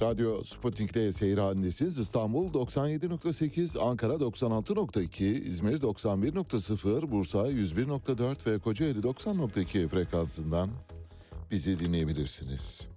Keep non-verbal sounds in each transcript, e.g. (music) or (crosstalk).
Radyo Sputnik'te seyir halindesiz. İstanbul 97.8, Ankara 96.2, İzmir 91.0, Bursa 101.4 ve Kocaeli 90.2 frekansından bizi dinleyebilirsiniz.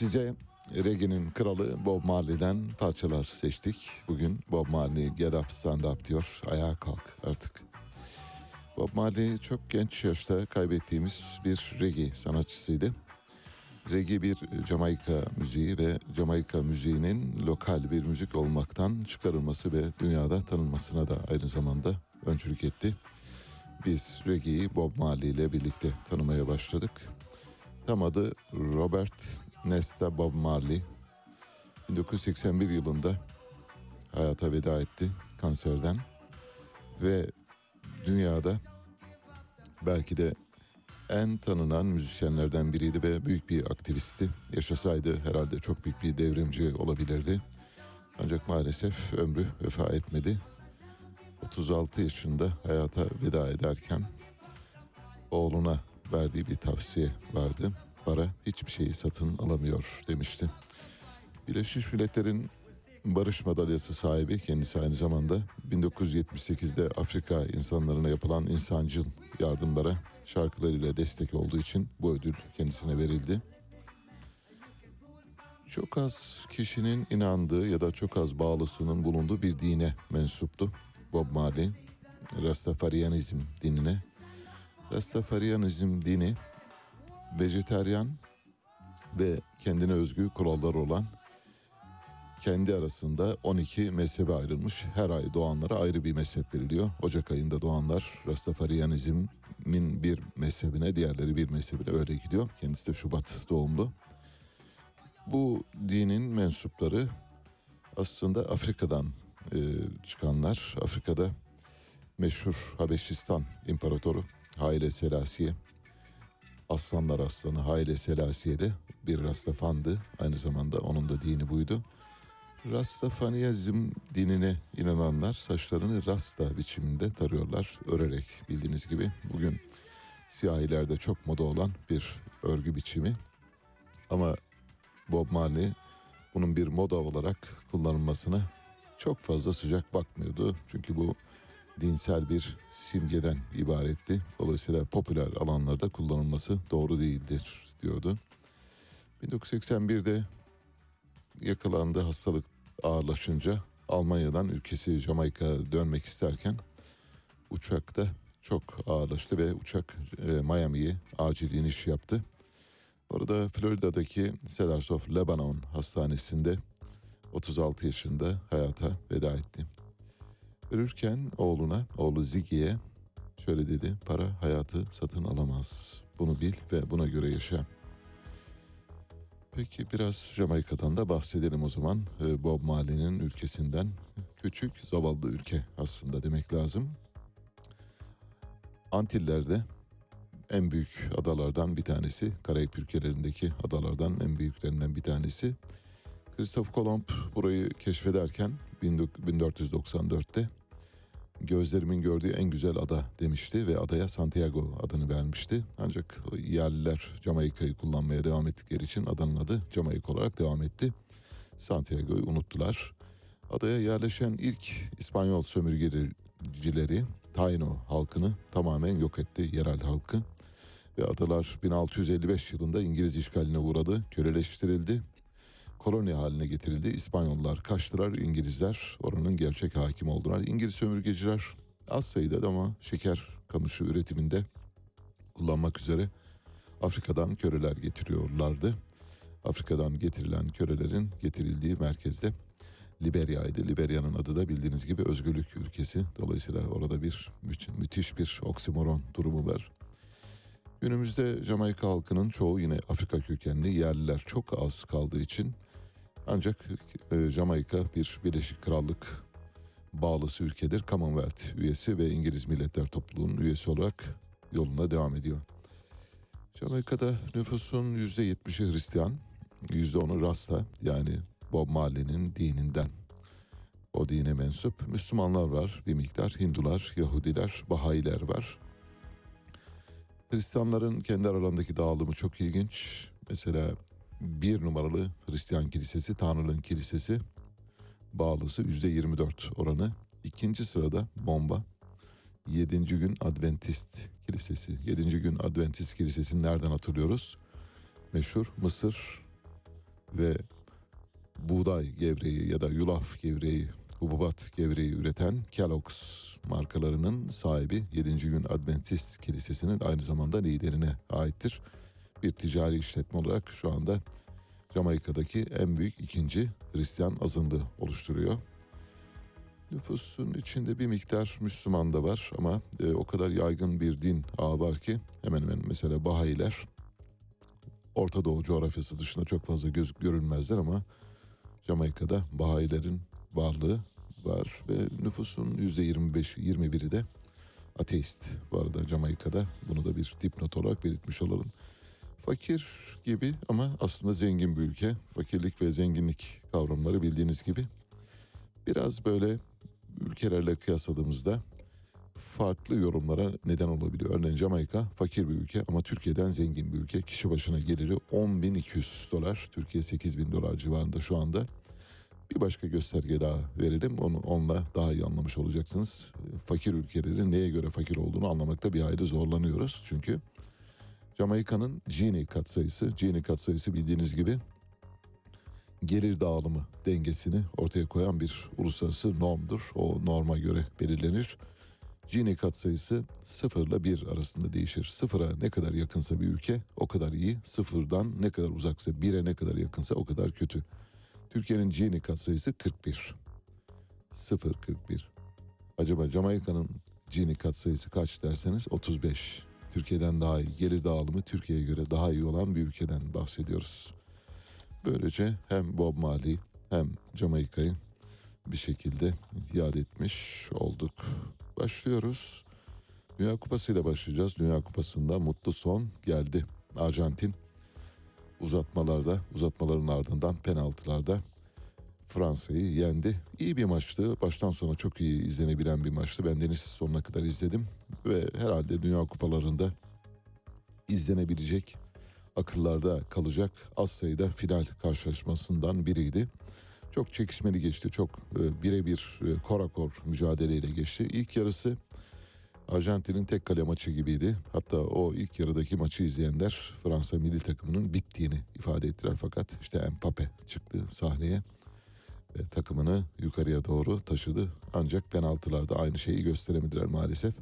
Size reggae'nin kralı Bob Marley'den parçalar seçtik. Bugün Bob Marley get up stand up diyor. Ayağa kalk artık. Bob Marley çok genç yaşta kaybettiğimiz bir reggae sanatçısıydı. Reggae bir Jamaika müziği ve Jamaika müziğinin lokal bir müzik olmaktan çıkarılması ve dünyada tanınmasına da aynı zamanda öncülük etti. Biz reggae'yi Bob Marley ile birlikte tanımaya başladık. Tam adı Robert Nesta Bob Marley. 1981 yılında hayata veda etti kanserden ve dünyada belki de en tanınan müzisyenlerden biriydi ve büyük bir aktivisti. Yaşasaydı herhalde çok büyük bir devrimci olabilirdi. Ancak maalesef ömrü vefa etmedi. 36 yaşında hayata veda ederken oğluna verdiği bir tavsiye vardı. Para hiçbir şeyi satın alamıyor demişti. Birleşmiş Milletler'in Barış Madalyası sahibi kendisi aynı zamanda 1978'de Afrika insanlarına yapılan insancıl yardımlara şarkılarıyla destek olduğu için bu ödül kendisine verildi. Çok az kişinin inandığı ya da çok az bağlısının bulunduğu bir dine mensuptu Bob Marley. Rastafarianizm dinine. Rastafarianizm dini vejeteryan ve kendine özgü kurallar olan kendi arasında 12 mezhebe ayrılmış. Her ay doğanlara ayrı bir mezhep veriliyor. Ocak ayında doğanlar Rastafarianizmin bir mezhebine, diğerleri bir mezhebine öyle gidiyor. Kendisi de Şubat doğumlu. Bu dinin mensupları aslında Afrika'dan e, çıkanlar. Afrika'da meşhur Habeşistan İmparatoru Haile Selassie, Aslanlar Aslanı Haile Selassie de bir Rastafandı. Aynı zamanda onun da dini buydu. Rastafaniyazm dinine inananlar saçlarını rasta biçiminde tarıyorlar. Örerek bildiğiniz gibi bugün siyahilerde çok moda olan bir örgü biçimi. Ama Bob Marley bunun bir moda olarak kullanılmasına çok fazla sıcak bakmıyordu. Çünkü bu dinsel bir simgeden ibaretti. Dolayısıyla popüler alanlarda kullanılması doğru değildir diyordu. 1981'de yakalandı hastalık ağırlaşınca Almanya'dan ülkesi Jamaika dönmek isterken uçakta çok ağırlaştı ve uçak e, Miami'ye acil iniş yaptı. Orada Florida'daki Cedars of Lebanon hastanesinde 36 yaşında hayata veda etti. Ölürken oğluna, oğlu Ziggy'ye şöyle dedi. Para hayatı satın alamaz. Bunu bil ve buna göre yaşa. Peki biraz Jamaika'dan da bahsedelim o zaman. Ee, Bob Marley'nin ülkesinden. Küçük, zavallı ülke aslında demek lazım. Antillerde en büyük adalardan bir tanesi. Karayip ülkelerindeki adalardan en büyüklerinden bir tanesi. Christoph Kolomb burayı keşfederken 1494'te gözlerimin gördüğü en güzel ada demişti ve adaya Santiago adını vermişti. Ancak yerliler Jamaika'yı kullanmaya devam ettikleri için adanın adı Jamaika olarak devam etti. Santiago'yu unuttular. Adaya yerleşen ilk İspanyol sömürgecileri Taino halkını tamamen yok etti yerel halkı. Ve adalar 1655 yılında İngiliz işgaline uğradı, köleleştirildi koloni haline getirildi. İspanyollar kaçtılar, İngilizler oranın gerçek hakim oldular. İngiliz sömürgeciler az sayıda ama şeker kamışı üretiminde kullanmak üzere Afrika'dan köleler getiriyorlardı. Afrika'dan getirilen kölelerin getirildiği merkezde Liberya'ydı. Liberya'nın adı da bildiğiniz gibi özgürlük ülkesi. Dolayısıyla orada bir mü- müthiş bir oksimoron durumu var. Günümüzde Jamaika halkının çoğu yine Afrika kökenli yerliler çok az kaldığı için ancak e, Jamaika bir Birleşik Krallık bağlısı ülkedir. Commonwealth üyesi ve İngiliz Milletler Topluluğu'nun üyesi olarak yoluna devam ediyor. Jamaika'da nüfusun %70'i Hristiyan, %10'u Rasta yani Bob Marley'nin dininden. O dine mensup Müslümanlar var bir miktar, Hindular, Yahudiler, Bahayiler var. Hristiyanların kendi aralarındaki dağılımı çok ilginç. Mesela bir numaralı Hristiyan kilisesi, Tanrı'nın kilisesi bağlısı yüzde 24 oranı. İkinci sırada bomba. Yedinci gün Adventist kilisesi. Yedinci gün Adventist kilisesini nereden hatırlıyoruz? Meşhur Mısır ve buğday gevreği ya da yulaf gevreği, hububat gevreği üreten Kellogg's markalarının sahibi 7. gün Adventist Kilisesi'nin aynı zamanda liderine aittir. Bir ticari işletme olarak şu anda Jamaika'daki en büyük ikinci Hristiyan azınlığı oluşturuyor. Nüfusun içinde bir miktar Müslüman da var ama e, o kadar yaygın bir din ağı var ki hemen hemen mesela Bahayiler Orta Doğu coğrafyası dışında çok fazla göz, görünmezler ama Jamaika'da Bahayilerin varlığı var ve nüfusun yüzde 25 21'i de ateist bu arada Jamaika'da bunu da bir dipnot olarak belirtmiş olalım. Fakir gibi ama aslında zengin bir ülke. Fakirlik ve zenginlik kavramları bildiğiniz gibi biraz böyle ülkelerle kıyasladığımızda farklı yorumlara neden olabiliyor. Örneğin Jamaika fakir bir ülke ama Türkiye'den zengin bir ülke. Kişi başına geliri 10.200 dolar. Türkiye 8.000 dolar civarında şu anda. Bir başka gösterge daha verelim. Onu onunla daha iyi anlamış olacaksınız. Fakir ülkelerin neye göre fakir olduğunu anlamakta bir hayli zorlanıyoruz. Çünkü Jamaika'nın Gini katsayısı, Gini katsayısı bildiğiniz gibi gelir dağılımı dengesini ortaya koyan bir uluslararası normdur. O norma göre belirlenir. Gini katsayısı 0 ile 1 arasında değişir. Sıfıra ne kadar yakınsa bir ülke o kadar iyi. Sıfırdan ne kadar uzaksa 1'e ne kadar yakınsa o kadar kötü. Türkiye'nin Gini katsayısı 41. 0 41. Acaba Jamaika'nın Gini katsayısı kaç derseniz 35. Türkiye'den daha iyi. Gelir dağılımı Türkiye'ye göre daha iyi olan bir ülkeden bahsediyoruz. Böylece hem Bob Marley hem Jamaika'yı bir şekilde yad etmiş olduk. Başlıyoruz. Dünya Kupası ile başlayacağız. Dünya Kupası'nda mutlu son geldi. Arjantin uzatmalarda, uzatmaların ardından penaltılarda Fransa'yı yendi. İyi bir maçtı. Baştan sona çok iyi izlenebilen bir maçtı. Ben deniz sonuna kadar izledim ve herhalde Dünya Kupalarında izlenebilecek akıllarda kalacak az sayıda final karşılaşmasından biriydi. Çok çekişmeli geçti. Çok e, birebir e, korakor mücadeleyle geçti. İlk yarısı Arjantin'in tek kale maçı gibiydi. Hatta o ilk yarıdaki maçı izleyenler Fransa milli takımının bittiğini ifade ettiler. Fakat işte Mbappe çıktı sahneye ve takımını yukarıya doğru taşıdı. Ancak penaltılarda aynı şeyi gösteremediler maalesef.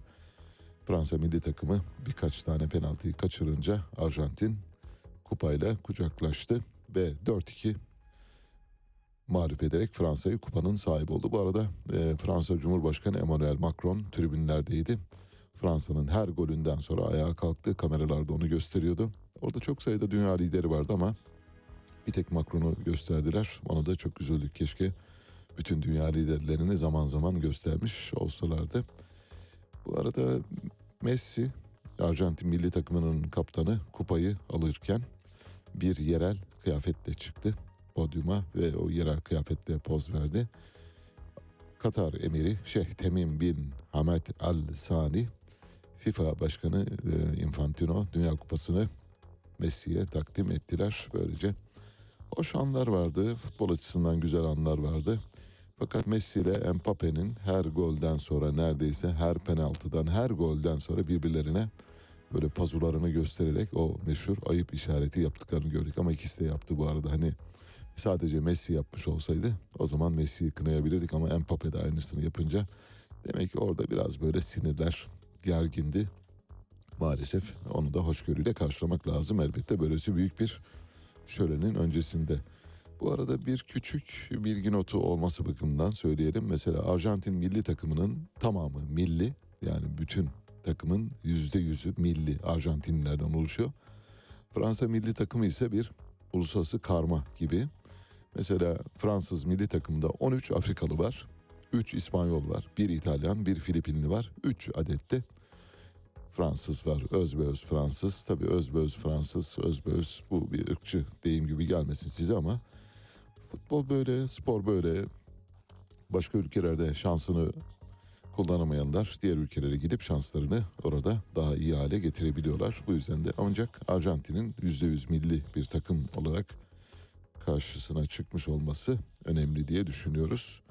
Fransa milli takımı birkaç tane penaltıyı kaçırınca Arjantin kupayla kucaklaştı ve 4-2 mağlup ederek Fransa'yı kupanın sahibi oldu. Bu arada e, Fransa Cumhurbaşkanı Emmanuel Macron tribünlerdeydi. Fransa'nın her golünden sonra ayağa kalktı. Kameralarda onu gösteriyordu. Orada çok sayıda dünya lideri vardı ama bir tek Macron'u gösterdiler. Ona da çok üzüldük keşke. Bütün dünya liderlerini zaman zaman göstermiş olsalardı. Bu arada Messi Arjantin milli takımının kaptanı kupayı alırken bir yerel kıyafetle çıktı podyuma ve o yerel kıyafetle poz verdi. Katar emiri Şeyh Temim bin Hamed Al Sani FIFA Başkanı e, Infantino Dünya Kupası'nı Messi'ye takdim ettiler. Böylece hoş anlar vardı, futbol açısından güzel anlar vardı. Fakat Messi ile Mbappe'nin her golden sonra neredeyse her penaltıdan her golden sonra birbirlerine böyle pazularını göstererek o meşhur ayıp işareti yaptıklarını gördük. Ama ikisi de yaptı bu arada. Hani sadece Messi yapmış olsaydı o zaman Messi'yi kınayabilirdik ama Mbappe de aynısını yapınca demek ki orada biraz böyle sinirler gergindi. Maalesef onu da hoşgörüyle karşılamak lazım. Elbette böylesi büyük bir şölenin öncesinde. Bu arada bir küçük bilgi notu olması bakımından söyleyelim. Mesela Arjantin milli takımının tamamı milli yani bütün takımın yüzde yüzü milli Arjantinlilerden oluşuyor. Fransa milli takımı ise bir uluslararası karma gibi. Mesela Fransız milli takımında 13 Afrikalı var, 3 İspanyol var, 1 İtalyan, 1 Filipinli var, 3 adette Fransız var. Özbeöz Fransız. Tabii özbeöz Fransız, özbeöz bu bir ırkçı deyim gibi gelmesin size ama futbol böyle, spor böyle. Başka ülkelerde şansını kullanamayanlar diğer ülkelere gidip şanslarını orada daha iyi hale getirebiliyorlar. Bu yüzden de ancak Arjantin'in %100 milli bir takım olarak karşısına çıkmış olması önemli diye düşünüyoruz.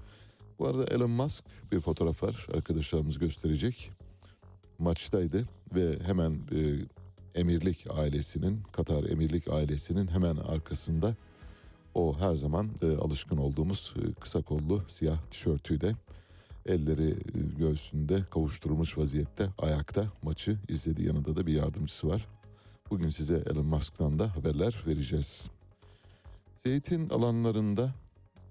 Bu arada Elon Musk bir fotoğraf var arkadaşlarımız gösterecek. Maçtaydı ve hemen e, Emirlik ailesinin, Katar Emirlik ailesinin hemen arkasında o her zaman e, alışkın olduğumuz e, kısa kollu siyah tişörtüyle elleri e, göğsünde kavuşturulmuş vaziyette ayakta maçı izledi. Yanında da bir yardımcısı var. Bugün size Elon Musk'tan da haberler vereceğiz. Zeytin alanlarında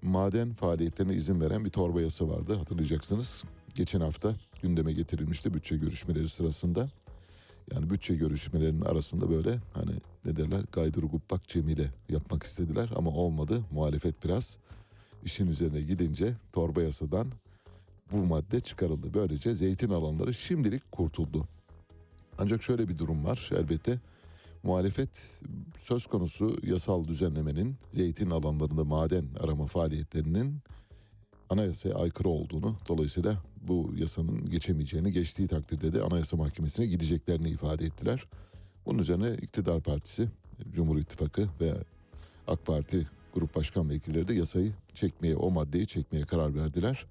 maden faaliyetlerine izin veren bir torba yasa vardı hatırlayacaksınız. Geçen hafta gündeme getirilmişti bütçe görüşmeleri sırasında. Yani bütçe görüşmelerinin arasında böyle hani ne derler gaydur gubbak cemile yapmak istediler ama olmadı. Muhalefet biraz işin üzerine gidince torba yasadan bu madde çıkarıldı. Böylece zeytin alanları şimdilik kurtuldu. Ancak şöyle bir durum var elbette. Muhalefet söz konusu yasal düzenlemenin zeytin alanlarında maden arama faaliyetlerinin anayasaya aykırı olduğunu dolayısıyla bu yasanın geçemeyeceğini geçtiği takdirde de anayasa mahkemesine gideceklerini ifade ettiler. Bunun üzerine iktidar partisi, Cumhur İttifakı ve AK Parti grup başkan vekilleri de yasayı çekmeye, o maddeyi çekmeye karar verdiler.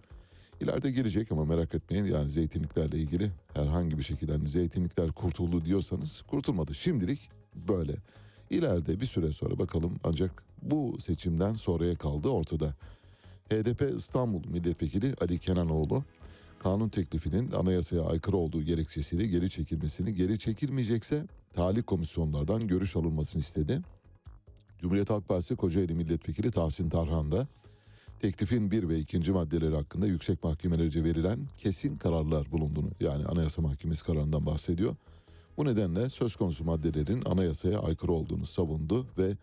İleride gelecek ama merak etmeyin yani zeytinliklerle ilgili herhangi bir şekilde hani zeytinlikler kurtuldu diyorsanız kurtulmadı. Şimdilik böyle. İleride bir süre sonra bakalım ancak bu seçimden sonraya kaldı ortada. HDP İstanbul Milletvekili Ali Kenanoğlu kanun teklifinin anayasaya aykırı olduğu gerekçesiyle geri çekilmesini, geri çekilmeyecekse talih komisyonlardan görüş alınmasını istedi. Cumhuriyet Halk Partisi Kocaeli Milletvekili Tahsin Tarhan da teklifin bir ve ikinci maddeleri hakkında yüksek mahkemelerce verilen kesin kararlar bulunduğunu yani Anayasa Mahkemesi kararından bahsediyor. Bu nedenle söz konusu maddelerin anayasaya aykırı olduğunu savundu ve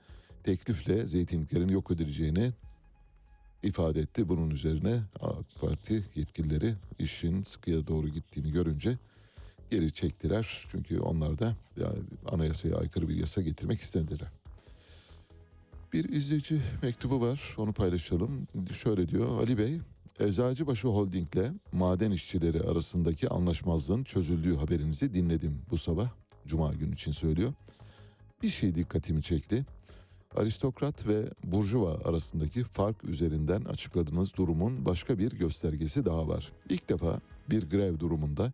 teklifle zeytinliklerin yok edileceğini ifade etti. Bunun üzerine AK Parti yetkilileri işin sıkıya doğru gittiğini görünce geri çektiler. Çünkü onlar da yani anayasaya aykırı bir yasa getirmek istediler. Bir izleyici mektubu var onu paylaşalım. Şöyle diyor Ali Bey Eczacıbaşı Holding'le maden işçileri arasındaki anlaşmazlığın çözüldüğü haberinizi dinledim bu sabah. Cuma günü için söylüyor. Bir şey dikkatimi çekti. Aristokrat ve burjuva arasındaki fark üzerinden açıkladığınız durumun başka bir göstergesi daha var. İlk defa bir grev durumunda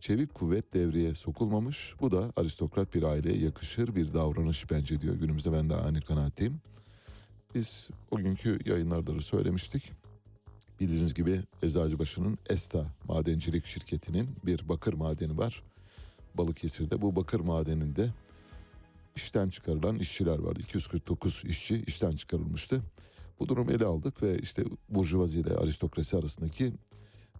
çevik kuvvet devreye sokulmamış. Bu da aristokrat bir aileye yakışır bir davranış bence diyor. Günümüzde ben de aynı kanaatteyim. Biz o günkü yayınlarda da söylemiştik. Bildiğiniz gibi Eczacıbaşı'nın Esta madencilik şirketinin bir bakır madeni var. Balıkesir'de bu bakır madeninde işten çıkarılan işçiler vardı. 249 işçi işten çıkarılmıştı. Bu durumu ele aldık ve işte burjuvazi ile aristokrasi arasındaki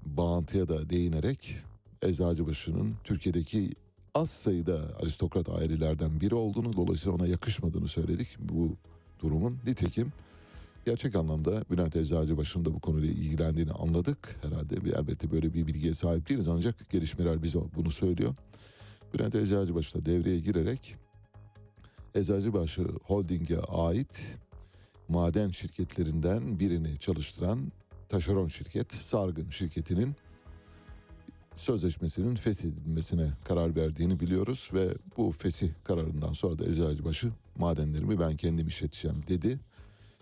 bağıntıya da değinerek Eczacıbaşı'nın Türkiye'deki az sayıda aristokrat ailelerden biri olduğunu dolayısıyla ona yakışmadığını söyledik bu durumun. Nitekim gerçek anlamda Bülent Eczacıbaşı'nın da bu konuyla ilgilendiğini anladık. Herhalde bir, elbette böyle bir bilgiye sahip değiliz ancak gelişmeler bize bunu söylüyor. Bülent Eczacıbaşı da devreye girerek Eczacıbaşı Holding'e ait maden şirketlerinden birini çalıştıran taşeron şirket Sargın şirketinin sözleşmesinin feshedilmesine karar verdiğini biliyoruz ve bu fesih kararından sonra da Eczacıbaşı madenlerimi ben kendim işleteceğim dedi.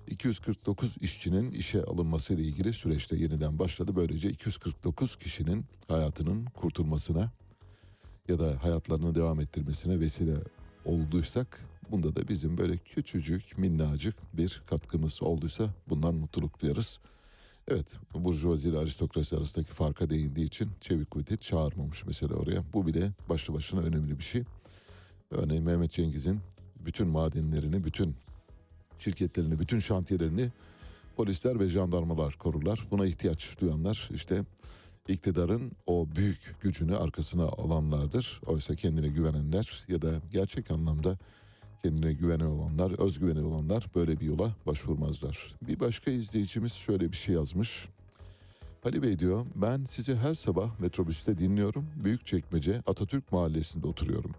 249 işçinin işe alınması ile ilgili süreçte yeniden başladı. Böylece 249 kişinin hayatının kurtulmasına ya da hayatlarını devam ettirmesine vesile olduysak bunda da bizim böyle küçücük minnacık bir katkımız olduysa bundan mutluluk duyarız. Evet burjuvazi ile aristokrasi arasındaki farka değindiği için çevik kuvveti çağırmamış mesela oraya. Bu bile başlı başına önemli bir şey. Örneğin Mehmet Cengiz'in bütün madenlerini, bütün şirketlerini, bütün şantiyelerini polisler ve jandarmalar korurlar. Buna ihtiyaç duyanlar işte iktidarın o büyük gücünü arkasına alanlardır. Oysa kendine güvenenler ya da gerçek anlamda kendine güvenen olanlar, özgüveni olanlar böyle bir yola başvurmazlar. Bir başka izleyicimiz şöyle bir şey yazmış. Ali Bey diyor, ben sizi her sabah metrobüste dinliyorum. Büyükçekmece Atatürk Mahallesi'nde oturuyorum.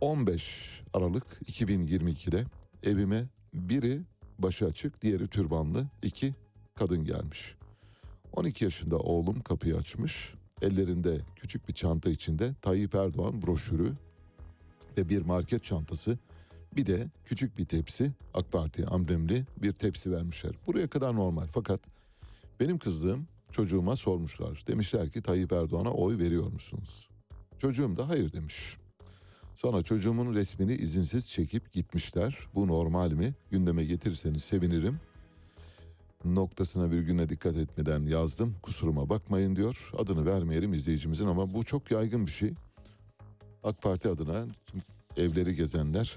15 Aralık 2022'de evime biri başı açık, diğeri türbanlı iki kadın gelmiş. 12 yaşında oğlum kapıyı açmış. Ellerinde küçük bir çanta içinde Tayyip Erdoğan broşürü ve bir market çantası bir de küçük bir tepsi AK Parti amblemli bir tepsi vermişler. Buraya kadar normal fakat benim kızdığım çocuğuma sormuşlar. Demişler ki Tayyip Erdoğan'a oy veriyor musunuz? Çocuğum da hayır demiş. Sonra çocuğumun resmini izinsiz çekip gitmişler. Bu normal mi? Gündeme getirirseniz sevinirim. Noktasına virgüne dikkat etmeden yazdım. Kusuruma bakmayın diyor. Adını vermeyelim izleyicimizin ama bu çok yaygın bir şey. AK Parti adına evleri gezenler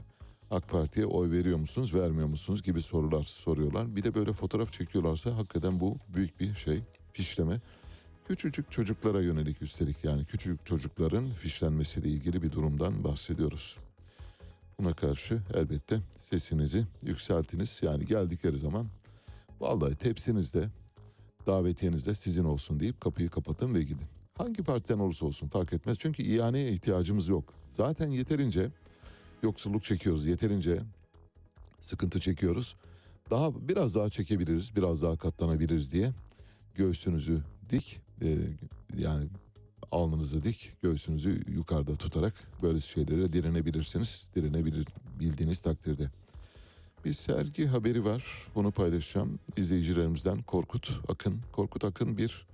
AK Parti'ye oy veriyor musunuz, vermiyor musunuz gibi sorular soruyorlar. Bir de böyle fotoğraf çekiyorlarsa hakikaten bu büyük bir şey, fişleme. Küçücük çocuklara yönelik üstelik yani küçücük çocukların fişlenmesiyle ilgili bir durumdan bahsediyoruz. Buna karşı elbette sesinizi yükseltiniz. Yani geldikleri zaman vallahi tepsinizde, davetiyeniz de sizin olsun deyip kapıyı kapatın ve gidin. Hangi partiden olursa olsun fark etmez. Çünkü ihaneye ihtiyacımız yok. Zaten yeterince yoksulluk çekiyoruz. Yeterince sıkıntı çekiyoruz. Daha biraz daha çekebiliriz, biraz daha katlanabiliriz diye göğsünüzü dik, e, yani alnınızı dik, göğsünüzü yukarıda tutarak böyle şeylere direnebilirsiniz. Direnebilir bildiğiniz takdirde. Bir sergi haberi var. Bunu paylaşacağım. İzleyicilerimizden Korkut Akın. Korkut Akın bir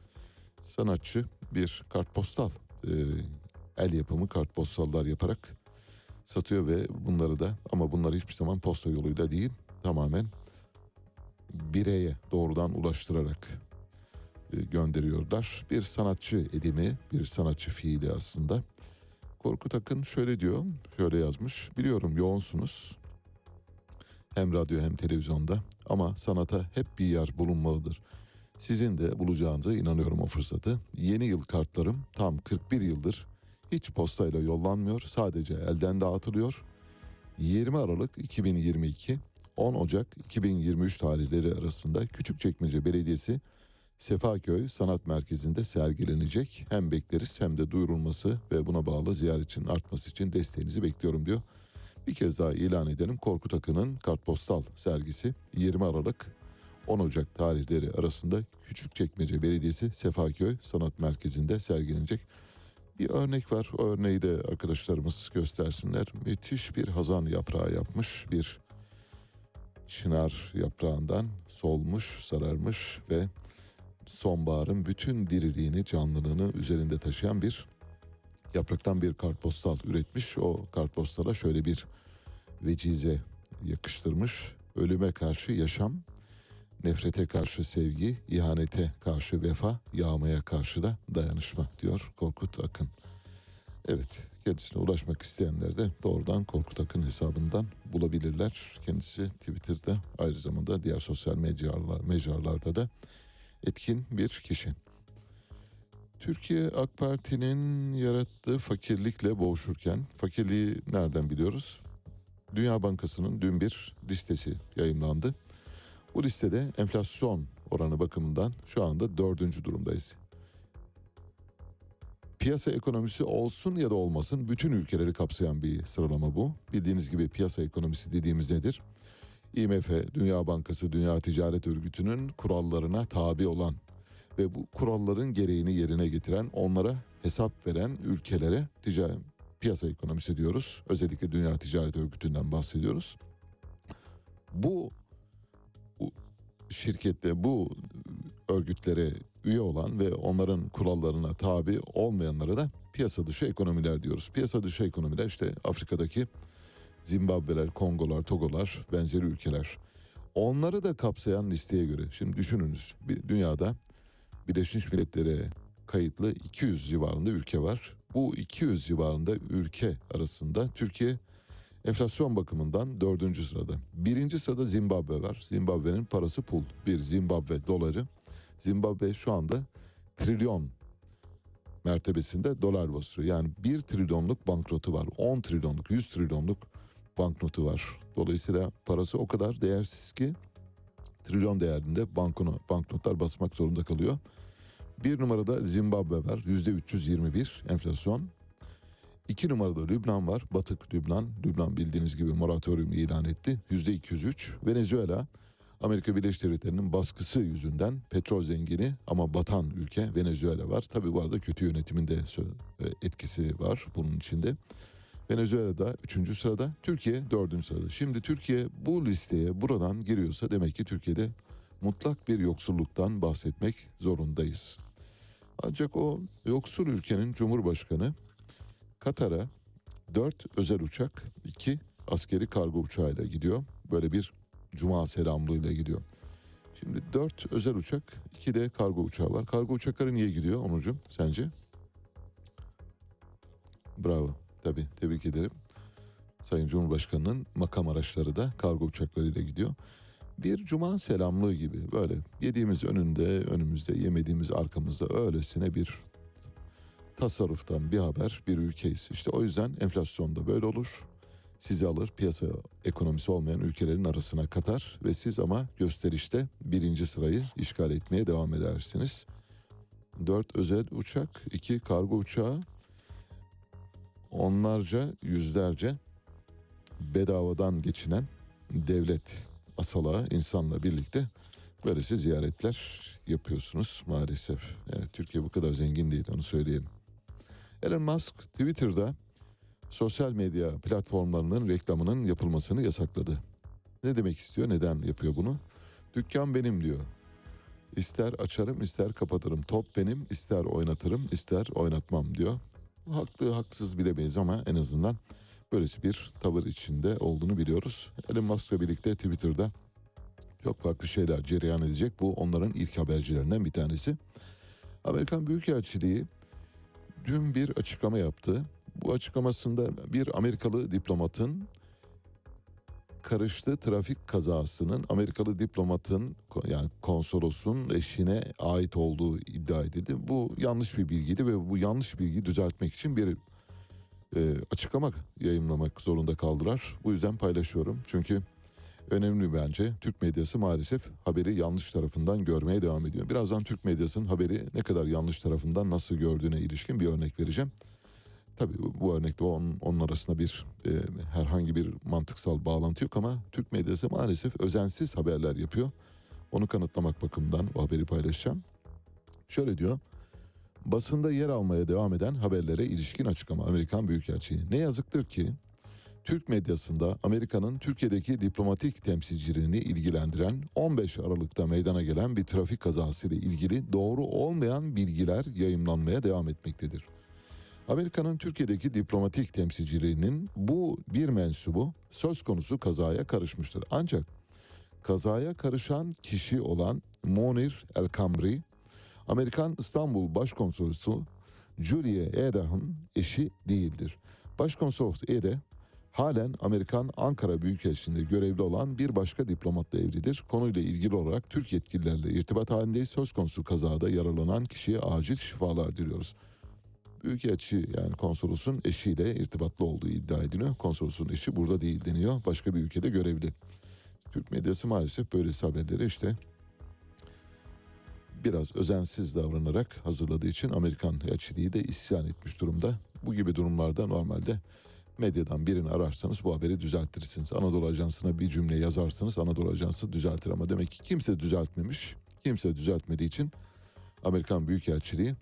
sanatçı, bir kartpostal, e, el yapımı kartpostallar yaparak satıyor ve bunları da ama bunları hiçbir zaman posta yoluyla değil tamamen bireye doğrudan ulaştırarak e, gönderiyorlar. Bir sanatçı edimi, bir sanatçı fiili aslında. Korkut Akın şöyle diyor, şöyle yazmış. Biliyorum yoğunsunuz. Hem radyo hem televizyonda ama sanata hep bir yer bulunmalıdır. Sizin de bulacağınıza inanıyorum o fırsatı. Yeni yıl kartlarım tam 41 yıldır hiç postayla yollanmıyor. Sadece elden dağıtılıyor. 20 Aralık 2022 10 Ocak 2023 tarihleri arasında Küçükçekmece Belediyesi Sefaköy Sanat Merkezi'nde sergilenecek. Hem bekleriz hem de duyurulması ve buna bağlı ziyaretçinin artması için desteğinizi bekliyorum diyor. Bir kez daha ilan edelim. Korkut Akın'ın kartpostal sergisi 20 Aralık 10 Ocak tarihleri arasında Küçükçekmece Belediyesi Sefaköy Sanat Merkezi'nde sergilenecek. Bir örnek var. O örneği de arkadaşlarımız göstersinler. Müthiş bir hazan yaprağı yapmış. Bir çınar yaprağından solmuş, sararmış ve sonbaharın bütün diriliğini, canlılığını üzerinde taşıyan bir yapraktan bir kartpostal üretmiş. O kartpostala şöyle bir vecize yakıştırmış. Ölüme karşı yaşam, nefrete karşı sevgi, ihanete karşı vefa, yağmaya karşı da dayanışma diyor Korkut Akın. Evet, kendisine ulaşmak isteyenler de doğrudan Korkut Akın hesabından bulabilirler. Kendisi Twitter'da aynı zamanda diğer sosyal mecralar, mecralarda da etkin bir kişi. Türkiye AK Parti'nin yarattığı fakirlikle boğuşurken, fakirliği nereden biliyoruz? Dünya Bankası'nın dün bir listesi yayımlandı. Bu listede enflasyon oranı bakımından şu anda dördüncü durumdayız. Piyasa ekonomisi olsun ya da olmasın bütün ülkeleri kapsayan bir sıralama bu. Bildiğiniz gibi piyasa ekonomisi dediğimiz nedir? IMF, Dünya Bankası, Dünya Ticaret Örgütü'nün kurallarına tabi olan ve bu kuralların gereğini yerine getiren, onlara hesap veren ülkelere ticari piyasa ekonomisi diyoruz. Özellikle Dünya Ticaret Örgütü'nden bahsediyoruz. Bu şirkette bu örgütlere üye olan ve onların kurallarına tabi olmayanlara da piyasa dışı ekonomiler diyoruz. Piyasa dışı ekonomiler işte Afrika'daki Zimbabwe'ler, Kongolar, Togolar benzeri ülkeler. Onları da kapsayan listeye göre şimdi düşününüz bir dünyada Birleşmiş Milletler'e kayıtlı 200 civarında ülke var. Bu 200 civarında ülke arasında Türkiye enflasyon bakımından dördüncü sırada. Birinci sırada Zimbabwe var. Zimbabwe'nin parası pul. Bir Zimbabwe doları. Zimbabwe şu anda trilyon mertebesinde dolar basıyor. Yani bir trilyonluk banknotu var. 10 trilyonluk, 100 trilyonluk banknotu var. Dolayısıyla parası o kadar değersiz ki trilyon değerinde bankonu, banknotlar basmak zorunda kalıyor. Bir numarada Zimbabwe var. Yüzde 321 enflasyon. İki numarada Lübnan var. Batık Lübnan. Lübnan bildiğiniz gibi moratorium ilan etti. Yüzde 203. Venezuela Amerika Birleşik Devletleri'nin baskısı yüzünden petrol zengini ama batan ülke Venezuela var. Tabi bu arada kötü yönetimin de etkisi var bunun içinde. Venezuela'da 3. sırada, Türkiye 4. sırada. Şimdi Türkiye bu listeye buradan giriyorsa demek ki Türkiye'de mutlak bir yoksulluktan bahsetmek zorundayız. Ancak o yoksul ülkenin Cumhurbaşkanı Katar'a 4 özel uçak, 2 askeri kargo uçağıyla gidiyor. Böyle bir cuma selamlığıyla gidiyor. Şimdi 4 özel uçak, 2 de kargo uçağı var. Kargo uçakları niye gidiyor Onurcuğum sence? Bravo. Tabii tebrik ederim. Sayın Cumhurbaşkanı'nın makam araçları da kargo uçaklarıyla gidiyor. Bir cuma selamlığı gibi böyle yediğimiz önünde, önümüzde, yemediğimiz arkamızda öylesine bir tasarruftan bir haber, bir ülkeyiz. İşte o yüzden enflasyon da böyle olur. Sizi alır, piyasa ekonomisi olmayan ülkelerin arasına katar ve siz ama gösterişte birinci sırayı işgal etmeye devam edersiniz. Dört özel uçak, iki kargo uçağı, onlarca, yüzlerce bedavadan geçinen devlet asalağı insanla birlikte böylesi ziyaretler yapıyorsunuz maalesef. Evet, Türkiye bu kadar zengin değil onu söyleyelim. Elon Musk Twitter'da sosyal medya platformlarının reklamının yapılmasını yasakladı. Ne demek istiyor? Neden yapıyor bunu? Dükkan benim diyor. İster açarım ister kapatırım. Top benim ister oynatırım ister oynatmam diyor. Haklı haksız bilemeyiz ama en azından böylesi bir tavır içinde olduğunu biliyoruz. Elon Musk'la birlikte Twitter'da çok farklı şeyler cereyan edecek. Bu onların ilk habercilerinden bir tanesi. Amerikan Büyükelçiliği dün bir açıklama yaptı. Bu açıklamasında bir Amerikalı diplomatın karıştı trafik kazasının Amerikalı diplomatın yani konsolosun eşine ait olduğu iddia edildi. Bu yanlış bir bilgiydi ve bu yanlış bilgiyi düzeltmek için bir e, açıklama yayınlamak zorunda kaldılar. Bu yüzden paylaşıyorum. Çünkü önemli bence. Türk medyası maalesef haberi yanlış tarafından görmeye devam ediyor. Birazdan Türk medyasının haberi ne kadar yanlış tarafından nasıl gördüğüne ilişkin bir örnek vereceğim. Tabii bu- örnekte onun, onun arasında bir e, herhangi bir mantıksal bağlantı yok ama Türk medyası maalesef özensiz haberler yapıyor. Onu kanıtlamak bakımından o haberi paylaşacağım. Şöyle diyor. Basında yer almaya devam eden haberlere ilişkin açıklama Amerikan Büyükelçiliği. Ne yazıktır ki Türk medyasında Amerika'nın Türkiye'deki diplomatik temsilcilerini ilgilendiren 15 Aralık'ta meydana gelen bir trafik kazası ile ilgili doğru olmayan bilgiler yayımlanmaya devam etmektedir. Amerika'nın Türkiye'deki diplomatik temsilciliğinin bu bir mensubu söz konusu kazaya karışmıştır. Ancak kazaya karışan kişi olan Monir El Kamri, Amerikan İstanbul Başkonsolosu Julie Eda'nın eşi değildir. Başkonsolos Eda halen Amerikan Ankara Büyükelçiliğinde görevli olan bir başka diplomatla evlidir. Konuyla ilgili olarak Türk yetkililerle irtibat halindeyiz. Söz konusu kazada yaralanan kişiye acil şifalar diliyoruz. Büyükelçi yani konsolosun eşiyle irtibatlı olduğu iddia ediliyor. Konsolosun eşi burada değil deniyor. Başka bir ülkede görevli. Türk medyası maalesef böyle haberleri işte biraz özensiz davranarak hazırladığı için Amerikan elçiliği de isyan etmiş durumda. Bu gibi durumlarda normalde medyadan birini ararsanız bu haberi düzeltirsiniz. Anadolu Ajansı'na bir cümle yazarsanız Anadolu Ajansı düzeltir ama demek ki kimse düzeltmemiş. Kimse düzeltmediği için Amerikan Büyükelçiliği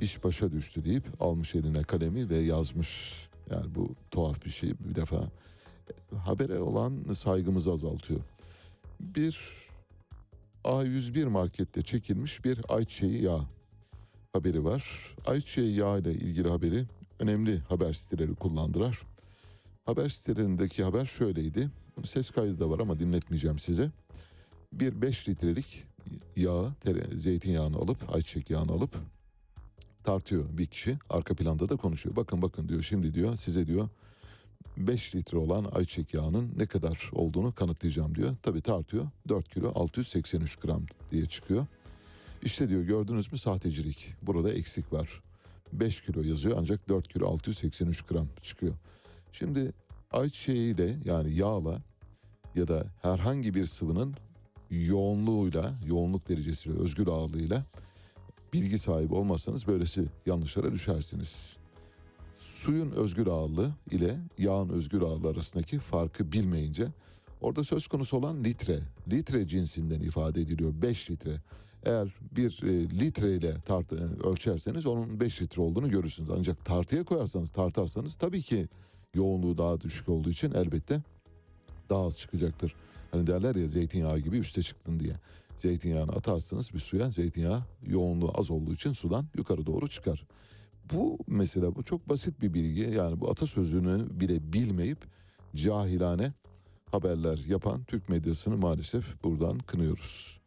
iş başa düştü deyip almış eline kalemi ve yazmış. Yani bu tuhaf bir şey bir defa. Habere olan saygımızı azaltıyor. Bir A101 markette çekilmiş bir ayçiçeği yağı haberi var. Ayçiçeği yağı ile ilgili haberi önemli haber siteleri kullandılar. Haber sitelerindeki haber şöyleydi. Ses kaydı da var ama dinletmeyeceğim size. Bir 5 litrelik yağı, zeytinyağını alıp, ayçiçek yağını alıp tartıyor bir kişi. Arka planda da konuşuyor. Bakın bakın diyor şimdi diyor size diyor 5 litre olan ayçiçek yağının ne kadar olduğunu kanıtlayacağım diyor. Tabii tartıyor 4 kilo 683 gram diye çıkıyor. İşte diyor gördünüz mü sahtecilik. Burada eksik var. 5 kilo yazıyor ancak 4 kilo 683 gram çıkıyor. Şimdi ayçiçeğiyle yani yağla ya da herhangi bir sıvının yoğunluğuyla, yoğunluk derecesiyle, özgür ağırlığıyla bilgi sahibi olmazsanız böylesi yanlışlara düşersiniz. Suyun özgür ağırlığı ile yağın özgür ağırlığı arasındaki farkı bilmeyince orada söz konusu olan litre, litre cinsinden ifade ediliyor 5 litre. Eğer bir e, litre ile tart, ölçerseniz onun 5 litre olduğunu görürsünüz. Ancak tartıya koyarsanız, tartarsanız tabii ki yoğunluğu daha düşük olduğu için elbette daha az çıkacaktır. Hani derler ya zeytinyağı gibi üste çıktın diye. Zeytinyağını atarsınız bir suya zeytinyağı yoğunluğu az olduğu için sudan yukarı doğru çıkar. Bu mesela bu çok basit bir bilgi. Yani bu atasözünü bile bilmeyip cahilane haberler yapan Türk medyasını maalesef buradan kınıyoruz.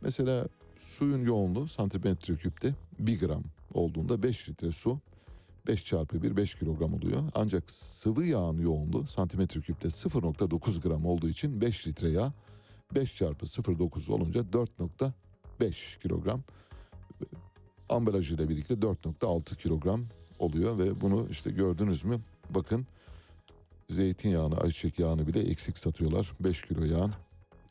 Mesela suyun yoğunluğu santimetre küpte 1 gram olduğunda 5 litre su 5 çarpı 1 5 kilogram oluyor. Ancak sıvı yağın yoğunluğu santimetre küpte 0.9 gram olduğu için 5 litre yağ 5 çarpı 0.9 olunca 4.5 kilogram. Ambalajıyla birlikte 4.6 kilogram oluyor ve bunu işte gördünüz mü? Bakın zeytinyağını, ayçiçek yağını bile eksik satıyorlar. 5 kilo yağın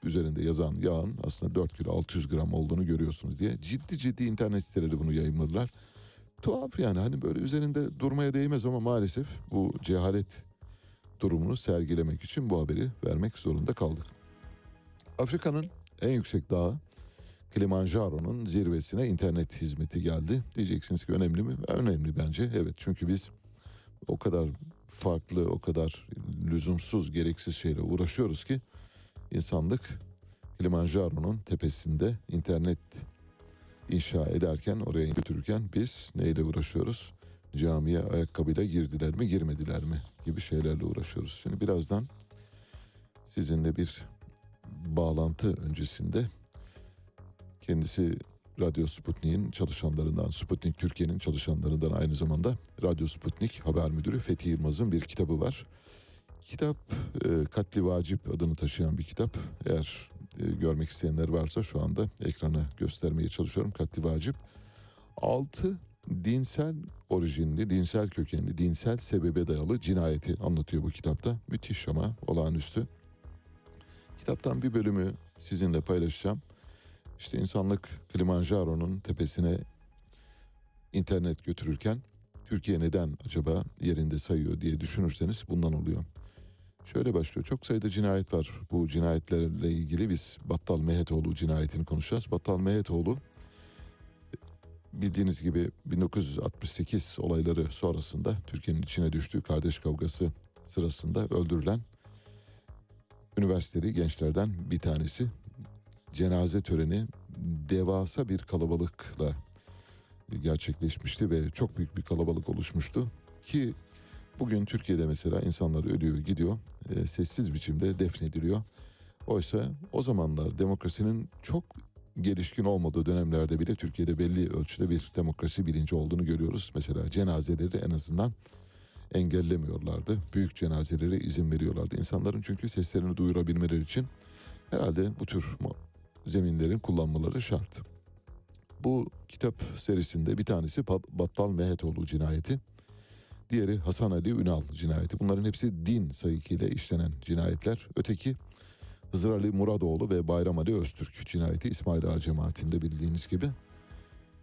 üzerinde yazan yağın aslında 4 kilo 600 gram olduğunu görüyorsunuz diye ciddi ciddi internet siteleri bunu yayınladılar. Tuhaf yani hani böyle üzerinde durmaya değmez ama maalesef bu cehalet durumunu sergilemek için bu haberi vermek zorunda kaldık. Afrika'nın en yüksek dağı Kilimanjaro'nun zirvesine internet hizmeti geldi. Diyeceksiniz ki önemli mi? Önemli bence. Evet çünkü biz o kadar farklı, o kadar lüzumsuz, gereksiz şeyle uğraşıyoruz ki insanlık Kilimanjaro'nun tepesinde internet inşa ederken, oraya götürürken biz neyle uğraşıyoruz? Camiye ayakkabıyla girdiler mi, girmediler mi gibi şeylerle uğraşıyoruz. Şimdi birazdan sizinle bir bağlantı öncesinde kendisi Radyo Sputnik'in çalışanlarından, Sputnik Türkiye'nin çalışanlarından aynı zamanda Radyo Sputnik haber müdürü Fethi Yılmaz'ın bir kitabı var. Kitap e, Katli Vacip adını taşıyan bir kitap. Eğer e, görmek isteyenler varsa şu anda ekrana göstermeye çalışıyorum. Katli Vacip. Altı dinsel orijinli, dinsel kökenli, dinsel sebebe dayalı cinayeti anlatıyor bu kitapta. Müthiş ama olağanüstü. Kitaptan bir bölümü sizinle paylaşacağım. İşte insanlık Kilimanjaro'nun tepesine internet götürürken Türkiye neden acaba yerinde sayıyor diye düşünürseniz bundan oluyor. Şöyle başlıyor. Çok sayıda cinayet var. Bu cinayetlerle ilgili biz Battal Mehetoğlu cinayetini konuşacağız. Battal Mehetoğlu bildiğiniz gibi 1968 olayları sonrasında Türkiye'nin içine düştüğü kardeş kavgası sırasında öldürülen üniversiteli gençlerden bir tanesi. Cenaze töreni devasa bir kalabalıkla gerçekleşmişti ve çok büyük bir kalabalık oluşmuştu ki bugün Türkiye'de mesela insanlar ölüyor gidiyor e, sessiz biçimde defnediliyor. Oysa o zamanlar demokrasinin çok gelişkin olmadığı dönemlerde bile Türkiye'de belli ölçüde bir demokrasi bilinci olduğunu görüyoruz. Mesela cenazeleri en azından engellemiyorlardı. Büyük cenazelere izin veriyorlardı. İnsanların çünkü seslerini duyurabilmeleri için herhalde bu tür zeminlerin kullanmaları şart. Bu kitap serisinde bir tanesi Battal Mehetoğlu cinayeti. Diğeri Hasan Ali Ünal cinayeti. Bunların hepsi din sayıkıyla işlenen cinayetler. Öteki Hızır Ali Muradoğlu ve Bayram Ali Öztürk cinayeti İsmail Ağa cemaatinde bildiğiniz gibi.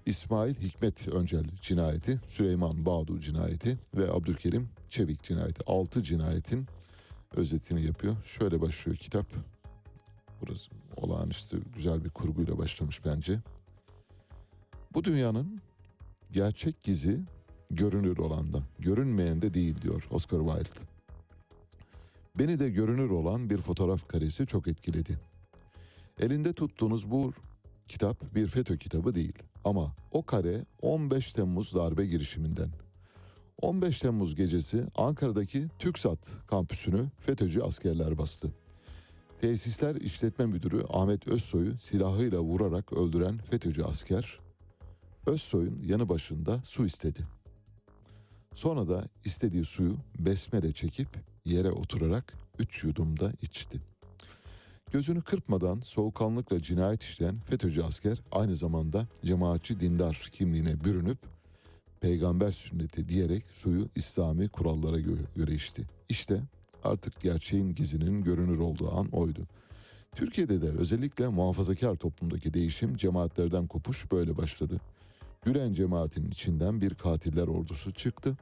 İsmail Hikmet Öncel cinayeti, Süleyman Bağdu cinayeti ve Abdülkerim Çevik cinayeti. Altı cinayetin özetini yapıyor. Şöyle başlıyor kitap. Burası olağanüstü güzel bir kurguyla başlamış bence. Bu dünyanın gerçek gizi görünür olanda, görünmeyen de değil diyor Oscar Wilde. Beni de görünür olan bir fotoğraf karesi çok etkiledi. Elinde tuttuğunuz bu kitap bir FETÖ kitabı değil ama o kare 15 Temmuz darbe girişiminden. 15 Temmuz gecesi Ankara'daki TÜKSAT kampüsünü FETÖ'cü askerler bastı. Tesisler İşletme Müdürü Ahmet Özsoy'u silahıyla vurarak öldüren FETÖ'cü asker Özsoy'un yanı başında su istedi. Sonra da istediği suyu besmele çekip yere oturarak üç yudumda içti. Gözünü kırpmadan soğukkanlıkla cinayet işleyen FETÖ'cü asker aynı zamanda cemaatçi dindar kimliğine bürünüp peygamber sünneti diyerek suyu İslami kurallara göre içti. İşte artık gerçeğin gizinin görünür olduğu an oydu. Türkiye'de de özellikle muhafazakar toplumdaki değişim cemaatlerden kopuş böyle başladı. Gülen cemaatin içinden bir katiller ordusu çıktı.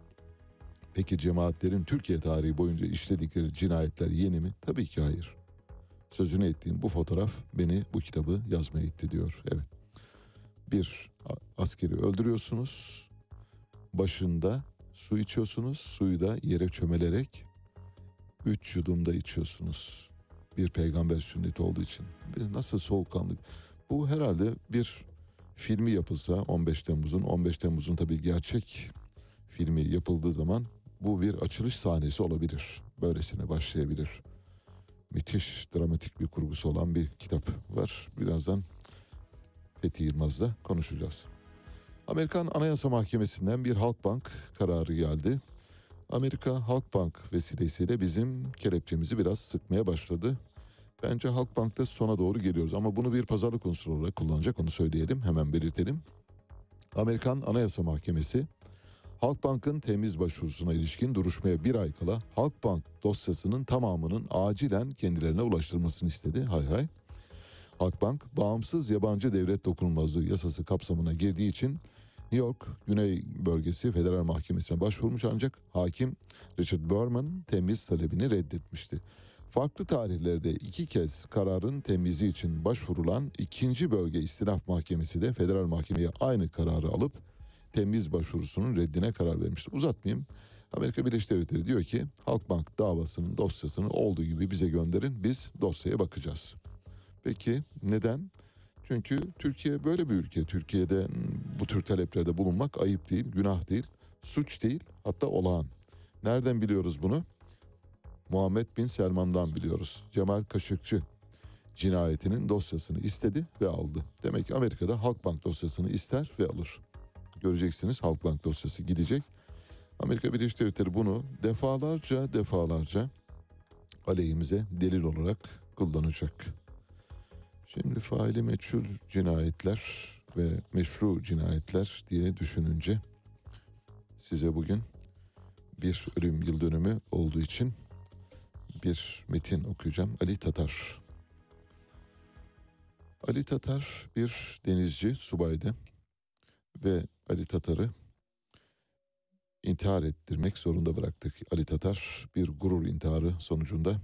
Peki cemaatlerin Türkiye tarihi boyunca işledikleri cinayetler yeni mi? Tabii ki hayır. Sözünü ettiğim bu fotoğraf beni bu kitabı yazmaya itti diyor. Evet. Bir askeri öldürüyorsunuz. Başında su içiyorsunuz. Suyu da yere çömelerek üç yudumda içiyorsunuz. Bir peygamber sünneti olduğu için. Bir nasıl soğukkanlı. Bu herhalde bir filmi yapılsa 15 Temmuz'un 15 Temmuz'un tabii gerçek filmi yapıldığı zaman bu bir açılış sahnesi olabilir. Böylesine başlayabilir. Müthiş dramatik bir kurgusu olan bir kitap var. Birazdan Fethi Yılmaz'la konuşacağız. Amerikan Anayasa Mahkemesi'nden bir Halkbank kararı geldi. Amerika Halkbank vesilesiyle bizim kelepçemizi biraz sıkmaya başladı. Bence Halkbank'ta sona doğru geliyoruz ama bunu bir pazarlık unsuru olarak kullanacak onu söyleyelim hemen belirtelim. Amerikan Anayasa Mahkemesi Halkbank'ın temiz başvurusuna ilişkin duruşmaya bir ay kala Halkbank dosyasının tamamının acilen kendilerine ulaştırılmasını istedi. Hay hay. Halkbank bağımsız yabancı devlet dokunulmazlığı yasası kapsamına girdiği için New York Güney Bölgesi Federal Mahkemesi'ne başvurmuş ancak hakim Richard Berman temiz talebini reddetmişti. Farklı tarihlerde iki kez kararın temizi için başvurulan ikinci bölge istinaf mahkemesi de federal mahkemeye aynı kararı alıp temiz başvurusunun reddine karar vermişti. Uzatmayayım. Amerika Birleşik Devletleri diyor ki Halkbank davasının dosyasını olduğu gibi bize gönderin biz dosyaya bakacağız. Peki neden? Çünkü Türkiye böyle bir ülke. Türkiye'de bu tür taleplerde bulunmak ayıp değil, günah değil, suç değil, hatta olağan. Nereden biliyoruz bunu? Muhammed Bin Selman'dan biliyoruz. Cemal Kaşıkçı cinayetinin dosyasını istedi ve aldı. Demek ki Amerika'da Halkbank dosyasını ister ve alır. Göreceksiniz Halkbank dosyası gidecek. Amerika Birleşik Devletleri bunu defalarca defalarca aleyhimize delil olarak kullanacak. Şimdi faili meçhul cinayetler ve meşru cinayetler diye düşününce size bugün bir ölüm yıl dönümü olduğu için bir metin okuyacağım. Ali Tatar. Ali Tatar bir denizci, subaydı ve Ali Tatar'ı intihar ettirmek zorunda bıraktık. Ali Tatar bir gurur intiharı sonucunda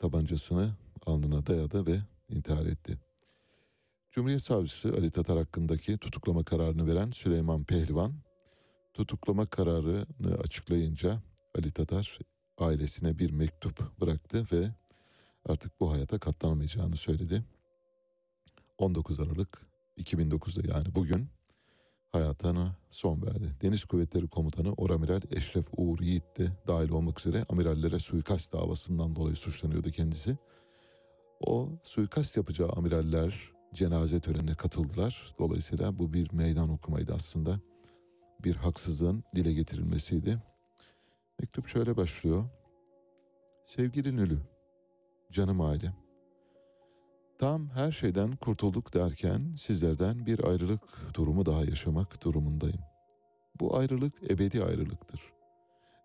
tabancasını alnına dayadı ve intihar etti. Cumhuriyet Savcısı Ali Tatar hakkındaki tutuklama kararını veren Süleyman Pehlivan, tutuklama kararını açıklayınca Ali Tatar ailesine bir mektup bıraktı ve artık bu hayata katlanamayacağını söyledi. 19 Aralık 2009'da yani bugün hayatına son verdi. Deniz Kuvvetleri Komutanı Oramiral Eşref Uğur Yiğit de dahil olmak üzere amirallere suikast davasından dolayı suçlanıyordu kendisi. O suikast yapacağı amiraller cenaze törenine katıldılar. Dolayısıyla bu bir meydan okumaydı aslında. Bir haksızlığın dile getirilmesiydi. Mektup şöyle başlıyor. Sevgili Nülü, canım ailem. Tam her şeyden kurtulduk derken sizlerden bir ayrılık durumu daha yaşamak durumundayım. Bu ayrılık ebedi ayrılıktır.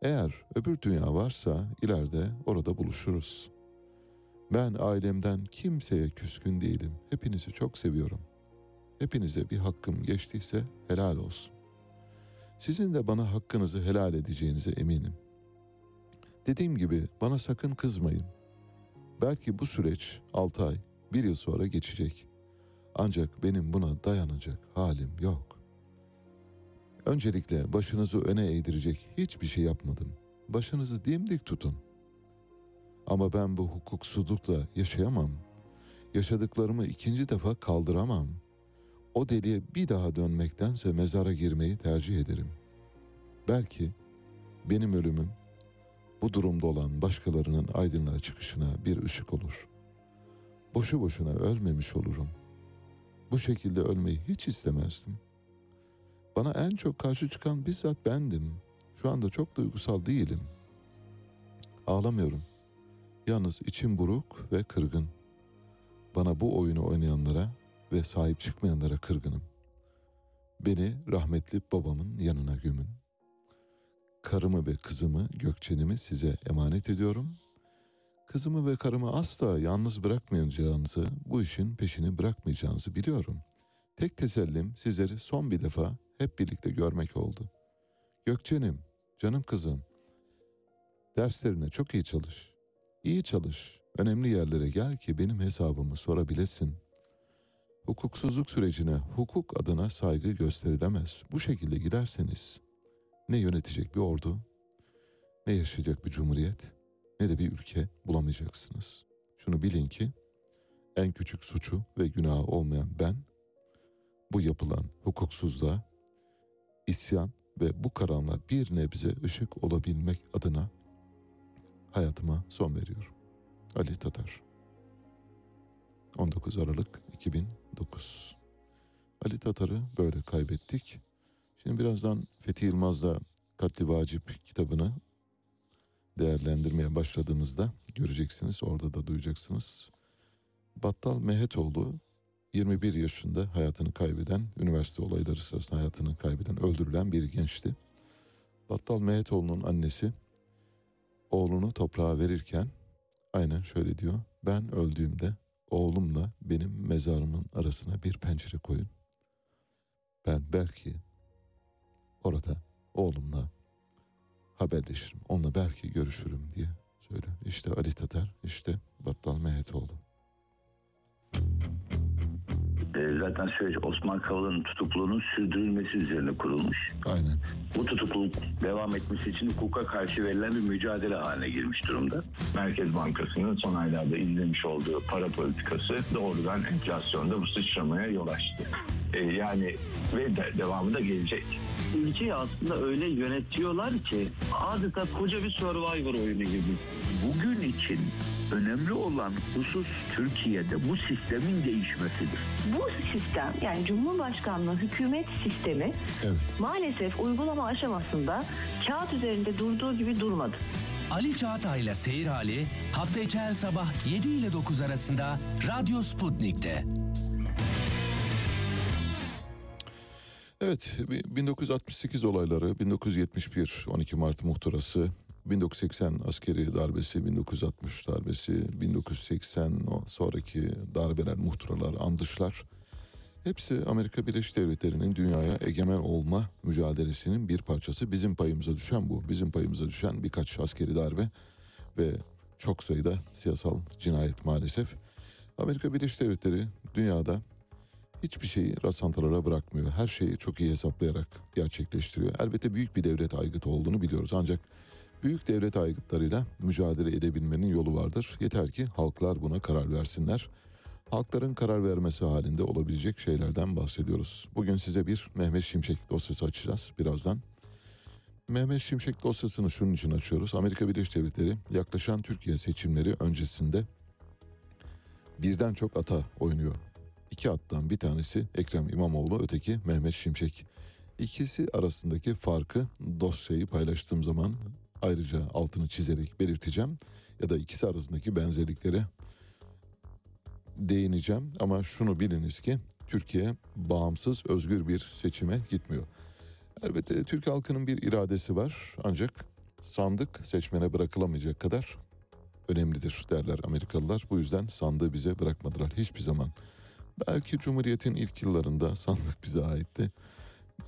Eğer öbür dünya varsa ileride orada buluşuruz. Ben ailemden kimseye küskün değilim. Hepinizi çok seviyorum. Hepinize bir hakkım geçtiyse helal olsun. Sizin de bana hakkınızı helal edeceğinize eminim. Dediğim gibi bana sakın kızmayın. Belki bu süreç 6 ay, bir yıl sonra geçecek. Ancak benim buna dayanacak halim yok. Öncelikle başınızı öne eğdirecek hiçbir şey yapmadım. Başınızı dimdik tutun. Ama ben bu hukuksuzlukla yaşayamam. Yaşadıklarımı ikinci defa kaldıramam. O deliğe bir daha dönmektense mezara girmeyi tercih ederim. Belki benim ölümüm bu durumda olan başkalarının aydınlığa çıkışına bir ışık olur. Boşu boşuna ölmemiş olurum. Bu şekilde ölmeyi hiç istemezdim. Bana en çok karşı çıkan bizzat bendim. Şu anda çok duygusal değilim. Ağlamıyorum. Yalnız içim buruk ve kırgın. Bana bu oyunu oynayanlara ve sahip çıkmayanlara kırgınım. Beni rahmetli babamın yanına gömün. Karımı ve kızımı, Gökçen'imi size emanet ediyorum. Kızımı ve karımı asla yalnız bırakmayacağınızı, bu işin peşini bırakmayacağınızı biliyorum. Tek tesellim sizleri son bir defa hep birlikte görmek oldu. Gökçen'im, canım kızım, derslerine çok iyi çalış. İyi çalış, önemli yerlere gel ki benim hesabımı sorabilesin. Hukuksuzluk sürecine hukuk adına saygı gösterilemez. Bu şekilde giderseniz ne yönetecek bir ordu, ne yaşayacak bir cumhuriyet, ne de bir ülke bulamayacaksınız. Şunu bilin ki en küçük suçu ve günahı olmayan ben bu yapılan hukuksuzluğa isyan ve bu karanlığa bir nebze ışık olabilmek adına hayatıma son veriyorum. Ali Tatar 19 Aralık 2009 Ali Tatar'ı böyle kaybettik. Şimdi birazdan Fethi Yılmaz'la Katli Vacip kitabını değerlendirmeye başladığımızda göreceksiniz. Orada da duyacaksınız. Battal Mehetoğlu 21 yaşında hayatını kaybeden, üniversite olayları sırasında hayatını kaybeden, öldürülen bir gençti. Battal Mehetoğlu'nun annesi oğlunu toprağa verirken aynen şöyle diyor. Ben öldüğümde oğlumla benim mezarımın arasına bir pencere koyun. Ben belki orada oğlumla haberleşirim. Onunla belki görüşürüm diye söylüyor. İşte Ali Tatar, işte Battal Mehetoğlu. E, zaten süreç Osman Kavala'nın tutukluluğunun sürdürülmesi üzerine kurulmuş. Aynen. Bu tutukluluk devam etmesi için hukuka karşı verilen bir mücadele haline girmiş durumda. Merkez Bankası'nın son aylarda izlemiş olduğu para politikası doğrudan enflasyonda bu sıçramaya yol açtı. Ee, yani ve de, devamı da gelecek. ülkeyi aslında öyle yönetiyorlar ki adeta koca bir survivor oyunu gibi. Bugün için önemli olan husus Türkiye'de bu sistemin değişmesidir. Bu sistem yani Cumhurbaşkanlığı hükümet sistemi Evet. maalesef uygulama aşamasında kağıt üzerinde durduğu gibi durmadı. Ali Çağatay'la Seyir Hali hafta içi her sabah 7 ile 9 arasında Radyo Sputnik'te. Evet, bi- 1968 olayları, 1971 12 Mart muhtırası, 1980 askeri darbesi, 1960 darbesi, 1980 o sonraki darbeler, muhtıralar, andışlar hepsi Amerika Birleşik Devletleri'nin dünyaya egemen olma mücadelesinin bir parçası. Bizim payımıza düşen bu. Bizim payımıza düşen birkaç askeri darbe ve çok sayıda siyasal cinayet maalesef. Amerika Birleşik Devletleri dünyada hiçbir şeyi rasantalara bırakmıyor. Her şeyi çok iyi hesaplayarak gerçekleştiriyor. Elbette büyük bir devlet aygıtı olduğunu biliyoruz ancak büyük devlet aygıtlarıyla mücadele edebilmenin yolu vardır. Yeter ki halklar buna karar versinler. Halkların karar vermesi halinde olabilecek şeylerden bahsediyoruz. Bugün size bir Mehmet Şimşek dosyası açacağız birazdan. Mehmet Şimşek dosyasını şunun için açıyoruz. Amerika Birleşik Devletleri yaklaşan Türkiye seçimleri öncesinde birden çok ata oynuyor. İki attan bir tanesi Ekrem İmamoğlu, öteki Mehmet Şimşek. İkisi arasındaki farkı dosyayı paylaştığım zaman ayrıca altını çizerek belirteceğim. Ya da ikisi arasındaki benzerlikleri değineceğim. Ama şunu biliniz ki Türkiye bağımsız, özgür bir seçime gitmiyor. Elbette Türk halkının bir iradesi var ancak sandık seçmene bırakılamayacak kadar önemlidir derler Amerikalılar. Bu yüzden sandığı bize bırakmadılar hiçbir zaman. Belki Cumhuriyet'in ilk yıllarında sandık bize aitti.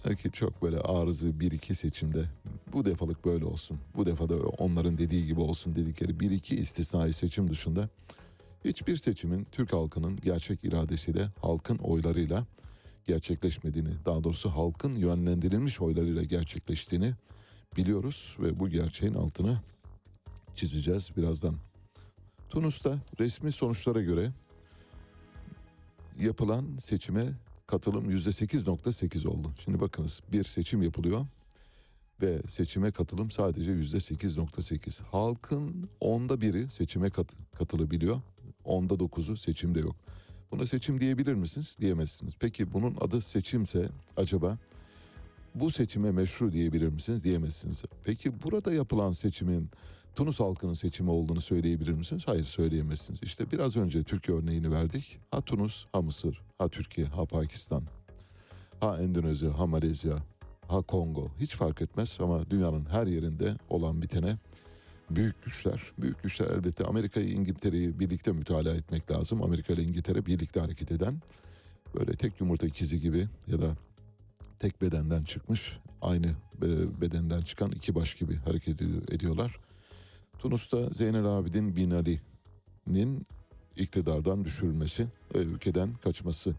Belki çok böyle arızı bir iki seçimde bu defalık böyle olsun. Bu defada onların dediği gibi olsun dedikleri bir iki istisnai seçim dışında hiçbir seçimin Türk halkının gerçek iradesiyle, halkın oylarıyla gerçekleşmediğini, daha doğrusu halkın yönlendirilmiş oylarıyla gerçekleştiğini biliyoruz ve bu gerçeğin altını çizeceğiz birazdan. Tunus'ta resmi sonuçlara göre yapılan seçime katılım %8.8 oldu. Şimdi bakınız bir seçim yapılıyor ve seçime katılım sadece %8.8. Halkın onda biri seçime kat- katılabiliyor. Onda dokuzu seçimde yok. Buna seçim diyebilir misiniz? Diyemezsiniz. Peki bunun adı seçimse acaba bu seçime meşru diyebilir misiniz? Diyemezsiniz. Peki burada yapılan seçimin Tunus halkının seçimi olduğunu söyleyebilir misiniz? Hayır söyleyemezsiniz. İşte biraz önce Türkiye örneğini verdik. Ha Tunus, ha Mısır, ha Türkiye, ha Pakistan, ha Endonezya, ha Malezya, ha Kongo. Hiç fark etmez ama dünyanın her yerinde olan bitene büyük güçler. Büyük güçler elbette Amerika'yı, İngiltere'yi birlikte mütalaa etmek lazım. Amerika ile İngiltere birlikte hareket eden böyle tek yumurta ikizi gibi ya da tek bedenden çıkmış aynı e, bedenden çıkan iki baş gibi hareket edi- ediyorlar. Tunus'ta Zeynel Abidin Bin Ali'nin iktidardan düşürülmesi ve ülkeden kaçması.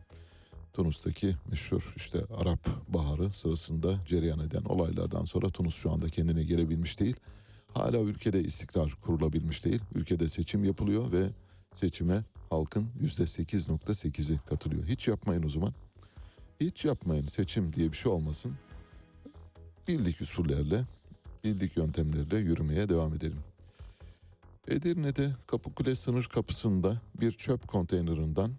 Tunus'taki meşhur işte Arap Baharı sırasında cereyan eden olaylardan sonra Tunus şu anda kendine gelebilmiş değil. Hala ülkede istikrar kurulabilmiş değil. Ülkede seçim yapılıyor ve seçime halkın %8.8'i katılıyor. Hiç yapmayın o zaman. Hiç yapmayın seçim diye bir şey olmasın. Bildik usullerle, bildik yöntemlerle yürümeye devam edelim. Edirne'de Kapıkule sınır kapısında bir çöp konteynerinden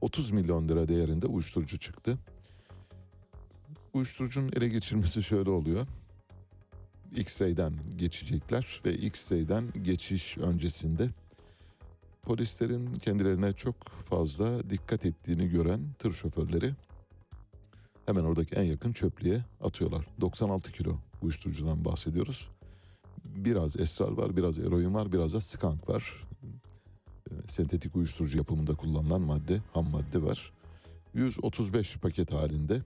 30 milyon lira değerinde uyuşturucu çıktı. Uyuşturucunun ele geçirmesi şöyle oluyor. X-ray'den geçecekler ve X-ray'den geçiş öncesinde polislerin kendilerine çok fazla dikkat ettiğini gören tır şoförleri hemen oradaki en yakın çöplüğe atıyorlar. 96 kilo uyuşturucudan bahsediyoruz. Biraz esrar var, biraz eroin var, biraz da skank var. E, Sentetik uyuşturucu yapımında kullanılan madde, ham madde var. 135 paket halinde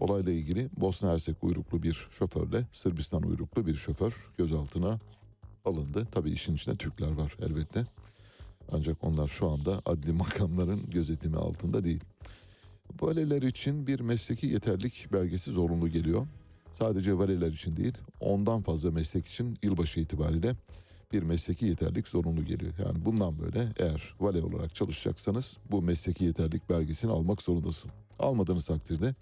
olayla ilgili Bosna Hersek uyruklu bir şoförle Sırbistan uyruklu bir şoför gözaltına alındı. Tabii işin içinde Türkler var elbette. Ancak onlar şu anda adli (laughs) makamların gözetimi altında değil. Valiler için bir mesleki yeterlik belgesi zorunlu geliyor. Sadece valiler için değil, ondan fazla meslek için yılbaşı itibariyle bir mesleki yeterlik zorunlu geliyor. Yani bundan böyle eğer vale olarak çalışacaksanız bu mesleki yeterlik belgesini almak zorundasın. Almadığınız takdirde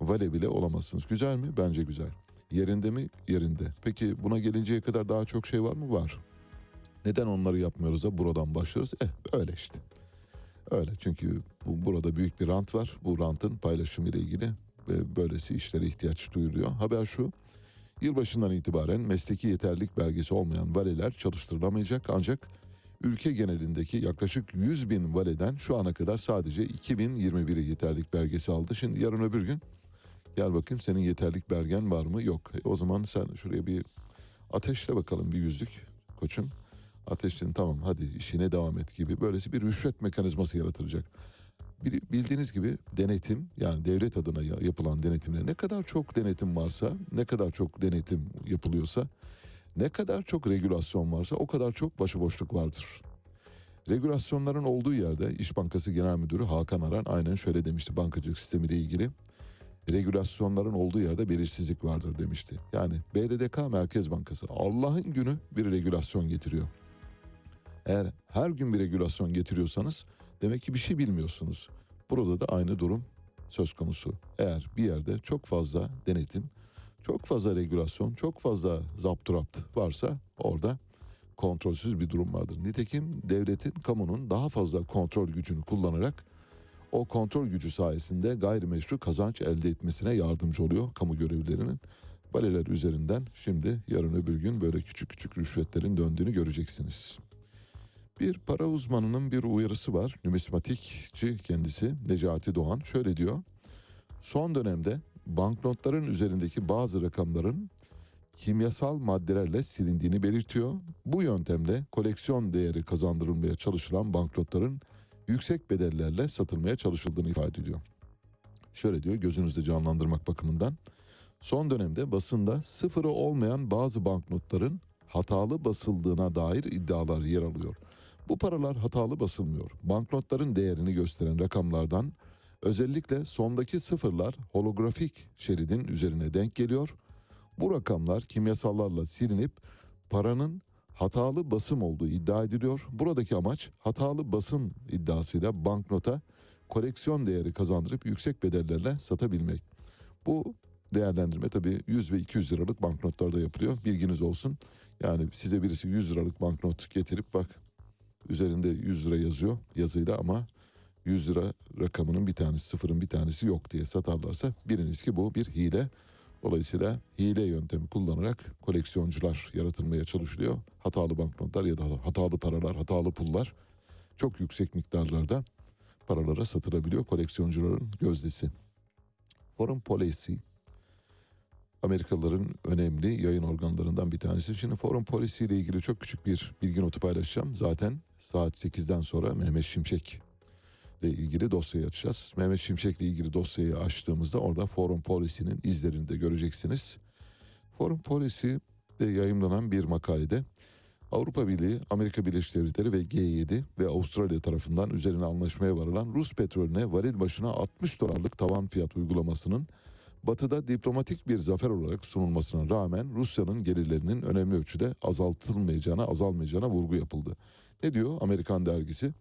vale bile olamazsınız. Güzel mi? Bence güzel. Yerinde mi? Yerinde. Peki buna gelinceye kadar daha çok şey var mı? Var. Neden onları yapmıyoruz da buradan başlıyoruz? Eh öyle işte. Öyle çünkü bu, burada büyük bir rant var. Bu rantın paylaşımı ile ilgili ve böylesi işlere ihtiyaç duyuluyor. Haber şu. Yılbaşından itibaren mesleki yeterlilik belgesi olmayan valiler çalıştırılamayacak ancak ülke genelindeki yaklaşık 100 bin valeden şu ana kadar sadece 2021'i yeterlilik belgesi aldı. Şimdi yarın öbür gün gel bakayım senin yeterlik belgen var mı? Yok. E, o zaman sen şuraya bir ateşle bakalım bir yüzlük koçum. Ateştin tamam hadi işine devam et gibi böylesi bir rüşvet mekanizması yaratılacak. Bildiğiniz gibi denetim yani devlet adına ya- yapılan denetimler ne kadar çok denetim varsa ne kadar çok denetim yapılıyorsa ne kadar çok regülasyon varsa o kadar çok başıboşluk vardır. Regülasyonların olduğu yerde İş Bankası Genel Müdürü Hakan Aran aynen şöyle demişti bankacılık sistemiyle ilgili. Regülasyonların olduğu yerde belirsizlik vardır demişti. Yani BDDK Merkez Bankası Allah'ın günü bir regülasyon getiriyor. Eğer her gün bir regülasyon getiriyorsanız demek ki bir şey bilmiyorsunuz. Burada da aynı durum söz konusu. Eğer bir yerde çok fazla denetim, çok fazla regülasyon, çok fazla zapturapt varsa orada kontrolsüz bir durum vardır. Nitekim devletin, kamunun daha fazla kontrol gücünü kullanarak o kontrol gücü sayesinde gayrimeşru kazanç elde etmesine yardımcı oluyor kamu görevlilerinin. Valiler üzerinden şimdi yarın öbür gün böyle küçük küçük rüşvetlerin döndüğünü göreceksiniz. Bir para uzmanının bir uyarısı var. Numismatikçi kendisi Necati Doğan şöyle diyor. Son dönemde banknotların üzerindeki bazı rakamların kimyasal maddelerle silindiğini belirtiyor. Bu yöntemle koleksiyon değeri kazandırılmaya çalışılan banknotların yüksek bedellerle satılmaya çalışıldığını ifade ediyor. Şöyle diyor gözünüzde canlandırmak bakımından. Son dönemde basında sıfırı olmayan bazı banknotların hatalı basıldığına dair iddialar yer alıyor. Bu paralar hatalı basılmıyor. Banknotların değerini gösteren rakamlardan özellikle sondaki sıfırlar holografik şeridin üzerine denk geliyor. Bu rakamlar kimyasallarla silinip paranın hatalı basım olduğu iddia ediliyor. Buradaki amaç hatalı basım iddiasıyla banknota koleksiyon değeri kazandırıp yüksek bedellerle satabilmek. Bu değerlendirme tabii 100 ve 200 liralık banknotlarda yapılıyor. Bilginiz olsun. Yani size birisi 100 liralık banknot getirip bak üzerinde 100 lira yazıyor yazıyla ama 100 lira rakamının bir tanesi sıfırın bir tanesi yok diye satarlarsa biliniz ki bu bir hile. Dolayısıyla hile yöntemi kullanarak koleksiyoncular yaratılmaya çalışılıyor. Hatalı banknotlar ya da hatalı paralar, hatalı pullar çok yüksek miktarlarda paralara satılabiliyor koleksiyoncuların gözdesi. Foreign Policy Amerikalıların önemli yayın organlarından bir tanesi. Şimdi Foreign Policy ile ilgili çok küçük bir bilgi notu paylaşacağım. Zaten saat 8'den sonra Mehmet Şimşek ile ilgili dosyayı açacağız. Mehmet Şimşek ile ilgili dosyayı açtığımızda orada Foreign Policy'nin izlerini de göreceksiniz. Foreign Policy'de yayımlanan bir makalede Avrupa Birliği, Amerika Birleşik Devletleri ve G7 ve Avustralya tarafından üzerine anlaşmaya varılan Rus petrolüne varil başına 60 dolarlık tavan fiyat uygulamasının Batı'da diplomatik bir zafer olarak sunulmasına rağmen Rusya'nın gelirlerinin önemli ölçüde azaltılmayacağına, azalmayacağına vurgu yapıldı. Ne diyor Amerikan dergisi?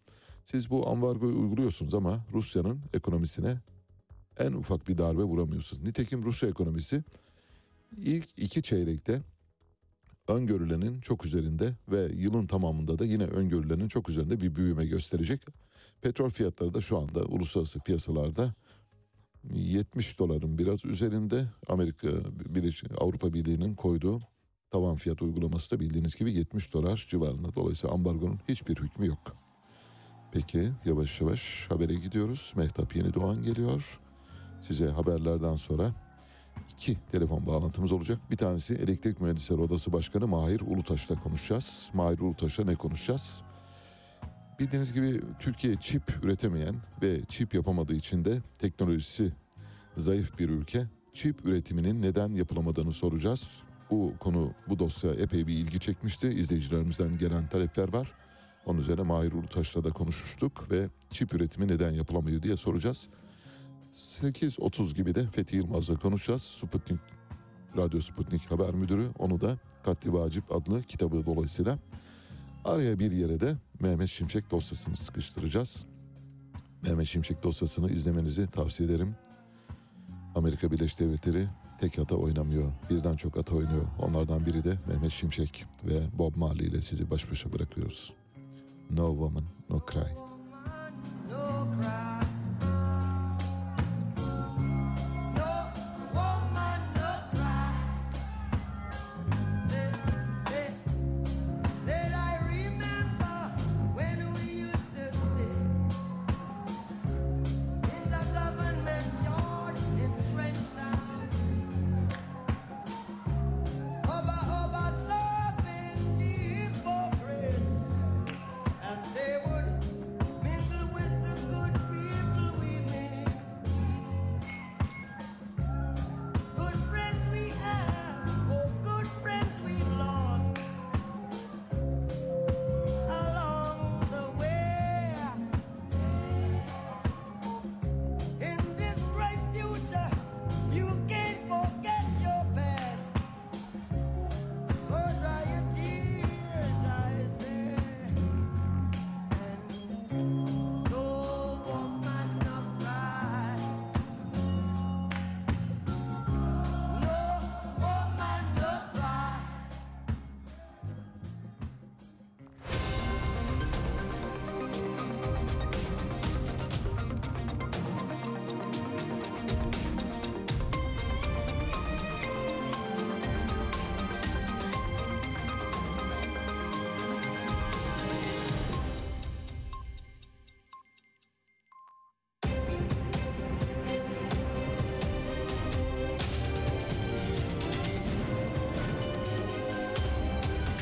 Siz bu ambargoyu uyguluyorsunuz ama Rusya'nın ekonomisine en ufak bir darbe vuramıyorsunuz. Nitekim Rusya ekonomisi ilk iki çeyrekte öngörülenin çok üzerinde ve yılın tamamında da yine öngörülenin çok üzerinde bir büyüme gösterecek. Petrol fiyatları da şu anda uluslararası piyasalarda 70 doların biraz üzerinde Amerika Avrupa Birliği'nin koyduğu tavan fiyat uygulaması da bildiğiniz gibi 70 dolar civarında. Dolayısıyla ambargonun hiçbir hükmü yok. Peki yavaş yavaş habere gidiyoruz. Mehtap Yeni Doğan geliyor. Size haberlerden sonra iki telefon bağlantımız olacak. Bir tanesi Elektrik Mühendisleri Odası Başkanı Mahir Ulutaş'la konuşacağız. Mahir Ulutaş'la ne konuşacağız? Bildiğiniz gibi Türkiye çip üretemeyen ve çip yapamadığı için de teknolojisi zayıf bir ülke. Çip üretiminin neden yapılamadığını soracağız. Bu konu, bu dosya epey bir ilgi çekmişti. İzleyicilerimizden gelen talepler var. Onun üzerine Mahir Ulutaş'la da konuşmuştuk ve çip üretimi neden yapılamıyor diye soracağız. 8.30 gibi de Fethi Yılmaz'la konuşacağız. Sputnik, Radyo Sputnik Haber Müdürü. Onu da Katli Vacip adlı kitabı dolayısıyla Araya bir yere de Mehmet Şimşek dosyasını sıkıştıracağız. Mehmet Şimşek dosyasını izlemenizi tavsiye ederim. Amerika Birleşik Devletleri tek ata oynamıyor. Birden çok ata oynuyor. Onlardan biri de Mehmet Şimşek ve Bob Marley ile sizi baş başa bırakıyoruz. No Woman, No Cry.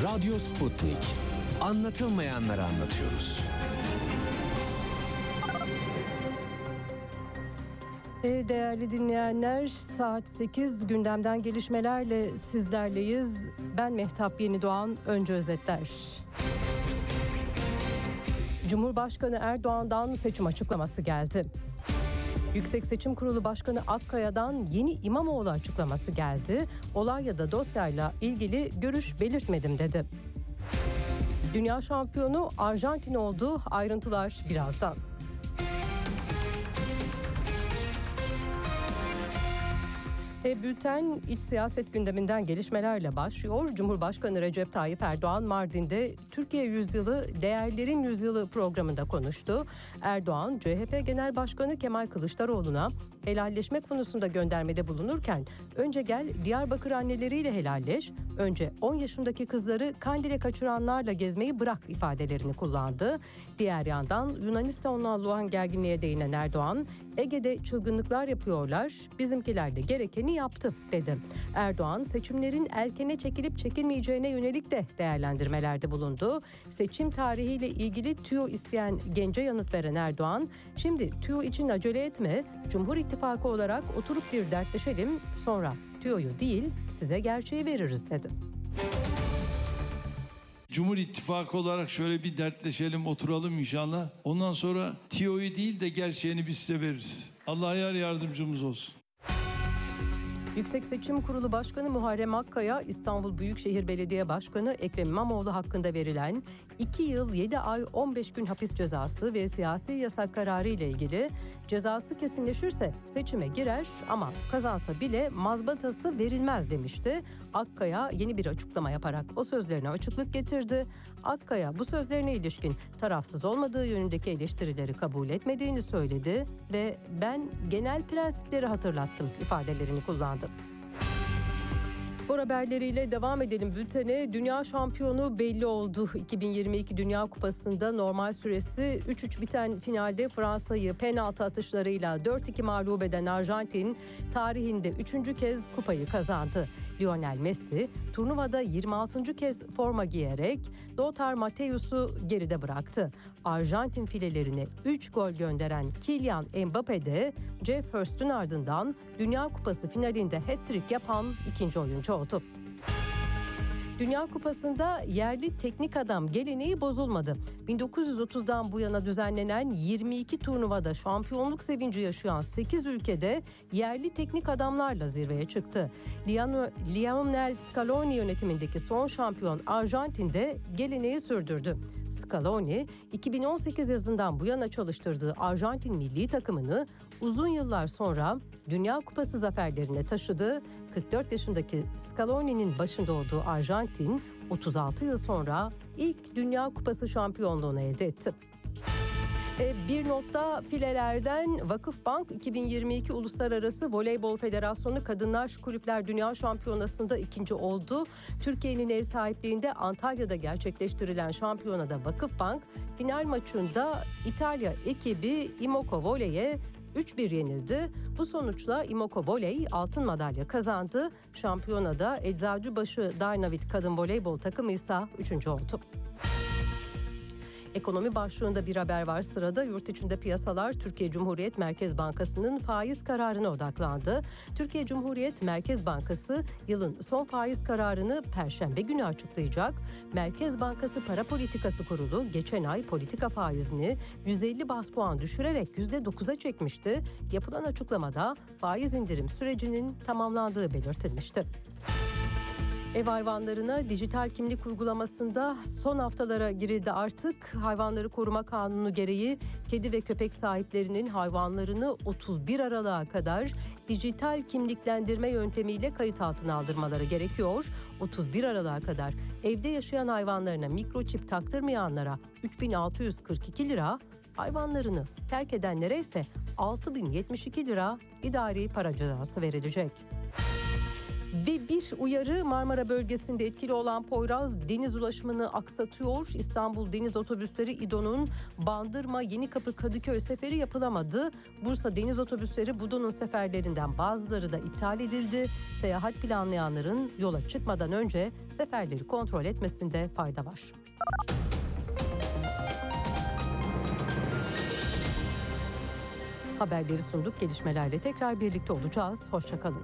Radyo Sputnik. Anlatılmayanları anlatıyoruz. E, Değerli dinleyenler saat 8 gündemden gelişmelerle sizlerleyiz. Ben Mehtap Yeni Doğan önce özetler. Cumhurbaşkanı Erdoğan'dan seçim açıklaması geldi. Yüksek Seçim Kurulu Başkanı Akkaya'dan yeni İmamoğlu açıklaması geldi. Olay ya da dosyayla ilgili görüş belirtmedim dedi. Dünya şampiyonu Arjantin oldu. Ayrıntılar birazdan. E, bülten iç siyaset gündeminden gelişmelerle başlıyor. Cumhurbaşkanı Recep Tayyip Erdoğan Mardin'de Türkiye Yüzyılı Değerlerin Yüzyılı programında konuştu. Erdoğan CHP Genel Başkanı Kemal Kılıçdaroğlu'na helalleşme konusunda göndermede bulunurken önce gel Diyarbakır anneleriyle helalleş, önce 10 yaşındaki kızları Kandil'e kaçıranlarla gezmeyi bırak ifadelerini kullandı. Diğer yandan Yunanistan'la olan gerginliğe değinen Erdoğan, Ege'de çılgınlıklar yapıyorlar, bizimkiler de gerekeni yaptı dedi. Erdoğan seçimlerin erkene çekilip çekilmeyeceğine yönelik de değerlendirmelerde bulundu. Seçim tarihiyle ilgili tüyo isteyen gence yanıt veren Erdoğan, şimdi tüyo için acele etme, Cumhur İttifakı olarak oturup bir dertleşelim, sonra tüyoyu değil size gerçeği veririz dedi. Cumhur İttifakı olarak şöyle bir dertleşelim, oturalım inşallah. Ondan sonra tiyoyu değil de gerçeğini biz size veririz. Allah yar yardımcımız olsun. Yüksek Seçim Kurulu Başkanı Muharrem Akkaya, İstanbul Büyükşehir Belediye Başkanı Ekrem İmamoğlu hakkında verilen 2 yıl 7 ay 15 gün hapis cezası ve siyasi yasak kararı ile ilgili cezası kesinleşirse seçime girer ama kazansa bile mazbatası verilmez demişti. Akkaya yeni bir açıklama yaparak o sözlerine açıklık getirdi. Akkaya bu sözlerine ilişkin tarafsız olmadığı yönündeki eleştirileri kabul etmediğini söyledi ve ben genel prensipleri hatırlattım ifadelerini kullandı. Spor haberleriyle devam edelim bültene. Dünya şampiyonu belli oldu. 2022 Dünya Kupası'nda normal süresi 3-3 biten finalde Fransa'yı penaltı atışlarıyla 4-2 mağlup eden Arjantin tarihinde 3. kez kupayı kazandı. Lionel Messi turnuvada 26. kez forma giyerek Lothar Matthäus'u geride bıraktı. Arjantin filelerine 3 gol gönderen Kylian Mbappe de Jeff Hurst'un ardından Dünya Kupası finalinde hat-trick yapan ikinci oyuncu oldu. Dünya Kupası'nda yerli teknik adam geleneği bozulmadı. 1930'dan bu yana düzenlenen 22 turnuvada şampiyonluk sevinci yaşayan 8 ülkede yerli teknik adamlarla zirveye çıktı. Lionel Scaloni yönetimindeki son şampiyon Arjantin'de geleneği sürdürdü. Scaloni 2018 yazından bu yana çalıştırdığı Arjantin milli takımını uzun yıllar sonra Dünya Kupası zaferlerine taşıdı. 44 yaşındaki Scaloni'nin başında olduğu Arjantin 36 yıl sonra ilk Dünya Kupası şampiyonluğunu elde etti. E, bir notta filelerden Vakıfbank 2022 Uluslararası Voleybol Federasyonu Kadınlar Kulüpler Dünya Şampiyonası'nda ikinci oldu. Türkiye'nin ev sahipliğinde Antalya'da gerçekleştirilen şampiyonada Vakıfbank final maçında İtalya ekibi Imoco Voley'e 3-1 yenildi. Bu sonuçla Imoco Voley altın madalya kazandı. Şampiyonada Eczacıbaşı Darnavit Kadın Voleybol takımı ise 3. oldu. Ekonomi başlığında bir haber var sırada. Yurt içinde piyasalar Türkiye Cumhuriyet Merkez Bankası'nın faiz kararına odaklandı. Türkiye Cumhuriyet Merkez Bankası yılın son faiz kararını Perşembe günü açıklayacak. Merkez Bankası Para Politikası Kurulu geçen ay politika faizini 150 bas puan düşürerek %9'a çekmişti. Yapılan açıklamada faiz indirim sürecinin tamamlandığı belirtilmişti. Ev hayvanlarına dijital kimlik uygulamasında son haftalara girildi artık. Hayvanları koruma kanunu gereği kedi ve köpek sahiplerinin hayvanlarını 31 Aralık'a kadar dijital kimliklendirme yöntemiyle kayıt altına aldırmaları gerekiyor. 31 Aralık'a kadar evde yaşayan hayvanlarına mikroçip taktırmayanlara 3642 lira, hayvanlarını terk edenlere ise 6072 lira idari para cezası verilecek. Ve bir uyarı Marmara bölgesinde etkili olan Poyraz deniz ulaşımını aksatıyor. İstanbul Deniz Otobüsleri İDO'nun Bandırma Yenikapı Kadıköy seferi yapılamadı. Bursa Deniz Otobüsleri Budo'nun seferlerinden bazıları da iptal edildi. Seyahat planlayanların yola çıkmadan önce seferleri kontrol etmesinde fayda var. Haberleri sunduk. Gelişmelerle tekrar birlikte olacağız. Hoşçakalın.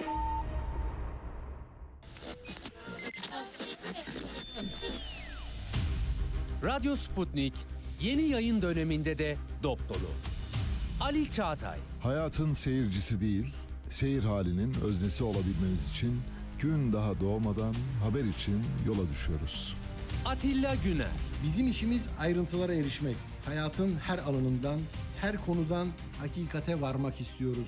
Radyo Sputnik yeni yayın döneminde de dop dolu. Ali Çağatay, Hayatın seyircisi değil, seyir halinin öznesi olabilmemiz için gün daha doğmadan haber için yola düşüyoruz. Atilla Güner, Bizim işimiz ayrıntılara erişmek. Hayatın her alanından, her konudan hakikate varmak istiyoruz.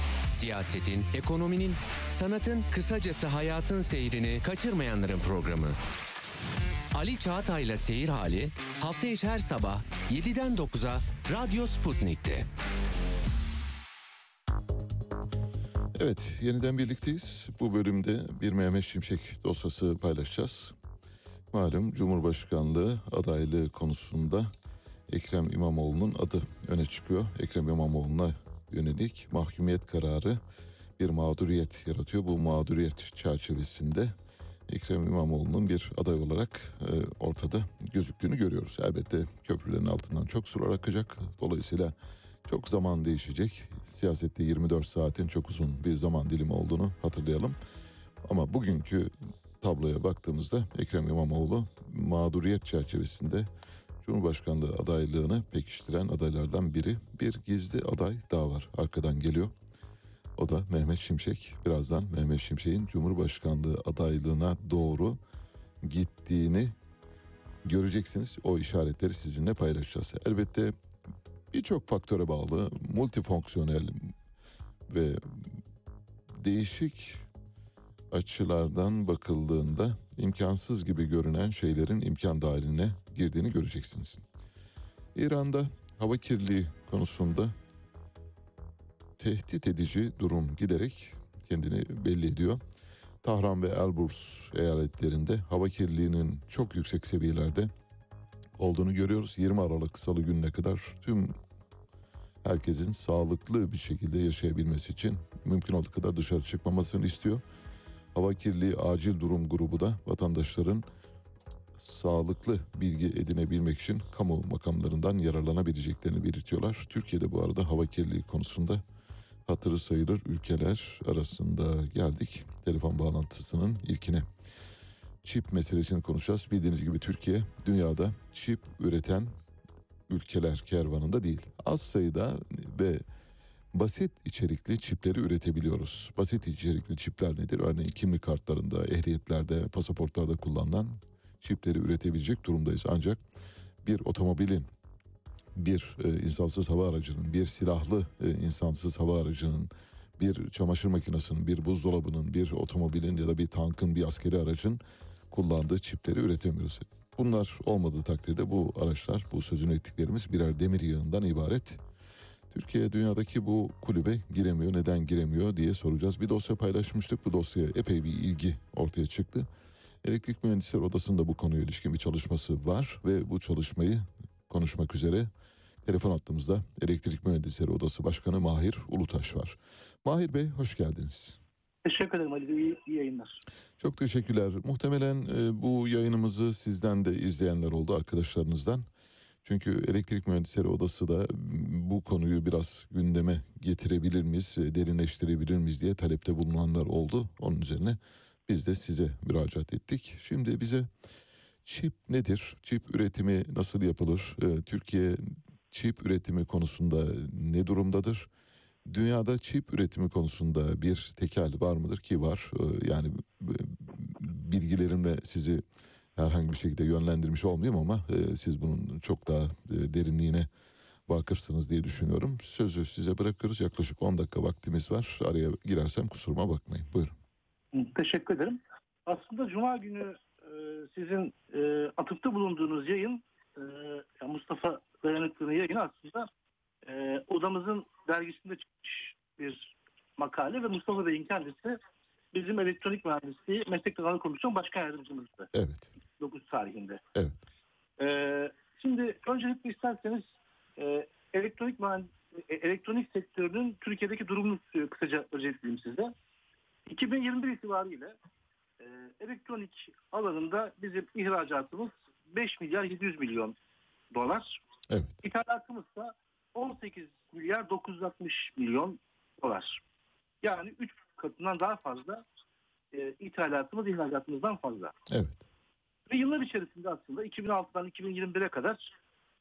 siyasetin, ekonominin, sanatın, kısacası hayatın seyrini kaçırmayanların programı. Ali Çağatay'la Seyir Hali hafta içi her sabah 7'den 9'a Radyo Sputnik'te. Evet, yeniden birlikteyiz. Bu bölümde bir Mehmet Şimşek dosyası paylaşacağız. Malum Cumhurbaşkanlığı adaylığı konusunda Ekrem İmamoğlu'nun adı öne çıkıyor. Ekrem İmamoğlu'na yönelik mahkumiyet kararı bir mağduriyet yaratıyor. Bu mağduriyet çerçevesinde Ekrem İmamoğlu'nun bir aday olarak e, ortada gözüktüğünü görüyoruz. Elbette köprülerin altından çok sular akacak. Dolayısıyla çok zaman değişecek. Siyasette 24 saatin çok uzun bir zaman dilimi olduğunu hatırlayalım. Ama bugünkü tabloya baktığımızda Ekrem İmamoğlu mağduriyet çerçevesinde Cumhurbaşkanlığı adaylığını pekiştiren adaylardan biri. Bir gizli aday daha var. Arkadan geliyor. O da Mehmet Şimşek. Birazdan Mehmet Şimşek'in Cumhurbaşkanlığı adaylığına doğru gittiğini göreceksiniz. O işaretleri sizinle paylaşacağız. Elbette birçok faktöre bağlı, multifonksiyonel ve değişik açılardan bakıldığında imkansız gibi görünen şeylerin imkan dahiline girdiğini göreceksiniz. İran'da hava kirliliği konusunda tehdit edici durum giderek kendini belli ediyor. Tahran ve Elburz eyaletlerinde hava kirliliğinin çok yüksek seviyelerde olduğunu görüyoruz. 20 Aralık Salı gününe kadar tüm herkesin sağlıklı bir şekilde yaşayabilmesi için mümkün olduğu kadar dışarı çıkmamasını istiyor. Hava kirliliği acil durum grubu da vatandaşların sağlıklı bilgi edinebilmek için kamu makamlarından yararlanabileceklerini belirtiyorlar. Türkiye'de bu arada hava kirliliği konusunda hatırı sayılır ülkeler arasında geldik. Telefon bağlantısının ilkine. Çip meselesini konuşacağız. Bildiğiniz gibi Türkiye dünyada çip üreten ülkeler kervanında değil. Az sayıda ve basit içerikli çipleri üretebiliyoruz. Basit içerikli çipler nedir? Örneğin kimlik kartlarında, ehliyetlerde, pasaportlarda kullanılan çipleri üretebilecek durumdayız. Ancak bir otomobilin, bir e, insansız hava aracının, bir silahlı e, insansız hava aracının, bir çamaşır makinesinin, bir buzdolabının, bir otomobilin ya da bir tankın, bir askeri aracın kullandığı çipleri üretemiyoruz. Bunlar olmadığı takdirde bu araçlar, bu sözünü ettiklerimiz birer demir yığından ibaret. Türkiye dünyadaki bu kulübe giremiyor. Neden giremiyor diye soracağız. Bir dosya paylaşmıştık. Bu dosyaya epey bir ilgi ortaya çıktı. Elektrik Mühendisleri Odası'nda bu konuya ilişkin bir çalışması var ve bu çalışmayı konuşmak üzere telefon attığımızda Elektrik Mühendisleri Odası Başkanı Mahir Ulutaş var. Mahir Bey hoş geldiniz. Teşekkür ederim Ali Bey. İyi, iyi yayınlar. Çok teşekkürler. Muhtemelen e, bu yayınımızı sizden de izleyenler oldu arkadaşlarınızdan. Çünkü Elektrik Mühendisleri Odası da bu konuyu biraz gündeme getirebilir miyiz, e, derinleştirebilir miyiz diye talepte bulunanlar oldu. Onun üzerine biz de size müracaat ettik. Şimdi bize çip nedir? Çip üretimi nasıl yapılır? E, Türkiye çip üretimi konusunda ne durumdadır? Dünyada çip üretimi konusunda bir tekel var mıdır ki var? E, Yani bilgilerimle sizi herhangi bir şekilde yönlendirmiş olmayayım ama e, siz bunun çok daha e, derinliğine vakıfsınız diye düşünüyorum. Sözü size bırakıyoruz. Yaklaşık 10 dakika vaktimiz var. Araya girersem kusuruma bakmayın. Buyurun. Teşekkür ederim. Aslında Cuma günü e, sizin e, atıfta bulunduğunuz yayın e, Mustafa Dayanıklı'nın yayını aslında e, odamızın dergisinde çıkmış bir makale ve Mustafa Bey'in kendisi bizim elektronik mühendisliği meslek kanalı komisyon başkan yardımcımızdı. Evet. 9 tarihinde. Evet. Ee, şimdi öncelikle isterseniz e, elektronik mühend- e, elektronik sektörünün Türkiye'deki durumunu e, kısaca özetleyeyim size. 2021 itibariyle e, elektronik alanında bizim ihracatımız 5 milyar 700 milyon dolar. Evet. İthalatımız da 18 milyar 960 milyon dolar. Yani 3 katından daha fazla e, ithalatımız ihracatımızdan fazla. Evet. Ve yıllar içerisinde aslında 2006'dan 2021'e kadar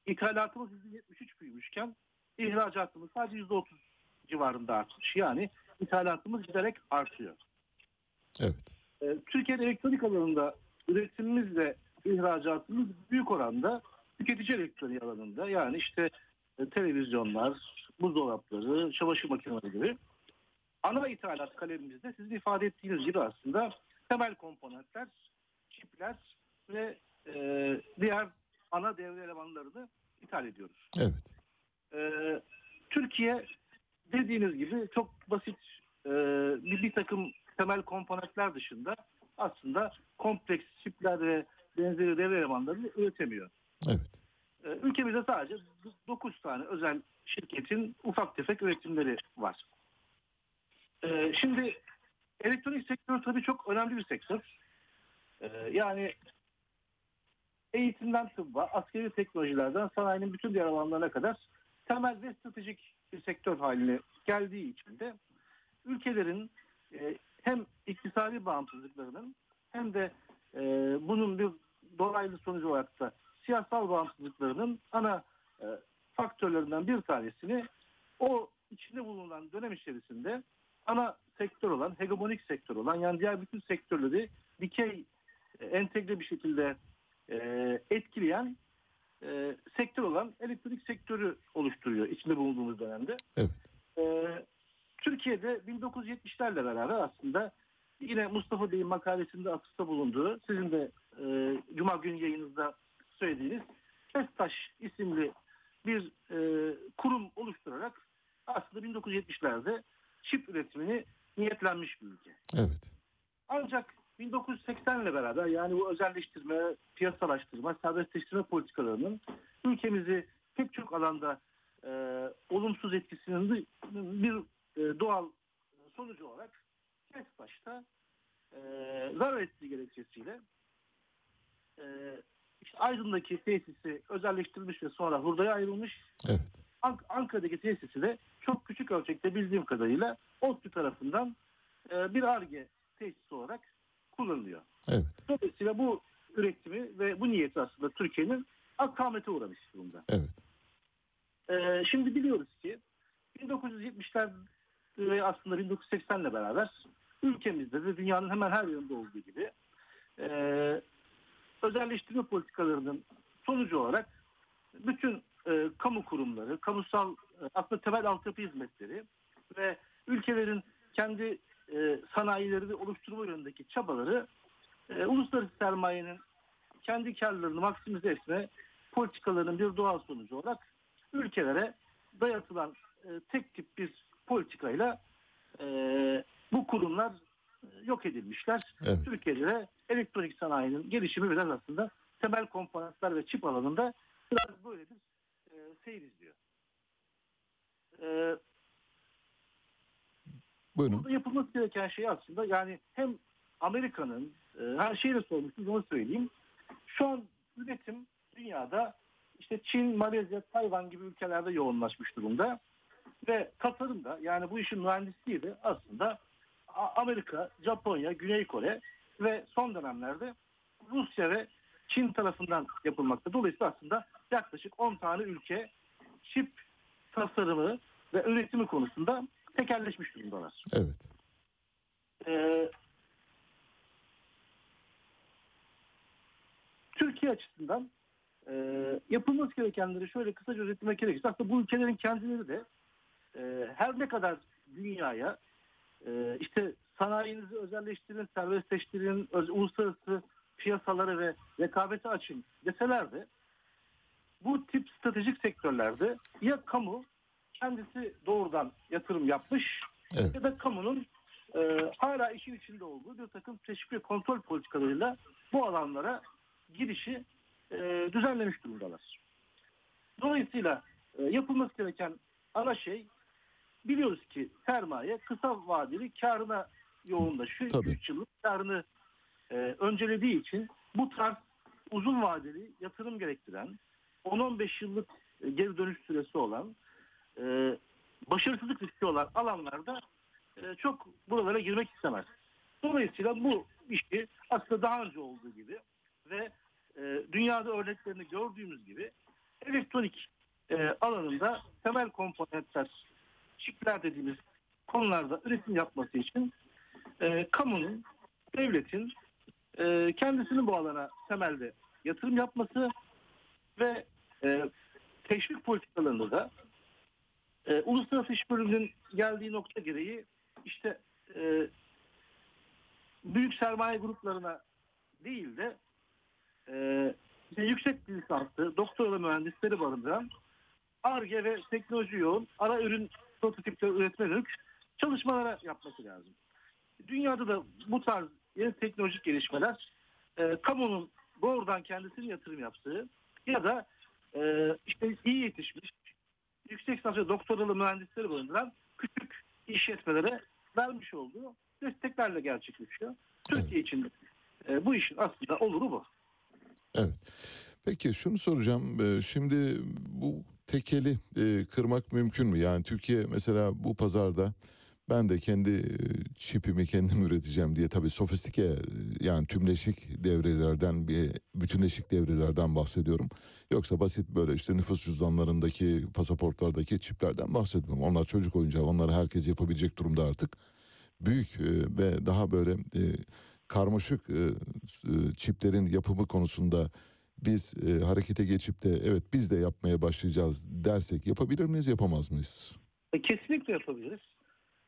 ithalatımız %73 büyümüşken ihracatımız sadece %30 civarında artmış. Yani ithalatımız giderek artıyor. Evet. Ee, Türkiye'de elektronik alanında üretimimizle ihracatımız büyük oranda tüketici elektronik alanında yani işte e, televizyonlar, buzdolapları, çamaşır makineleri gibi. Ana ithalat kalemimizde sizin ifade ettiğiniz gibi aslında temel komponentler, çipler ve e, diğer ana devre elemanlarını ithal ediyoruz. Evet. Ee, Türkiye dediğiniz gibi çok basit e, bir, bir takım temel komponentler dışında aslında kompleks çipler ve benzeri devre elemanlarını üretemiyor. Evet. Ee, ülkemizde sadece 9 tane özel şirketin ufak tefek üretimleri var. Ee, şimdi elektronik sektörü tabii çok önemli bir sektör. Ee, yani eğitimden tıbba, askeri teknolojilerden sanayinin bütün diğer alanlarına kadar temel ve stratejik bir sektör haline geldiği için de ülkelerin e, hem iktisadi bağımsızlıklarının hem de e, bunun bir dolaylı sonucu olarak da siyasal bağımsızlıklarının ana e, faktörlerinden bir tanesini o içinde bulunan dönem içerisinde ana sektör olan, hegemonik sektör olan yani diğer bütün sektörleri dikey e, entegre bir şekilde e, etkileyen e, sektör olan elektrik sektörü oluşturuyor içinde bulunduğumuz dönemde. Evet. E, Türkiye'de 1970'lerle beraber aslında yine Mustafa Bey'in makalesinde atıfta bulunduğu, sizin de e, Cuma günü yayınınızda söylediğiniz Kestaş isimli bir e, kurum oluşturarak aslında 1970'lerde çip üretimini niyetlenmiş bir ülke. Evet. Ancak 1980 ile beraber yani bu özelleştirme, piyasalaştırma, serbestleştirme politikalarının ülkemizi pek çok alanda e, olumsuz etkisinin de bir e, doğal sonucu olarak Kesbaş'ta e, zarar ettiği gerekçesiyle e, işte Aydın'daki tesisi özelleştirilmiş ve sonra hurdaya ayrılmış. Evet. Ank- Ankara'daki tesisi de çok küçük ölçekte bildiğim kadarıyla ODTÜ tarafından e, bir ARGE tesisi olarak kullanılıyor. Evet. Dolayısıyla bu üretimi ve bu niyeti aslında Türkiye'nin akamete uğramış durumda. Evet. Ee, şimdi biliyoruz ki 1970'ler ve aslında 1980 ile beraber ülkemizde de dünyanın hemen her yerinde olduğu gibi e, özelleştirme politikalarının sonucu olarak bütün e, kamu kurumları, kamusal e, aslında temel altyapı hizmetleri ve ülkelerin kendi e, sanayilerini oluşturma yönündeki çabaları e, uluslararası sermayenin kendi karlarını maksimize etme politikalarının bir doğal sonucu olarak ülkelere dayatılan e, tek tip bir politikayla e, bu kurumlar e, yok edilmişler. Evet. Türkiye'de de elektronik sanayinin gelişimi biraz aslında temel komponentler ve çip alanında biraz böyle bir e, seyir izliyor. E, Buyurun. Burada yapılması gereken şey aslında yani hem Amerika'nın e, her şeyi de sormuşsunuz onu söyleyeyim. Şu an üretim dünyada işte Çin, Malezya, Tayvan gibi ülkelerde yoğunlaşmış durumda. Ve tasarım da yani bu işin mühendisliği de aslında Amerika, Japonya, Güney Kore ve son dönemlerde Rusya ve Çin tarafından yapılmakta. Dolayısıyla aslında yaklaşık 10 tane ülke çip tasarımı ve üretimi konusunda tekerleşmiş durumdalar. Evet. Ee, Türkiye açısından e, yapılması gerekenleri şöyle kısaca özetlemek gerekirse aslında bu ülkelerin kendileri de e, her ne kadar dünyaya e, işte sanayinizi özelleştirin, serbestleştirin, öz- uluslararası piyasalara ve rekabete açın deseler de bu tip stratejik sektörlerde ya kamu kendisi doğrudan yatırım yapmış ya da kamunun e, hala işin içinde olduğu bir takım teşvik ve kontrol politikalarıyla bu alanlara girişi e, düzenlemiş durumdalar. Dolayısıyla e, yapılması gereken ana şey biliyoruz ki sermaye kısa vadeli karına yoğunlaşıyor. 3 yıllık karını e, öncelediği için bu tarz uzun vadeli yatırım gerektiren 10-15 yıllık e, geri dönüş süresi olan e, başarısızlık riski olan alanlarda e, çok buralara girmek istemez. Dolayısıyla bu işi aslında daha önce olduğu gibi ve e, dünyada örneklerini gördüğümüz gibi elektronik e, alanında temel komponentler, çipler dediğimiz konularda üretim yapması için e, kamunun, devletin e, kendisinin bu alana temelde yatırım yapması ve e, teşvik politikalarında da e, uluslararası işbirliğinin geldiği nokta gereği işte e, büyük sermaye gruplarına değil de e, işte yüksek lisanslı, doktoralı mühendisleri barındıran ARGE ve teknoloji yoğun ara ürün prototipleri üretme yönelik çalışmalara yapması lazım. Dünyada da bu tarz yeni teknolojik gelişmeler e, kamunun doğrudan kendisinin yatırım yaptığı ya da e, işte iyi yetişmiş yüksek lisans doktoralı mühendisleri barındıran küçük işletmelere vermiş olduğu desteklerle gerçekleşiyor. Türkiye için e, bu işin aslında oluru bu. Evet. Peki şunu soracağım. Ee, Şimdi bu tekeli e, kırmak mümkün mü? Yani Türkiye mesela bu pazarda ben de kendi çipimi kendim üreteceğim diye tabii sofistike yani tümleşik devrelerden bir bütünleşik devrelerden bahsediyorum. Yoksa basit böyle işte nüfus cüzdanlarındaki pasaportlardaki çiplerden bahsetmiyorum. Onlar çocuk oyuncağı onları herkes yapabilecek durumda artık. Büyük ve daha böyle karmaşık çiplerin yapımı konusunda biz e, harekete geçip de evet biz de yapmaya başlayacağız dersek yapabilir miyiz yapamaz mıyız? E, Kesinlikle yapabiliriz.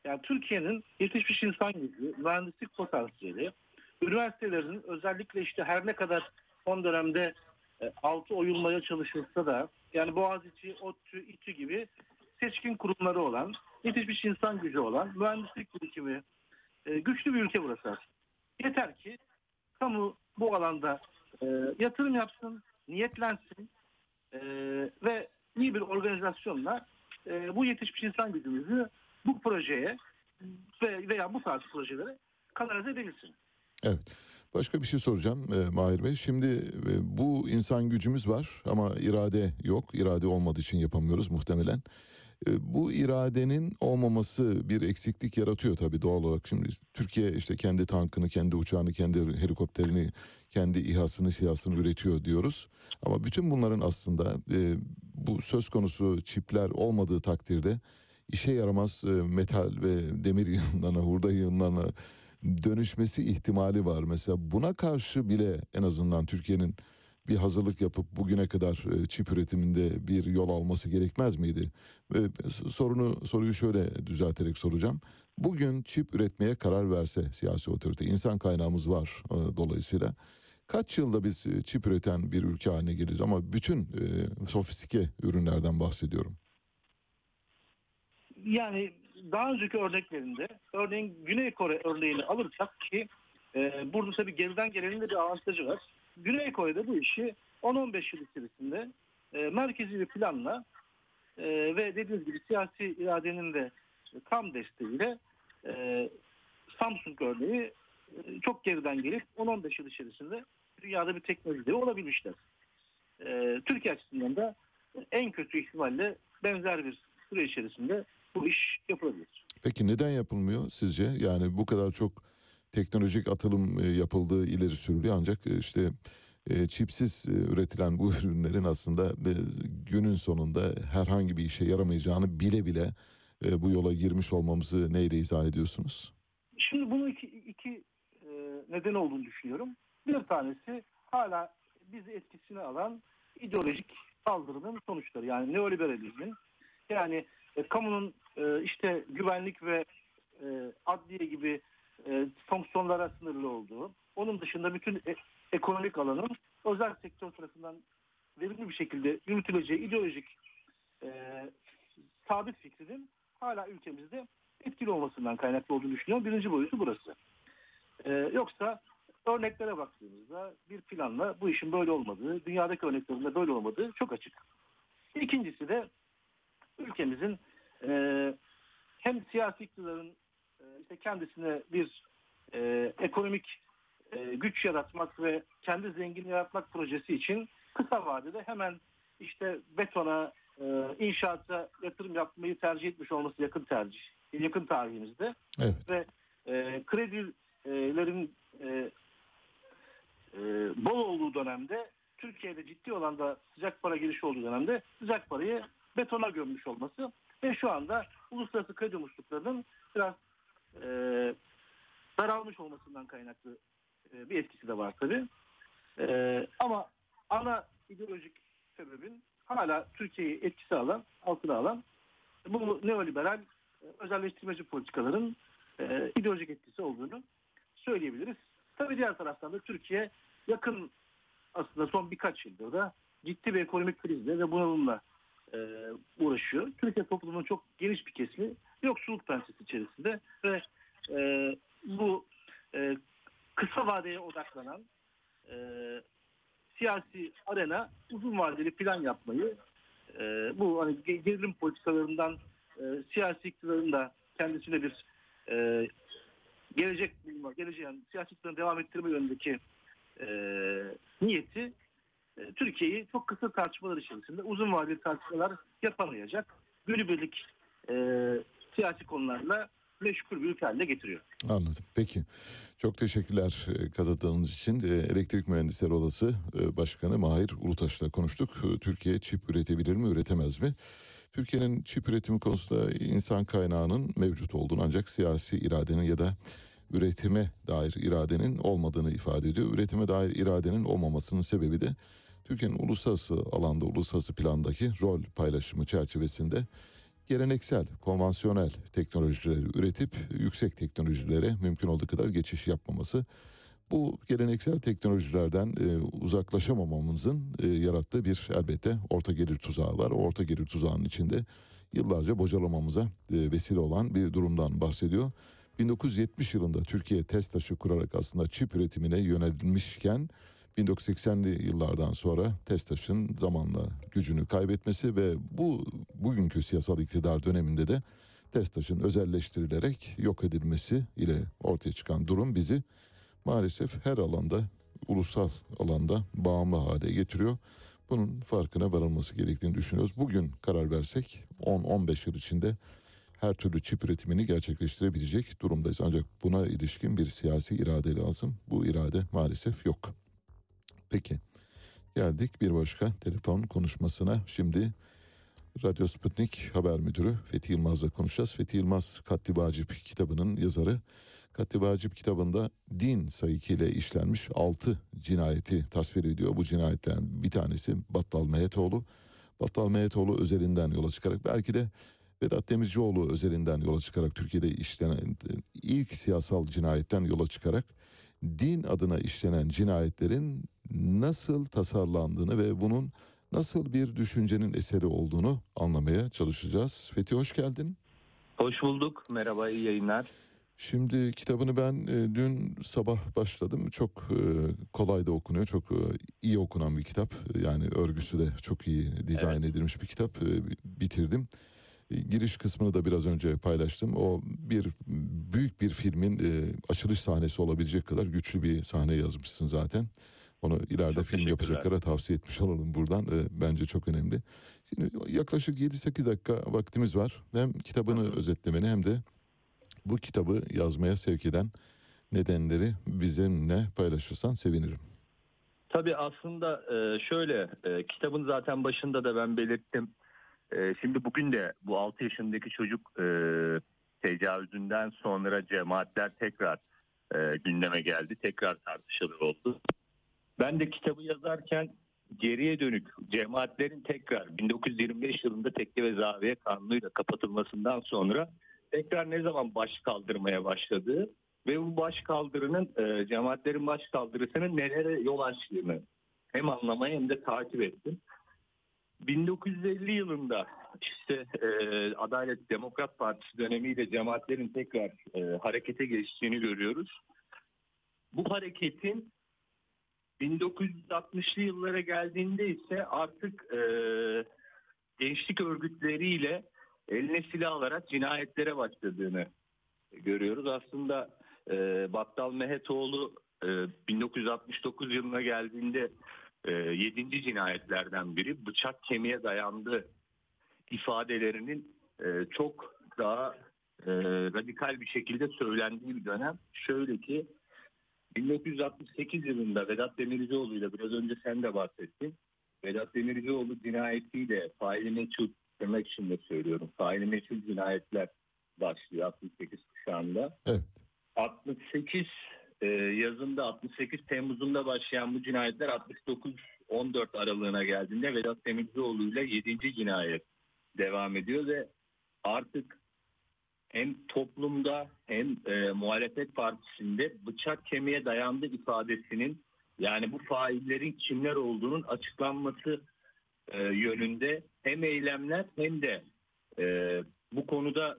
Yani Türkiye'nin yetişmiş insan gücü, mühendislik potansiyeli, üniversitelerinin özellikle işte her ne kadar son dönemde e, altı oyulmaya çalışılsa da yani Boğaziçi, ODTÜ, İTÜ gibi seçkin kurumları olan, yetişmiş insan gücü olan, mühendislik birikimi e, güçlü bir ülke burası aslında. Yeter ki kamu bu alanda e, yatırım yapsın, niyetlensin ve iyi bir organizasyonla bu yetişmiş insan gücümüzü bu projeye ve veya bu tarz projelere kanalize edebilsin. Evet. Başka bir şey soracağım e, Mahir Bey. Şimdi e, bu insan gücümüz var ama irade yok. İrade olmadığı için yapamıyoruz muhtemelen. E, bu iradenin olmaması bir eksiklik yaratıyor tabii doğal olarak. Şimdi Türkiye işte kendi tankını, kendi uçağını, kendi helikopterini, kendi İHA'sını, SİHA'sını üretiyor diyoruz. Ama bütün bunların aslında e, bu söz konusu çipler olmadığı takdirde işe yaramaz e, metal ve demir (laughs) yığınlarına, hurda yığınlarına dönüşmesi ihtimali var. Mesela buna karşı bile en azından Türkiye'nin bir hazırlık yapıp bugüne kadar e, çip üretiminde bir yol alması gerekmez miydi? Sorunu soruyu şöyle düzelterek soracağım. Bugün çip üretmeye karar verse siyasi otorite, insan kaynağımız var e, dolayısıyla. Kaç yılda biz çip üreten bir ülke haline geliriz ama bütün sofistike ürünlerden bahsediyorum. Yani daha önceki örneklerinde örneğin Güney Kore örneğini alırsak ki e, burada tabii geriden gelenin de bir avantajı var. Güney Kore'de bu işi 10-15 yıl içerisinde e, merkezi bir planla e, ve dediğiniz gibi siyasi iradenin de tam desteğiyle e, Samsung örneği e, çok geriden gelip 10-15 yıl içerisinde dünyada bir teknoloji olabilmişler. E, Türkiye açısından da en kötü ihtimalle benzer bir süre içerisinde bu iş yapılabilir. Peki neden yapılmıyor sizce? Yani bu kadar çok teknolojik atılım e, yapıldığı ileri sürülüyor ancak e, işte e, çipsiz üretilen bu (laughs) ürünlerin aslında günün sonunda herhangi bir işe yaramayacağını bile bile bu yola girmiş olmamızı neyle izah ediyorsunuz? Şimdi bunun iki, iki neden olduğunu düşünüyorum. Bir tanesi hala bizi etkisine alan ideolojik saldırının sonuçları. Yani neoliberalizmin yani e, kamunun e, işte güvenlik ve e, adliye gibi e, fonksiyonlara sınırlı olduğu, onun dışında bütün e- ekonomik alanın özel sektör tarafından verimli bir şekilde yürütüleceği ideolojik sabit fikrinin hala ülkemizde etkili olmasından kaynaklı olduğunu düşünüyorum. Birinci boyutu burası. Yoksa örneklere baktığımızda bir planla bu işin böyle olmadığı, dünyadaki örneklerinde böyle olmadığı çok açık. İkincisi de ülkemizin e, hem siyasi iktidarın e, işte kendisine bir e, ekonomik e, güç yaratmak ve kendi zengin yaratmak projesi için kısa vadede hemen işte betona, e, inşaata yatırım yapmayı tercih etmiş olması yakın tercih, yakın tarihimizde Evet. ve e, kredilerin e, e, bol olduğu dönemde Türkiye'de ciddi olan da sıcak para girişi olduğu dönemde sıcak parayı betona gömmüş olması ve şu anda uluslararası kredi musluklarının biraz e, daralmış olmasından kaynaklı e, bir etkisi de var tabii. E, ama ana ideolojik sebebin hala Türkiye'yi etkisi alan, altına alan bu neoliberal e, özelleştirmeci politikaların e, ideolojik etkisi olduğunu söyleyebiliriz. Tabii diğer taraftan da Türkiye yakın aslında son birkaç yıldır da ciddi bir ekonomik krizle ve bunalımla e, uğraşıyor. Türkiye toplumunun çok geniş bir kesimi yoksulluk pençesi içerisinde ve e, bu e, kısa vadeye odaklanan e, siyasi arena uzun vadeli plan yapmayı e, bu hani ge- gerilim politikalarından e, siyasi iktidarın da kendisine bir e, gelecek bulma, geleceği yani iktidarın devam ettirme yönündeki e, niyeti Türkiye'yi çok kısa tartışmalar içerisinde uzun vadeli tartışmalar yapamayacak günübirlik e, siyasi konularla meşgul bir ülke haline getiriyor. Anladım. Peki. Çok teşekkürler e, katıldığınız için. E, Elektrik Mühendisleri Odası e, Başkanı Mahir Ulutaş'la konuştuk. E, Türkiye çip üretebilir mi, üretemez mi? Türkiye'nin çip üretimi konusunda insan kaynağının mevcut olduğunu ancak siyasi iradenin ya da üretime dair iradenin olmadığını ifade ediyor. Üretime dair iradenin olmamasının sebebi de Türkiye'nin uluslararası alanda, uluslararası plandaki rol paylaşımı çerçevesinde geleneksel, konvansiyonel teknolojileri üretip yüksek teknolojilere mümkün olduğu kadar geçiş yapmaması. Bu geleneksel teknolojilerden e, uzaklaşamamamızın e, yarattığı bir elbette orta gelir tuzağı var. Orta gelir tuzağının içinde yıllarca bocalamamıza e, vesile olan bir durumdan bahsediyor. 1970 yılında Türkiye test taşı kurarak aslında çip üretimine yönelmişken 1980'li yıllardan sonra TESTAŞ'ın zamanla gücünü kaybetmesi ve bu bugünkü siyasal iktidar döneminde de TESTAŞ'ın özelleştirilerek yok edilmesi ile ortaya çıkan durum bizi maalesef her alanda ulusal alanda bağımlı hale getiriyor. Bunun farkına varılması gerektiğini düşünüyoruz. Bugün karar versek 10-15 yıl içinde her türlü çip üretimini gerçekleştirebilecek durumdayız. Ancak buna ilişkin bir siyasi irade lazım. Bu irade maalesef yok. Peki geldik bir başka telefon konuşmasına. Şimdi Radyo Sputnik Haber Müdürü Fethi Yılmaz'la konuşacağız. Fethi Yılmaz Katli Vacip kitabının yazarı. Katli Vacip kitabında din sayıkıyla işlenmiş 6 cinayeti tasvir ediyor. Bu cinayetlerin bir tanesi Battal Mehetoğlu. Battal Mehetoğlu özelinden yola çıkarak belki de Vedat Demircioğlu özelinden yola çıkarak Türkiye'de işlenen ilk siyasal cinayetten yola çıkarak din adına işlenen cinayetlerin nasıl tasarlandığını ve bunun nasıl bir düşüncenin eseri olduğunu anlamaya çalışacağız. Fethi hoş geldin. Hoş bulduk. Merhaba, iyi yayınlar. Şimdi kitabını ben e, dün sabah başladım. Çok e, kolay da okunuyor. Çok e, iyi okunan bir kitap. Yani örgüsü de çok iyi dizayn edilmiş bir kitap. E, bitirdim. E, Giriş kısmını da biraz önce paylaştım. O bir büyük bir filmin e, açılış sahnesi olabilecek kadar güçlü bir sahne yazmışsın zaten. Onu ileride film yapacaklara tavsiye etmiş (laughs) olalım buradan. E, bence çok önemli. Şimdi yaklaşık 7-8 dakika vaktimiz var. Hem kitabını özetlemeni hem de bu kitabı yazmaya sevk eden nedenleri bizimle paylaşırsan sevinirim. Tabii aslında e, şöyle, e, kitabın zaten başında da ben belirttim. E, Şimdi bugün de bu 6 yaşındaki çocuk tecavüzünden sonra cemaatler tekrar gündeme geldi. Tekrar tartışılır oldu. Ben de kitabı yazarken geriye dönük cemaatlerin tekrar 1925 yılında tekke ve zaviye kanunuyla kapatılmasından sonra tekrar ne zaman baş kaldırmaya başladığı ve bu baş kaldırının e, cemaatlerin baş kaldırısının nelere yol açtığını hem anlamaya hem de takip ettim. 1950 yılında işte e, Adalet Demokrat Partisi dönemiyle cemaatlerin tekrar e, harekete geçtiğini görüyoruz. bu hareketin 1960'lı yıllara geldiğinde ise artık e, gençlik örgütleriyle eline silah alarak cinayetlere başladığını görüyoruz. Aslında e, Battal Mehetoğlu e, 1969 yılına geldiğinde e, 7. cinayetlerden biri bıçak kemiğe dayandı ifadelerinin e, çok daha e, radikal bir şekilde söylendiği bir dönem. Şöyle ki 1968 yılında Vedat Demircioğlu ile biraz önce sen de bahsettin. Vedat Demircioğlu cinayetiyle faili meçhul demek için de söylüyorum. Faili meçhul cinayetler başlıyor 68 kuşağında. Evet. 68 e, yazında 68 Temmuz'unda başlayan bu cinayetler 69 14 aralığına geldiğinde Vedat Demircioğlu ile 7. cinayet devam ediyor ve artık hem toplumda hem e, muhalefet partisinde bıçak kemiğe dayandı ifadesinin yani bu faillerin kimler olduğunun açıklanması e, yönünde hem eylemler hem de e, bu konuda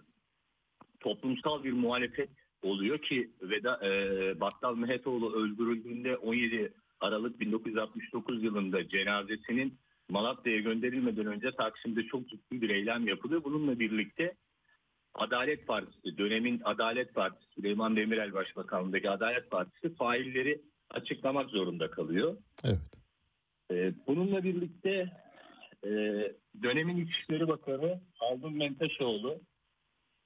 toplumsal bir muhalefet oluyor ki Veda, e, Battal Mehetoğlu öldürüldüğünde 17 Aralık 1969 yılında cenazesinin Malatya'ya gönderilmeden önce Taksim'de çok ciddi bir eylem yapılıyor. Bununla birlikte Adalet Partisi, dönemin Adalet Partisi, Süleyman Demirel Başbakanlığındaki Adalet Partisi failleri açıklamak zorunda kalıyor. Evet. Ee, bununla birlikte e, dönemin İçişleri Bakanı Haldun Menteşoğlu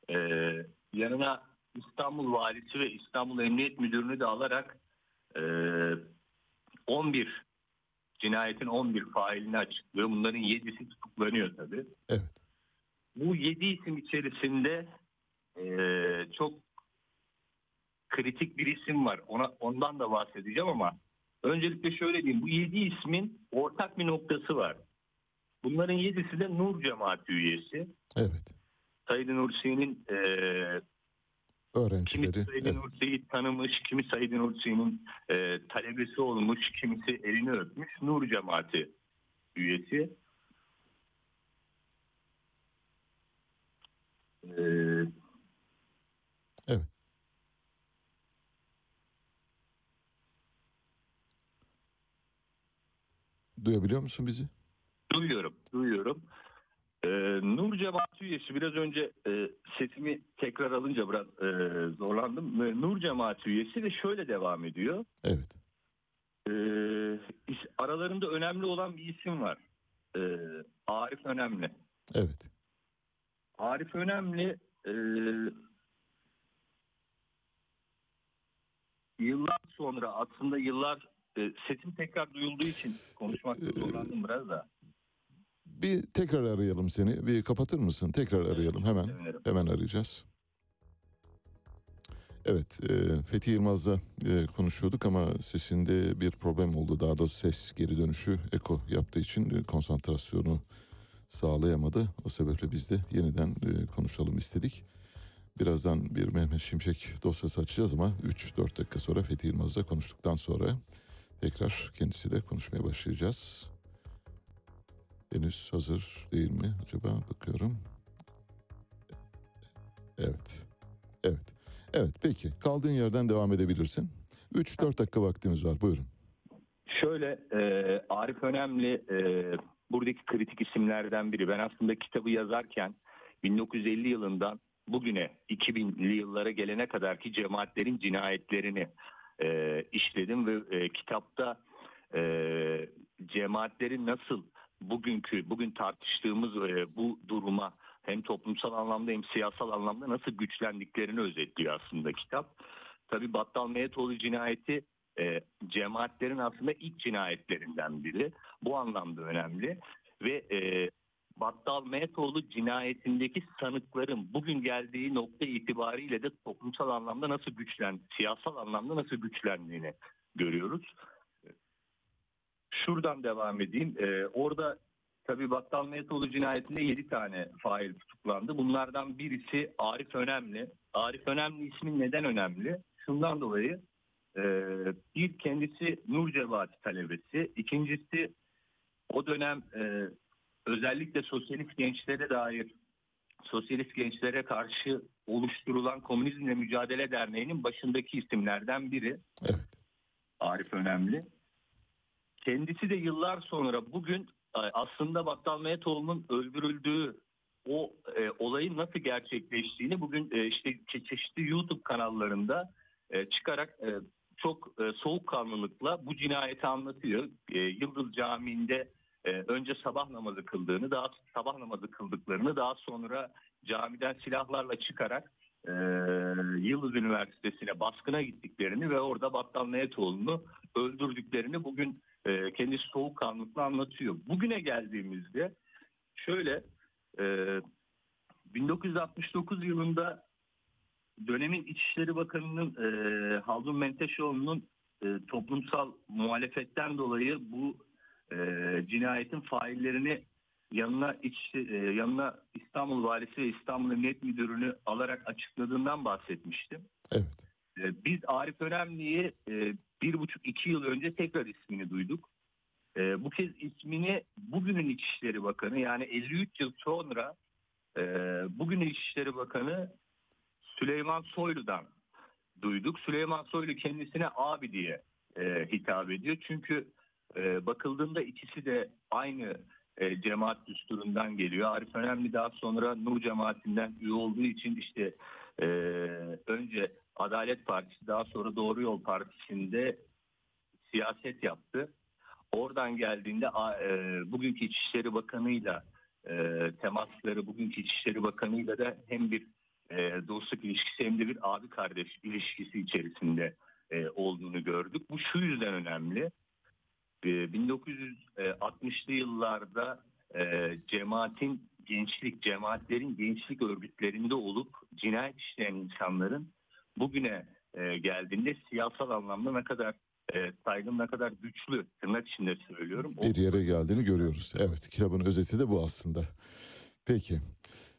e, yanına İstanbul Valisi ve İstanbul Emniyet Müdürünü de alarak e, 11 cinayetin 11 failini açıklıyor. Bunların 7'si tutuklanıyor tabii. Evet. Bu 7 isim içerisinde e, çok kritik bir isim var. Ona ondan da bahsedeceğim ama öncelikle şöyle diyeyim. Bu 7 ismin ortak bir noktası var. Bunların 7'si de Nur Cemaati üyesi. Evet. Said Nursi'nin e, Öğrencileri. Kimi Said Evet. Nursi'yi tanımış, kimi Said Nursi'nin e, talebesi olmuş, kimisi elini öpmüş. Nur Cemaati üyesi. E, Evet. Duyabiliyor musun bizi? Duyuyorum, duyuyorum. Ee, Nur Cemaati üyesi biraz önce e, sesimi tekrar alınca biraz e, zorlandım. Ee, Nur Cemaati üyesi de şöyle devam ediyor. Evet. Ee, is- aralarında önemli olan bir isim var. Ee, Arif Önemli. Evet. Arif Önemli e, yıllar sonra aslında yıllar e, sesim tekrar duyulduğu için konuşmakta zorlandım biraz da. Bir tekrar arayalım seni. Bir kapatır mısın? Tekrar arayalım hemen. Hemen arayacağız. Evet, e, Fethi Yılmaz'la e, konuşuyorduk ama sesinde bir problem oldu. Daha doğrusu ses geri dönüşü eko yaptığı için e, konsantrasyonu sağlayamadı. O sebeple biz de yeniden e, konuşalım istedik. Birazdan bir Mehmet Şimşek dosyası açacağız ama 3-4 dakika sonra Fethi Yılmaz'la konuştuktan sonra tekrar kendisiyle konuşmaya başlayacağız. Henüz hazır değil mi acaba bakıyorum. Evet. Evet. Evet peki kaldığın yerden devam edebilirsin. 3-4 dakika vaktimiz var buyurun. Şöyle e, Arif Önemli e, buradaki kritik isimlerden biri. Ben aslında kitabı yazarken 1950 yılından bugüne 2000'li yıllara gelene kadarki cemaatlerin cinayetlerini e, işledim ve e, kitapta e, cemaatlerin nasıl bugünkü bugün tartıştığımız e, bu duruma hem toplumsal anlamda hem siyasal anlamda nasıl güçlendiklerini özetliyor aslında kitap. Tabii Battal Mehetoğlu cinayeti e, cemaatlerin aslında ilk cinayetlerinden biri. Bu anlamda önemli ve e, Battal Mehetoğlu cinayetindeki sanıkların bugün geldiği nokta itibariyle de toplumsal anlamda nasıl güçlen, siyasal anlamda nasıl güçlendiğini görüyoruz. Şuradan devam edeyim. E, orada tabii Battal Mehetoğlu cinayetinde 7 tane fail tutuklandı. Bunlardan birisi Arif Önemli. Arif Önemli ismi neden önemli? Şundan dolayı bir kendisi Nur Cevati talebesi. İkincisi o dönem e, özellikle sosyalist gençlere dair sosyalist gençlere karşı oluşturulan Komünizmle Mücadele Derneği'nin başındaki isimlerden biri. Arif Önemli. Kendisi de yıllar sonra bugün e, aslında Battal Mehmetoğlu'nun öldürüldüğü o e, olayın nasıl gerçekleştiğini bugün e, işte çe- çeşitli YouTube kanallarında e, çıkarak e, çok e, soğukkanlılıkla bu cinayeti anlatıyor. E, Yıldız Camii'nde e, önce sabah namazı kıldığını, daha sabah namazı kıldıklarını, daha sonra camiden silahlarla çıkarak e, Yıldız Üniversitesi'ne baskına gittiklerini ve orada Battal Mehmetoğlu'nu öldürdüklerini bugün e, kendisi soğukkanlılıkla anlatıyor. Bugüne geldiğimizde şöyle e, 1969 yılında dönemin İçişleri Bakanı'nın e, Haldun Menteşoğlu'nun e, toplumsal muhalefetten dolayı bu e, cinayetin faillerini yanına iç, e, yanına İstanbul Valisi ve İstanbul Emniyet Müdürü'nü alarak açıkladığından bahsetmiştim. Evet. E, biz Arif Önemli'yi e, bir buçuk iki yıl önce tekrar ismini duyduk. E, bu kez ismini bugünün İçişleri Bakanı yani 53 yıl sonra e, bugünün İçişleri Bakanı Süleyman Soylu'dan duyduk. Süleyman Soylu kendisine abi diye e, hitap ediyor. Çünkü e, bakıldığında ikisi de aynı e, cemaat düsturundan geliyor. Arif Önemli daha sonra Nur cemaatinden üye olduğu için işte e, önce Adalet Partisi daha sonra Doğru Yol Partisi'nde siyaset yaptı. Oradan geldiğinde e, bugünkü İçişleri Bakanı'yla e, temasları bugünkü İçişleri Bakanı'yla da hem bir e, dostluk ilişkisi hem de bir abi kardeş ilişkisi içerisinde e, olduğunu gördük. Bu şu yüzden önemli. E, 1960'lı yıllarda e, cemaatin gençlik, cemaatlerin gençlik örgütlerinde olup cinayet işleyen insanların bugüne e, geldiğinde siyasal anlamda ne kadar e, saygın ne kadar güçlü tırnak içinde söylüyorum. Bir yere geldiğini görüyoruz. Evet kitabın özeti de bu aslında. Peki.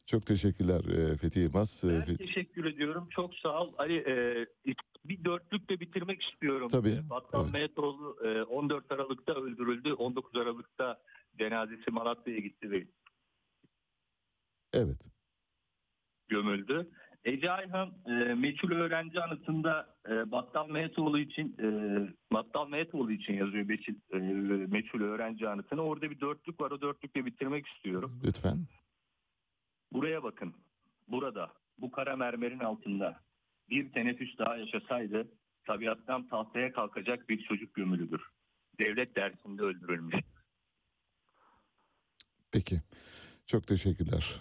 Çok teşekkürler e, Fethi Yılmaz. E, Ben Fe- teşekkür ediyorum. Çok sağ ol. Ali e, bir dörtlükle bitirmek istiyorum. Tabii, E, Battal Mehmetoğlu e, 14 Aralık'ta öldürüldü. 19 Aralık'ta cenazesi Malatya'ya gitti ve Evet. gömüldü. Ece Ayhan e, meçhul öğrenci anıtında e, Battal Mehmetoğlu için e, Battal Mehmetoğlu için yazıyor meçhul, e, meçhul öğrenci anıtını. Orada bir dörtlük var. O dörtlükle bitirmek istiyorum. Lütfen. Buraya bakın. Burada, bu kara mermerin altında bir teneffüs daha yaşasaydı tabiattan tahtaya kalkacak bir çocuk gömülüdür. Devlet dersinde öldürülmüş. Peki. Çok teşekkürler.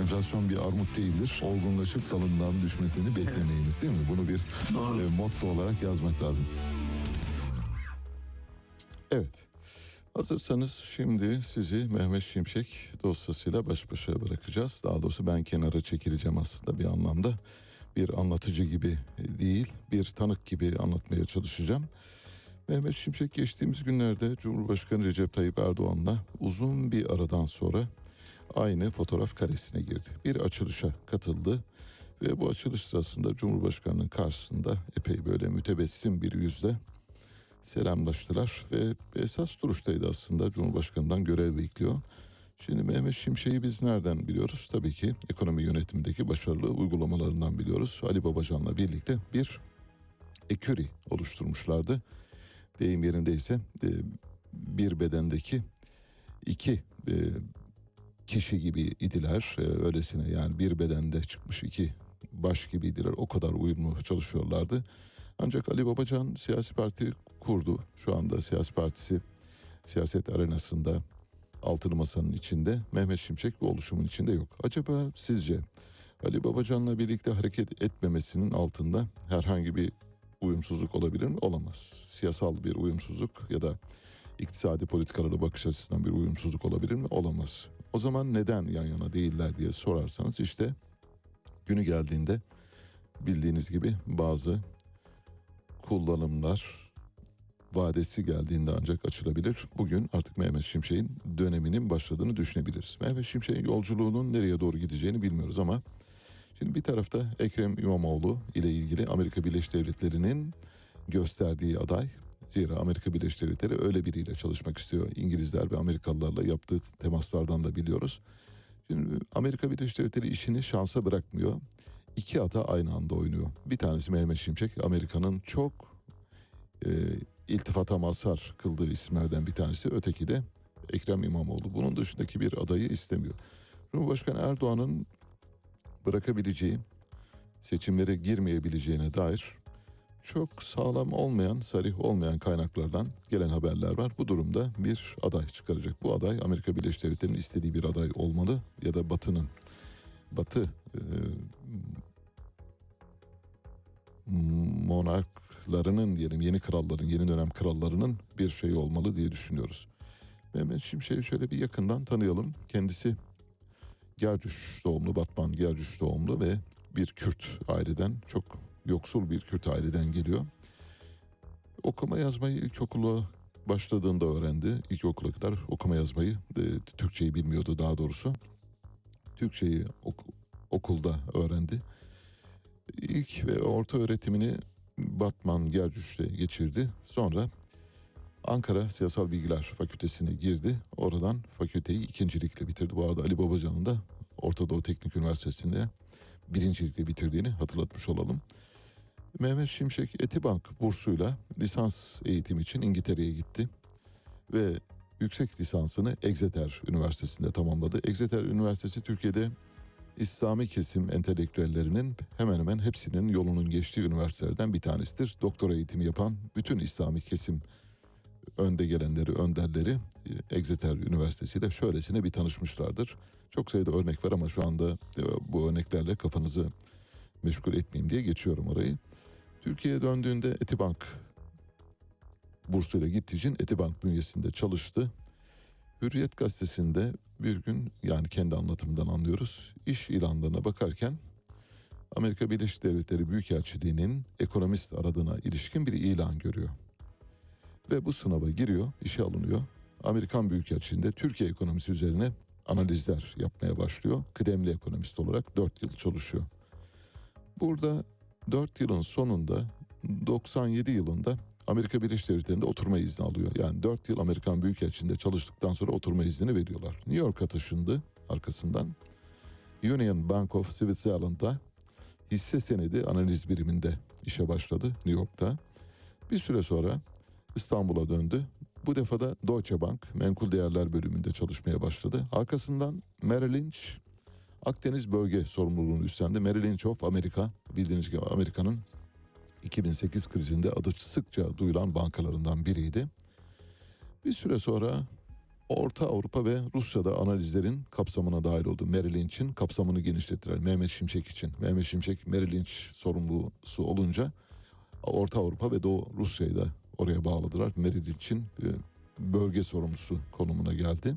Enflasyon bir armut değildir. Olgunlaşıp dalından düşmesini beklemeyiniz değil mi? Bunu bir e, motto olarak yazmak lazım. Evet. Hazırsanız şimdi sizi Mehmet Şimşek dosyasıyla baş başa bırakacağız. Daha doğrusu ben kenara çekileceğim aslında bir anlamda. Bir anlatıcı gibi değil, bir tanık gibi anlatmaya çalışacağım. Mehmet Şimşek geçtiğimiz günlerde Cumhurbaşkanı Recep Tayyip Erdoğan'la uzun bir aradan sonra aynı fotoğraf karesine girdi. Bir açılışa katıldı ve bu açılış sırasında Cumhurbaşkanı'nın karşısında epey böyle mütebessim bir yüzle selamlaştılar ve esas duruştaydı aslında Cumhurbaşkanı'ndan görev bekliyor. Şimdi Mehmet Şimşek'i biz nereden biliyoruz? Tabii ki ekonomi yönetimindeki başarılı uygulamalarından biliyoruz. Ali Babacan'la birlikte bir eküri oluşturmuşlardı. Deyim yerindeyse e, bir bedendeki iki e, kişi gibi idiler. E, öylesine yani bir bedende çıkmış iki baş gibiydiler. O kadar uyumlu çalışıyorlardı. Ancak Ali Babacan siyasi parti kurdu. Şu anda siyasi partisi siyaset arenasında altılı masanın içinde. Mehmet Şimşek bu oluşumun içinde yok. Acaba sizce Ali Babacan'la birlikte hareket etmemesinin altında herhangi bir uyumsuzluk olabilir mi? Olamaz. Siyasal bir uyumsuzluk ya da iktisadi politikalara bakış açısından bir uyumsuzluk olabilir mi? Olamaz. O zaman neden yan yana değiller diye sorarsanız işte günü geldiğinde bildiğiniz gibi bazı kullanımlar, vadesi geldiğinde ancak açılabilir. Bugün artık Mehmet Şimşek'in döneminin başladığını düşünebiliriz. Mehmet Şimşek'in yolculuğunun nereye doğru gideceğini bilmiyoruz ama şimdi bir tarafta Ekrem İmamoğlu ile ilgili Amerika Birleşik Devletleri'nin gösterdiği aday. Zira Amerika Birleşik Devletleri öyle biriyle çalışmak istiyor. İngilizler ve Amerikalılarla yaptığı temaslardan da biliyoruz. Şimdi Amerika Birleşik Devletleri işini şansa bırakmıyor. İki ata aynı anda oynuyor. Bir tanesi Mehmet Şimşek, Amerika'nın çok e, iltifata mazhar kıldığı isimlerden bir tanesi. Öteki de Ekrem İmamoğlu. Bunun dışındaki bir adayı istemiyor. Cumhurbaşkanı Erdoğan'ın bırakabileceği, seçimlere girmeyebileceğine dair çok sağlam olmayan, sarih olmayan kaynaklardan gelen haberler var. Bu durumda bir aday çıkaracak. Bu aday Amerika Birleşik Devletleri'nin istediği bir aday olmalı ya da Batı'nın Batı e, monarklarının diyelim yeni kralların, yeni dönem krallarının bir şeyi olmalı diye düşünüyoruz. Mehmet Şimşek'i şöyle bir yakından tanıyalım. Kendisi Gercüş doğumlu, Batman Gercüş doğumlu ve bir Kürt aileden, çok yoksul bir Kürt aileden geliyor. Okuma yazmayı ilkokula başladığında öğrendi. İlkokula kadar okuma yazmayı, e, Türkçeyi bilmiyordu daha doğrusu. Türkçeyi ok- okulda öğrendi. İlk ve orta öğretimini Batman Gercüş'te geçirdi. Sonra Ankara Siyasal Bilgiler Fakültesine girdi. Oradan fakülteyi ikincilikle bitirdi. Bu arada Ali Babacan'ın da Orta Doğu Teknik Üniversitesi'nde birincilikle bitirdiğini hatırlatmış olalım. Mehmet Şimşek Etibank bursuyla lisans eğitimi için İngiltere'ye gitti. Ve yüksek lisansını Exeter Üniversitesi'nde tamamladı. Exeter Üniversitesi Türkiye'de İslami kesim entelektüellerinin hemen hemen hepsinin yolunun geçtiği üniversitelerden bir tanesidir. Doktora eğitimi yapan bütün İslami kesim önde gelenleri, önderleri e, Exeter Üniversitesi ile şöylesine bir tanışmışlardır. Çok sayıda örnek var ama şu anda e, bu örneklerle kafanızı meşgul etmeyeyim diye geçiyorum orayı. Türkiye'ye döndüğünde Etibank bursuyla gittiği için Etibank bünyesinde çalıştı. Hürriyet gazetesinde bir gün yani kendi anlatımından anlıyoruz. iş ilanlarına bakarken Amerika Birleşik Devletleri Büyükelçiliği'nin ekonomist aradığına ilişkin bir ilan görüyor. Ve bu sınava giriyor, işe alınıyor. Amerikan Büyükelçiliği'nde Türkiye ekonomisi üzerine analizler yapmaya başlıyor. Kıdemli ekonomist olarak 4 yıl çalışıyor. Burada 4 yılın sonunda 97 yılında Amerika Birleşik Devletleri'nde oturma izni alıyor. Yani 4 yıl Amerikan Büyükelçiliğinde çalıştıktan sonra oturma iznini veriyorlar. New York'a taşındı arkasından. Union Bank of Switzerland'da hisse senedi analiz biriminde işe başladı New York'ta. Bir süre sonra İstanbul'a döndü. Bu defa da Deutsche Bank menkul değerler bölümünde çalışmaya başladı. Arkasından Merrill Lynch Akdeniz bölge sorumluluğunu üstlendi. Merrill Lynch of Amerika bildiğiniz gibi Amerika'nın 2008 krizinde adı sıkça duyulan bankalarından biriydi. Bir süre sonra Orta Avrupa ve Rusya'da analizlerin kapsamına dahil oldu. Merrill Lynch'in kapsamını genişlettiler Mehmet Şimşek için. Mehmet Şimşek Merrill Lynch sorumlusu olunca Orta Avrupa ve Doğu Rusya'yı da oraya bağladılar. Merrill Lynch'in e, bölge sorumlusu konumuna geldi.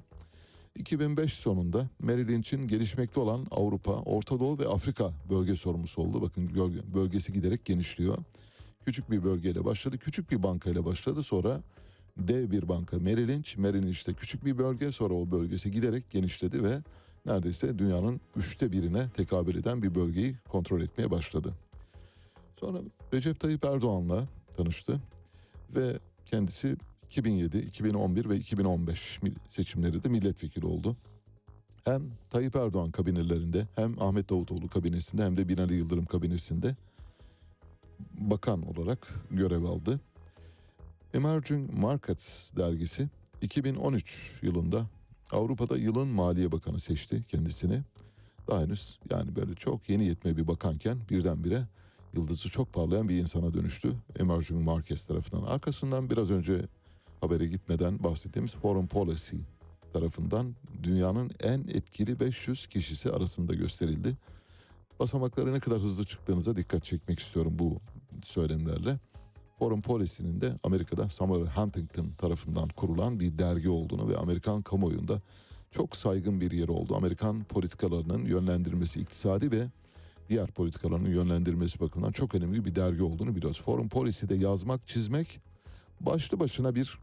2005 sonunda Merrill Lynch'in gelişmekte olan Avrupa, Orta Doğu ve Afrika bölge sorumlusu oldu. Bakın bölgesi giderek genişliyor. Küçük bir bölgeyle başladı, küçük bir bankayla başladı. Sonra dev bir banka Merrill Lynch, Merrill Lynch'te küçük bir bölge sonra o bölgesi giderek genişledi ve neredeyse dünyanın üçte birine tekabül eden bir bölgeyi kontrol etmeye başladı. Sonra Recep Tayyip Erdoğan'la tanıştı ve kendisi 2007, 2011 ve 2015 seçimleri de milletvekili oldu. Hem Tayyip Erdoğan kabinelerinde hem Ahmet Davutoğlu kabinesinde hem de Binali Yıldırım kabinesinde bakan olarak görev aldı. Emerging Markets dergisi 2013 yılında Avrupa'da yılın Maliye Bakanı seçti kendisini. Daha henüz yani böyle çok yeni yetme bir bakanken birdenbire yıldızı çok parlayan bir insana dönüştü Emerging Markets tarafından. Arkasından biraz önce habere gitmeden bahsettiğimiz Foreign Policy tarafından dünyanın en etkili 500 kişisi arasında gösterildi. Basamaklara ne kadar hızlı çıktığınıza dikkat çekmek istiyorum bu söylemlerle. Foreign Policy'nin de Amerika'da Samuel Huntington tarafından kurulan bir dergi olduğunu ve Amerikan kamuoyunda çok saygın bir yeri oldu. Amerikan politikalarının yönlendirmesi, iktisadi ve diğer politikalarının yönlendirmesi bakımından çok önemli bir dergi olduğunu biliyoruz. Foreign Policy'de yazmak, çizmek başlı başına bir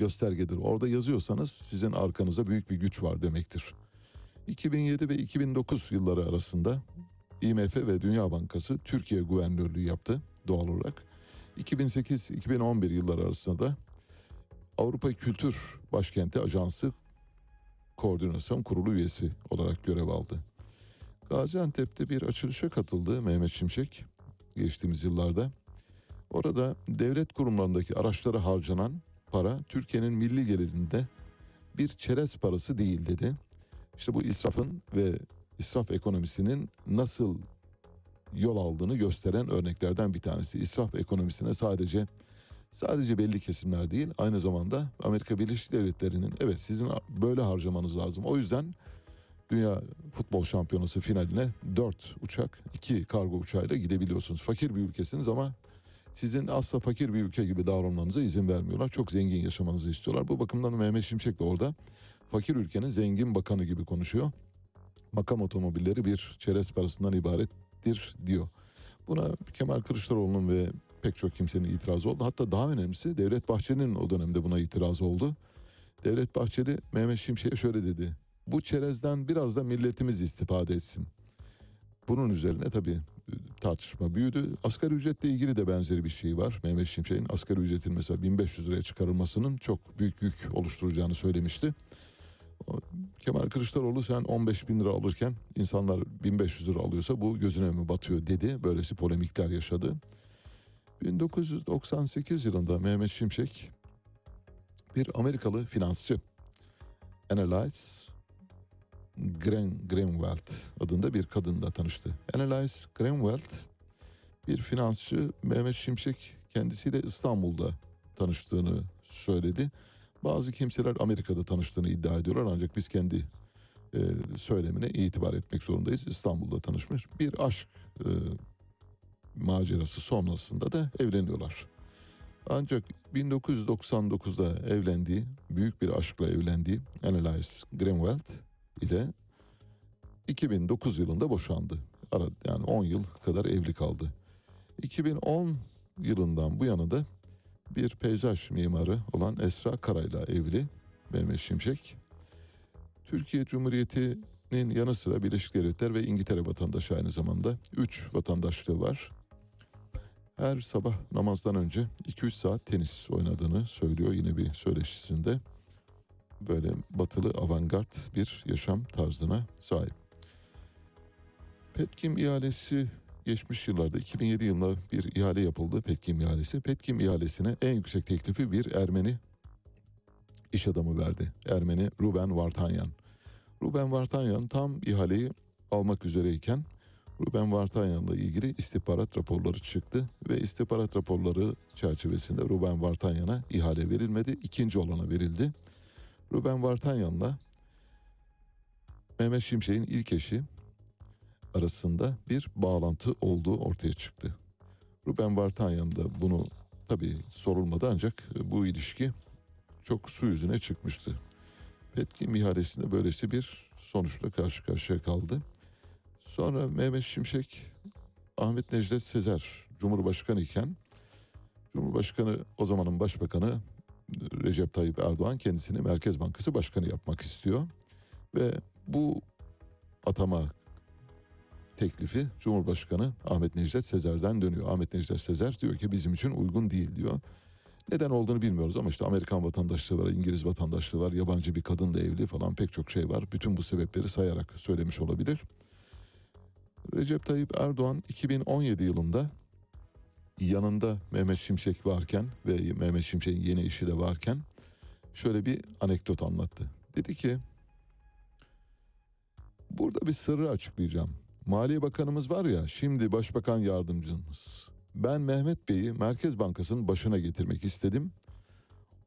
göstergedir. Orada yazıyorsanız sizin arkanıza büyük bir güç var demektir. 2007 ve 2009 yılları arasında IMF ve Dünya Bankası Türkiye Guvernörlüğü yaptı doğal olarak. 2008-2011 yılları arasında da Avrupa Kültür Başkenti Ajansı Koordinasyon Kurulu üyesi olarak görev aldı. Gaziantep'te bir açılışa katıldı Mehmet Şimşek geçtiğimiz yıllarda. Orada devlet kurumlarındaki araçlara harcanan para Türkiye'nin milli gelirinde bir çerez parası değil dedi. İşte bu israfın ve israf ekonomisinin nasıl yol aldığını gösteren örneklerden bir tanesi. İsraf ekonomisine sadece sadece belli kesimler değil aynı zamanda Amerika Birleşik Devletleri'nin evet sizin böyle harcamanız lazım. O yüzden Dünya Futbol Şampiyonası finaline 4 uçak, 2 kargo uçağıyla gidebiliyorsunuz. Fakir bir ülkesiniz ama sizin asla fakir bir ülke gibi davranmanıza izin vermiyorlar. Çok zengin yaşamanızı istiyorlar. Bu bakımdan Mehmet Şimşek de orada fakir ülkenin zengin bakanı gibi konuşuyor. Makam otomobilleri bir çerez parasından ibarettir diyor. Buna Kemal Kılıçdaroğlu'nun ve pek çok kimsenin itirazı oldu. Hatta daha önemlisi Devlet Bahçeli'nin o dönemde buna itirazı oldu. Devlet Bahçeli Mehmet Şimşek'e şöyle dedi. Bu çerezden biraz da milletimiz istifade etsin. Bunun üzerine tabii e, tartışma büyüdü. Asgari ücretle ilgili de benzeri bir şey var. Mehmet Şimşek'in asgari ücretin mesela 1500 liraya çıkarılmasının çok büyük yük oluşturacağını söylemişti. Kemal Kılıçdaroğlu sen 15 bin lira alırken insanlar 1500 lira alıyorsa bu gözüne mi batıyor dedi. Böylesi polemikler yaşadı. 1998 yılında Mehmet Şimşek bir Amerikalı finansçı Annalise Gren, Grenwald adında bir kadınla tanıştı. Annalise Grenwald bir finansçı Mehmet Şimşek kendisiyle İstanbul'da tanıştığını söyledi. Bazı kimseler Amerika'da tanıştığını iddia ediyorlar ancak biz kendi e, söylemine itibar etmek zorundayız. İstanbul'da tanışmış bir aşk e, macerası sonrasında da evleniyorlar. Ancak 1999'da evlendiği, büyük bir aşkla evlendiği Annalise Grenwald ile 2009 yılında boşandı. Yani 10 yıl kadar evli kaldı. 2010 yılından bu yana da bir peyzaj mimarı olan Esra Kara'yla evli Mehmet Şimşek. Türkiye Cumhuriyeti'nin yanı sıra Birleşik Devletler ve İngiltere vatandaşı aynı zamanda 3 vatandaşlığı var. Her sabah namazdan önce 2-3 saat tenis oynadığını söylüyor yine bir söyleşisinde. Böyle batılı avantgard bir yaşam tarzına sahip. Petkim ihalesi geçmiş yıllarda 2007 yılında bir ihale yapıldı Petkim ihalesi. Petkim ihalesine en yüksek teklifi bir Ermeni iş adamı verdi. Ermeni Ruben Vartanyan. Ruben Vartanyan tam ihaleyi almak üzereyken Ruben Vartanyan'la ilgili istihbarat raporları çıktı ve istihbarat raporları çerçevesinde Ruben Vartanyan'a ihale verilmedi. ikinci olana verildi. Ruben Vartanyan'la Mehmet Şimşek'in ilk eşi arasında bir bağlantı olduğu ortaya çıktı. Ruben Vartanyan da bunu tabii sorulmadı ancak bu ilişki çok su yüzüne çıkmıştı. Petkim ihalesinde böylesi bir sonuçla karşı karşıya kaldı. Sonra Mehmet Şimşek, Ahmet Necdet Sezer Cumhurbaşkanı iken Cumhurbaşkanı o zamanın başbakanı Recep Tayyip Erdoğan kendisini Merkez Bankası Başkanı yapmak istiyor. Ve bu atama teklifi Cumhurbaşkanı Ahmet Necdet Sezer'den dönüyor. Ahmet Necdet Sezer diyor ki bizim için uygun değil diyor. Neden olduğunu bilmiyoruz ama işte Amerikan vatandaşlığı var, İngiliz vatandaşlığı var, yabancı bir kadınla evli falan pek çok şey var. Bütün bu sebepleri sayarak söylemiş olabilir. Recep Tayyip Erdoğan 2017 yılında yanında Mehmet Şimşek varken ve Mehmet Şimşek'in yeni işi de varken şöyle bir anekdot anlattı. Dedi ki burada bir sırrı açıklayacağım. Maliye Bakanımız var ya şimdi Başbakan Yardımcımız. Ben Mehmet Bey'i Merkez Bankası'nın başına getirmek istedim.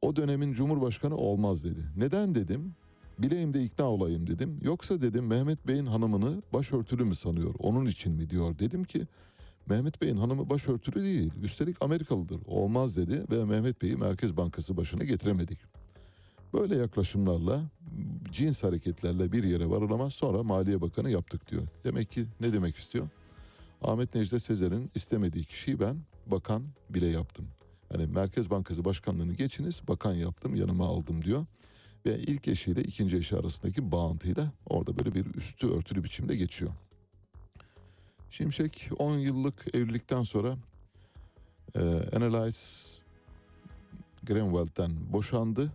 O dönemin Cumhurbaşkanı olmaz dedi. Neden dedim? Bileyim de ikna olayım dedim. Yoksa dedim Mehmet Bey'in hanımını başörtülü mü sanıyor? Onun için mi diyor? Dedim ki Mehmet Bey'in hanımı başörtülü değil. Üstelik Amerikalıdır. Olmaz dedi ve Mehmet Bey'i Merkez Bankası başına getiremedik. Böyle yaklaşımlarla, cins hareketlerle bir yere varılamaz sonra Maliye Bakanı yaptık diyor. Demek ki ne demek istiyor? Ahmet Necdet Sezer'in istemediği kişiyi ben bakan bile yaptım. Hani Merkez Bankası Başkanlığını geçiniz bakan yaptım yanıma aldım diyor. Ve ilk eşiyle ikinci eşi arasındaki bağıntıyı da orada böyle bir üstü örtülü biçimde geçiyor. Şimşek 10 yıllık evlilikten sonra e, Analyze Grenwell'den boşandı.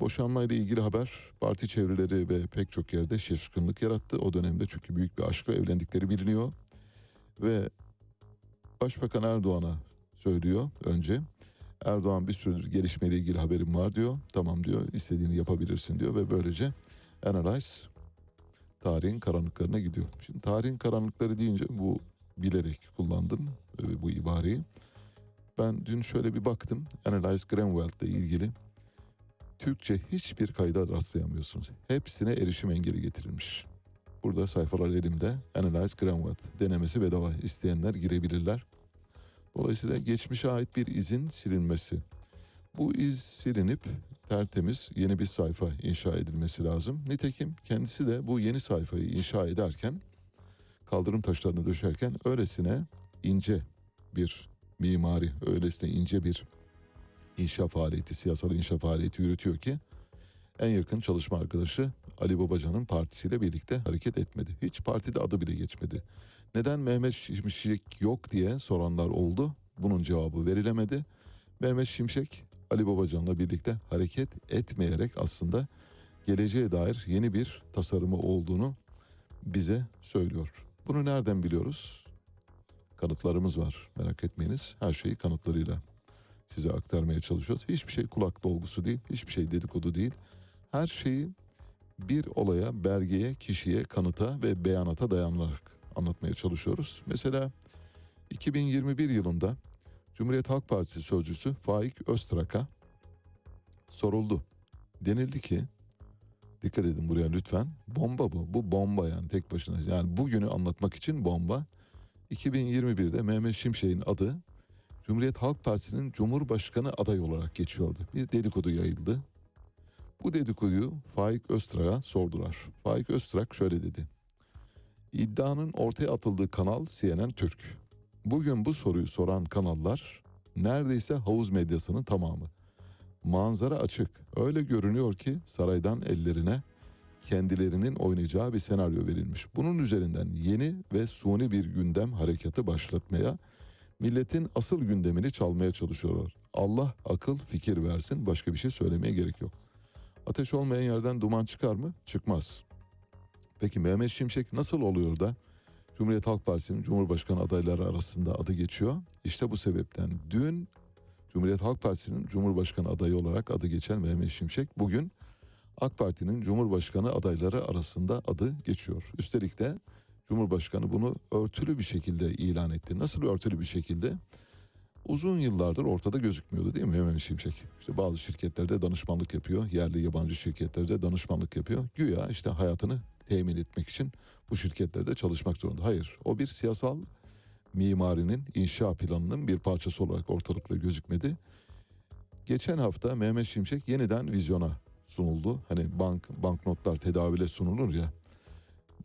Boşanmayla ilgili haber parti çevreleri ve pek çok yerde şaşkınlık yarattı. O dönemde çünkü büyük bir aşkla evlendikleri biliniyor. Ve Başbakan Erdoğan'a söylüyor önce. Erdoğan bir süredir gelişmeyle ilgili haberim var diyor. Tamam diyor istediğini yapabilirsin diyor ve böylece Analyze tarihin karanlıklarına gidiyor. Şimdi tarihin karanlıkları deyince bu bilerek kullandım e, bu ibareyi. Ben dün şöyle bir baktım. Analyze Grenwell ile ilgili Türkçe hiçbir kayda rastlayamıyorsunuz. Hepsine erişim engeli getirilmiş. Burada sayfalar elimde. Analyze Grenwell denemesi bedava. İsteyenler girebilirler. Dolayısıyla geçmişe ait bir izin silinmesi. Bu iz silinip tertemiz yeni bir sayfa inşa edilmesi lazım. Nitekim kendisi de bu yeni sayfayı inşa ederken kaldırım taşlarını döşerken öylesine ince bir mimari, öylesine ince bir inşa faaliyeti, siyasal inşa faaliyeti yürütüyor ki en yakın çalışma arkadaşı Ali Babacan'ın partisiyle birlikte hareket etmedi. Hiç partide adı bile geçmedi. Neden Mehmet Şimşek yok diye soranlar oldu. Bunun cevabı verilemedi. Mehmet Şimşek Ali Babacan'la birlikte hareket etmeyerek aslında geleceğe dair yeni bir tasarımı olduğunu bize söylüyor. Bunu nereden biliyoruz? Kanıtlarımız var. Merak etmeyiniz. Her şeyi kanıtlarıyla size aktarmaya çalışıyoruz. Hiçbir şey kulak dolgusu değil, hiçbir şey dedikodu değil. Her şeyi bir olaya, belgeye, kişiye, kanıta ve beyanata dayanarak anlatmaya çalışıyoruz. Mesela 2021 yılında Cumhuriyet Halk Partisi sözcüsü Faik Öztrak'a soruldu. Denildi ki dikkat edin buraya lütfen bomba bu. Bu bomba yani tek başına. Yani bugünü anlatmak için bomba. 2021'de Mehmet Şimşek'in adı Cumhuriyet Halk Partisi'nin Cumhurbaşkanı adayı olarak geçiyordu. Bir dedikodu yayıldı. Bu dedikoduyu Faik Öztrak'a sordular. Faik Öztrak şöyle dedi. İddianın ortaya atıldığı kanal CNN Türk. Bugün bu soruyu soran kanallar neredeyse havuz medyasının tamamı. Manzara açık. Öyle görünüyor ki saraydan ellerine kendilerinin oynayacağı bir senaryo verilmiş. Bunun üzerinden yeni ve suni bir gündem harekatı başlatmaya, milletin asıl gündemini çalmaya çalışıyorlar. Allah akıl fikir versin başka bir şey söylemeye gerek yok. Ateş olmayan yerden duman çıkar mı? Çıkmaz. Peki Mehmet Şimşek nasıl oluyor da Cumhuriyet Halk Partisi'nin Cumhurbaşkanı adayları arasında adı geçiyor? İşte bu sebepten dün Cumhuriyet Halk Partisi'nin Cumhurbaşkanı adayı olarak adı geçen Mehmet Şimşek bugün AK Parti'nin Cumhurbaşkanı adayları arasında adı geçiyor. Üstelik de Cumhurbaşkanı bunu örtülü bir şekilde ilan etti. Nasıl örtülü bir şekilde? Uzun yıllardır ortada gözükmüyordu değil mi Mehmet Şimşek? İşte bazı şirketlerde danışmanlık yapıyor. Yerli yabancı şirketlerde danışmanlık yapıyor. Güya işte hayatını temin etmek için bu şirketlerde çalışmak zorunda. Hayır o bir siyasal mimarinin inşa planının bir parçası olarak ortalıkta gözükmedi. Geçen hafta Mehmet Şimşek yeniden vizyona sunuldu. Hani bank banknotlar tedavüle sunulur ya.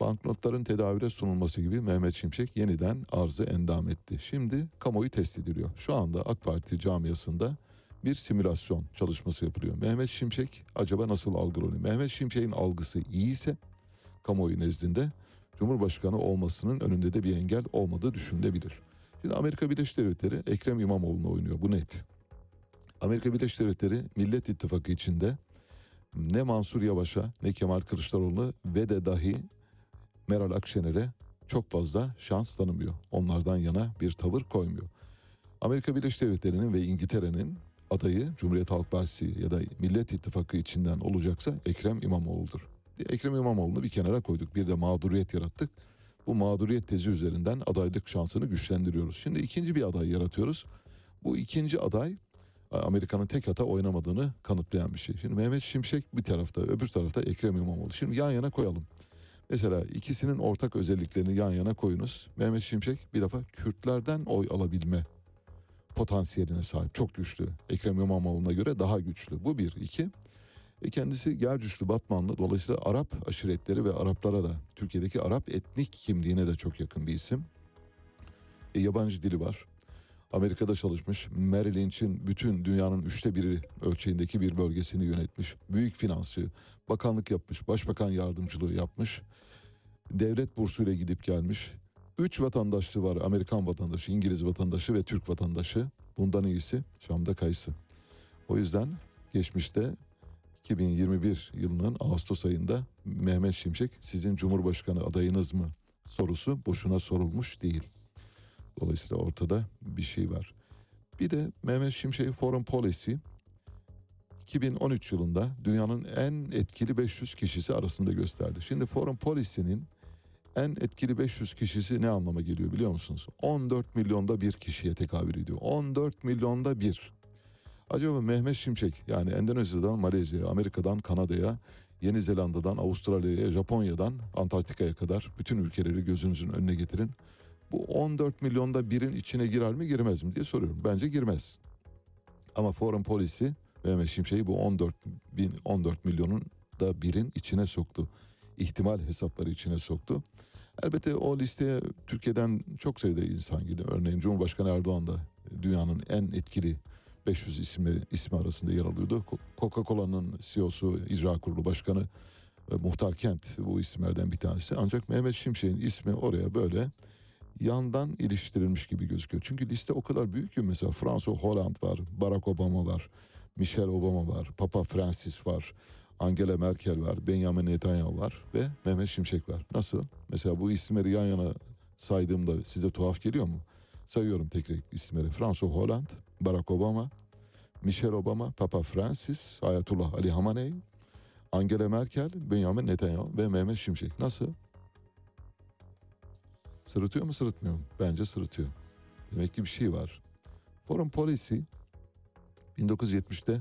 Banknotların tedavüle sunulması gibi Mehmet Şimşek yeniden arzı endam etti. Şimdi kamuoyu test ediliyor. Şu anda AK Parti camiasında bir simülasyon çalışması yapılıyor. Mehmet Şimşek acaba nasıl algılanıyor? Mehmet Şimşek'in algısı iyiyse kamuoyu nezdinde Cumhurbaşkanı olmasının önünde de bir engel olmadığı düşünülebilir. Şimdi Amerika Birleşik Devletleri Ekrem İmamoğlu'nu oynuyor bu net. Amerika Birleşik Devletleri Millet İttifakı içinde ne Mansur Yavaş'a ne Kemal Kılıçdaroğlu'na ve de dahi Meral Akşener'e çok fazla şans tanımıyor. Onlardan yana bir tavır koymuyor. Amerika Birleşik Devletleri'nin ve İngiltere'nin adayı Cumhuriyet Halk Partisi ya da Millet İttifakı içinden olacaksa Ekrem İmamoğlu'dur. Ekrem İmamoğlu'nu bir kenara koyduk. Bir de mağduriyet yarattık. Bu mağduriyet tezi üzerinden adaylık şansını güçlendiriyoruz. Şimdi ikinci bir aday yaratıyoruz. Bu ikinci aday Amerika'nın tek hata oynamadığını kanıtlayan bir şey. Şimdi Mehmet Şimşek bir tarafta, öbür tarafta Ekrem İmamoğlu. Şimdi yan yana koyalım. Mesela ikisinin ortak özelliklerini yan yana koyunuz. Mehmet Şimşek bir defa Kürtlerden oy alabilme potansiyeline sahip. Çok güçlü. Ekrem İmamoğlu'na göre daha güçlü. Bu bir. iki. E kendisi Gercüşlü Batmanlı. Dolayısıyla Arap aşiretleri ve Araplara da Türkiye'deki Arap etnik kimliğine de çok yakın bir isim. E, yabancı dili var. Amerika'da çalışmış. Merrill Lynch'in bütün dünyanın üçte biri ölçeğindeki bir bölgesini yönetmiş. Büyük finansçı, bakanlık yapmış, başbakan yardımcılığı yapmış. Devlet bursuyla gidip gelmiş. Üç vatandaşlığı var. Amerikan vatandaşı, İngiliz vatandaşı ve Türk vatandaşı. Bundan iyisi Şam'da kayısı. O yüzden geçmişte 2021 yılının Ağustos ayında Mehmet Şimşek sizin Cumhurbaşkanı adayınız mı sorusu boşuna sorulmuş değil. Dolayısıyla ortada bir şey var. Bir de Mehmet Şimşek Foreign Policy 2013 yılında dünyanın en etkili 500 kişisi arasında gösterdi. Şimdi Foreign Policy'nin en etkili 500 kişisi ne anlama geliyor biliyor musunuz? 14 milyonda bir kişiye tekabül ediyor. 14 milyonda bir. Acaba Mehmet Şimşek yani Endonezya'dan Malezya'ya, Amerika'dan Kanada'ya, Yeni Zelanda'dan Avustralya'ya, Japonya'dan Antarktika'ya kadar bütün ülkeleri gözünüzün önüne getirin. Bu 14 milyonda birin içine girer mi girmez mi diye soruyorum. Bence girmez. Ama Foreign Policy Mehmet Şimşek'i bu 14 bin 14 milyonun da birin içine soktu. İhtimal hesapları içine soktu. Elbette o listeye Türkiye'den çok sayıda insan gidiyor. Örneğin Cumhurbaşkanı Erdoğan da dünyanın en etkili 500 isimleri ismi arasında yer alıyordu. Coca-Cola'nın CEO'su, icra kurulu başkanı e, Muhtar Kent bu isimlerden bir tanesi. Ancak Mehmet Şimşek'in ismi oraya böyle yandan iliştirilmiş gibi gözüküyor. Çünkü liste o kadar büyük ki mesela François Hollande var, Barack Obama var, Michelle Obama var, Papa Francis var, Angela Merkel var, Benjamin Netanyahu var ve Mehmet Şimşek var. Nasıl? Mesela bu isimleri yan yana saydığımda size tuhaf geliyor mu? Sayıyorum tekrar isimleri. François Hollande, Barack Obama, Michelle Obama, Papa Francis, Ayatullah Ali Hamaney, Angela Merkel, Benjamin Netanyahu ve Mehmet Şimşek. Nasıl? Sırıtıyor mu sırıtmıyor mu? Bence sırıtıyor. Demek ki bir şey var. Foreign Policy 1970'te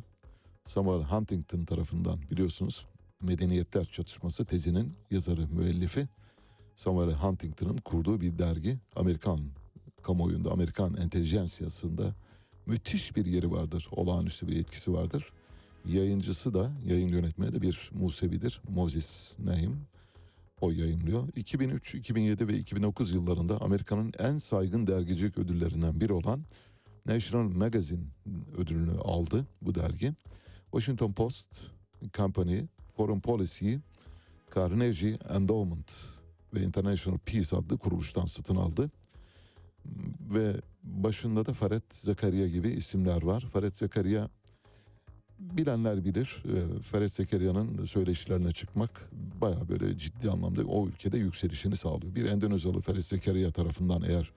Samuel Huntington tarafından biliyorsunuz Medeniyetler Çatışması tezinin yazarı, müellifi Samuel Huntington'ın kurduğu bir dergi Amerikan kamuoyunda, Amerikan entelijansiyasında müthiş bir yeri vardır. Olağanüstü bir etkisi vardır. Yayıncısı da, yayın yönetmeni de bir Musevidir. Moses Naim. O yayınlıyor. 2003, 2007 ve 2009 yıllarında Amerika'nın en saygın dergicilik ödüllerinden biri olan National Magazine ödülünü aldı bu dergi. Washington Post Company Foreign Policy Carnegie Endowment ve International Peace adlı kuruluştan satın aldı. Ve başında da Faret Zakaria gibi isimler var. Faret Zakaria bilenler bilir. E, Faret Zakariya'nın söyleşilerine çıkmak baya böyle ciddi anlamda o ülkede yükselişini sağlıyor. Bir Endonezyalı Faret Zakariya tarafından eğer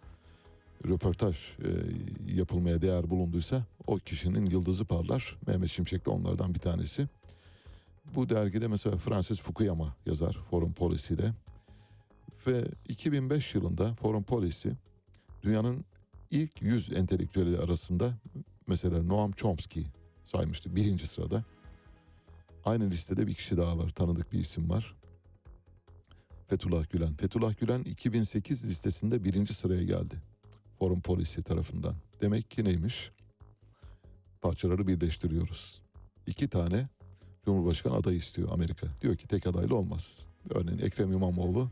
röportaj e, yapılmaya değer bulunduysa o kişinin yıldızı parlar. Mehmet Şimşek de onlardan bir tanesi. Bu dergide mesela Francis Fukuyama yazar Foreign Policy'de. Ve 2005 yılında Foreign Policy dünyanın ilk 100 entelektüeli arasında mesela Noam Chomsky saymıştı birinci sırada. Aynı listede bir kişi daha var tanıdık bir isim var. Fethullah Gülen. Fethullah Gülen 2008 listesinde birinci sıraya geldi. Foreign Policy tarafından. Demek ki neymiş? Parçaları birleştiriyoruz. İki tane Cumhurbaşkanı adayı istiyor Amerika. Diyor ki tek adaylı olmaz. Örneğin Ekrem İmamoğlu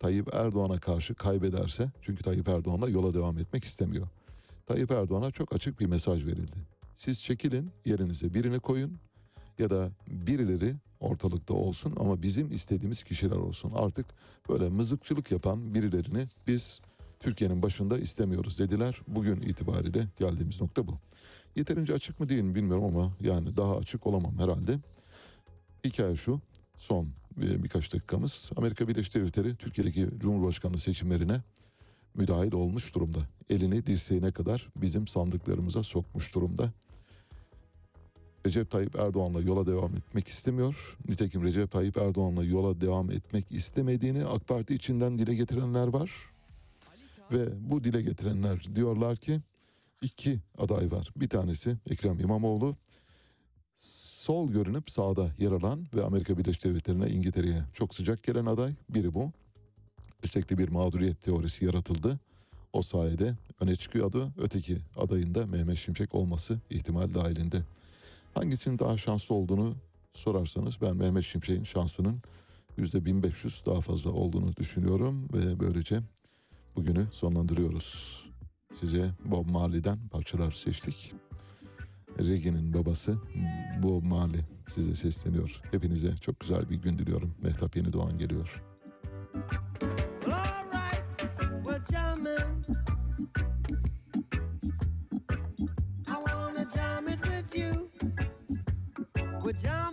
Tayyip Erdoğan'a karşı kaybederse çünkü Tayyip Erdoğan'la yola devam etmek istemiyor. Tayyip Erdoğan'a çok açık bir mesaj verildi. Siz çekilin yerinize birini koyun ya da birileri ortalıkta olsun ama bizim istediğimiz kişiler olsun. Artık böyle mızıkçılık yapan birilerini biz Türkiye'nin başında istemiyoruz dediler. Bugün itibariyle geldiğimiz nokta bu. Yeterince açık mı değil mi bilmiyorum ama yani daha açık olamam herhalde. Hikaye şu son birkaç dakikamız Amerika Birleşik Devletleri Türkiye'deki Cumhurbaşkanlığı seçimlerine müdahil olmuş durumda. Elini dirseğine kadar bizim sandıklarımıza sokmuş durumda. Recep Tayyip Erdoğan'la yola devam etmek istemiyor. Nitekim Recep Tayyip Erdoğan'la yola devam etmek istemediğini AK Parti içinden dile getirenler var. Ve bu dile getirenler diyorlar ki iki aday var. Bir tanesi Ekrem İmamoğlu sol görünüp sağda yer alan ve Amerika Birleşik Devletleri'ne İngiltere'ye çok sıcak gelen aday biri bu. Üstelik de bir mağduriyet teorisi yaratıldı. O sayede öne çıkıyor adı öteki adayında Mehmet Şimşek olması ihtimal dahilinde. Hangisinin daha şanslı olduğunu sorarsanız ben Mehmet Şimşek'in şansının %1500 daha fazla olduğunu düşünüyorum ve böylece bugünü sonlandırıyoruz. Size Bob Marley'den parçalar seçtik. Regen'in babası bu mali size sesleniyor. Hepinize çok güzel bir gün diliyorum. Mehtap Yeni Doğan geliyor. We're jamming.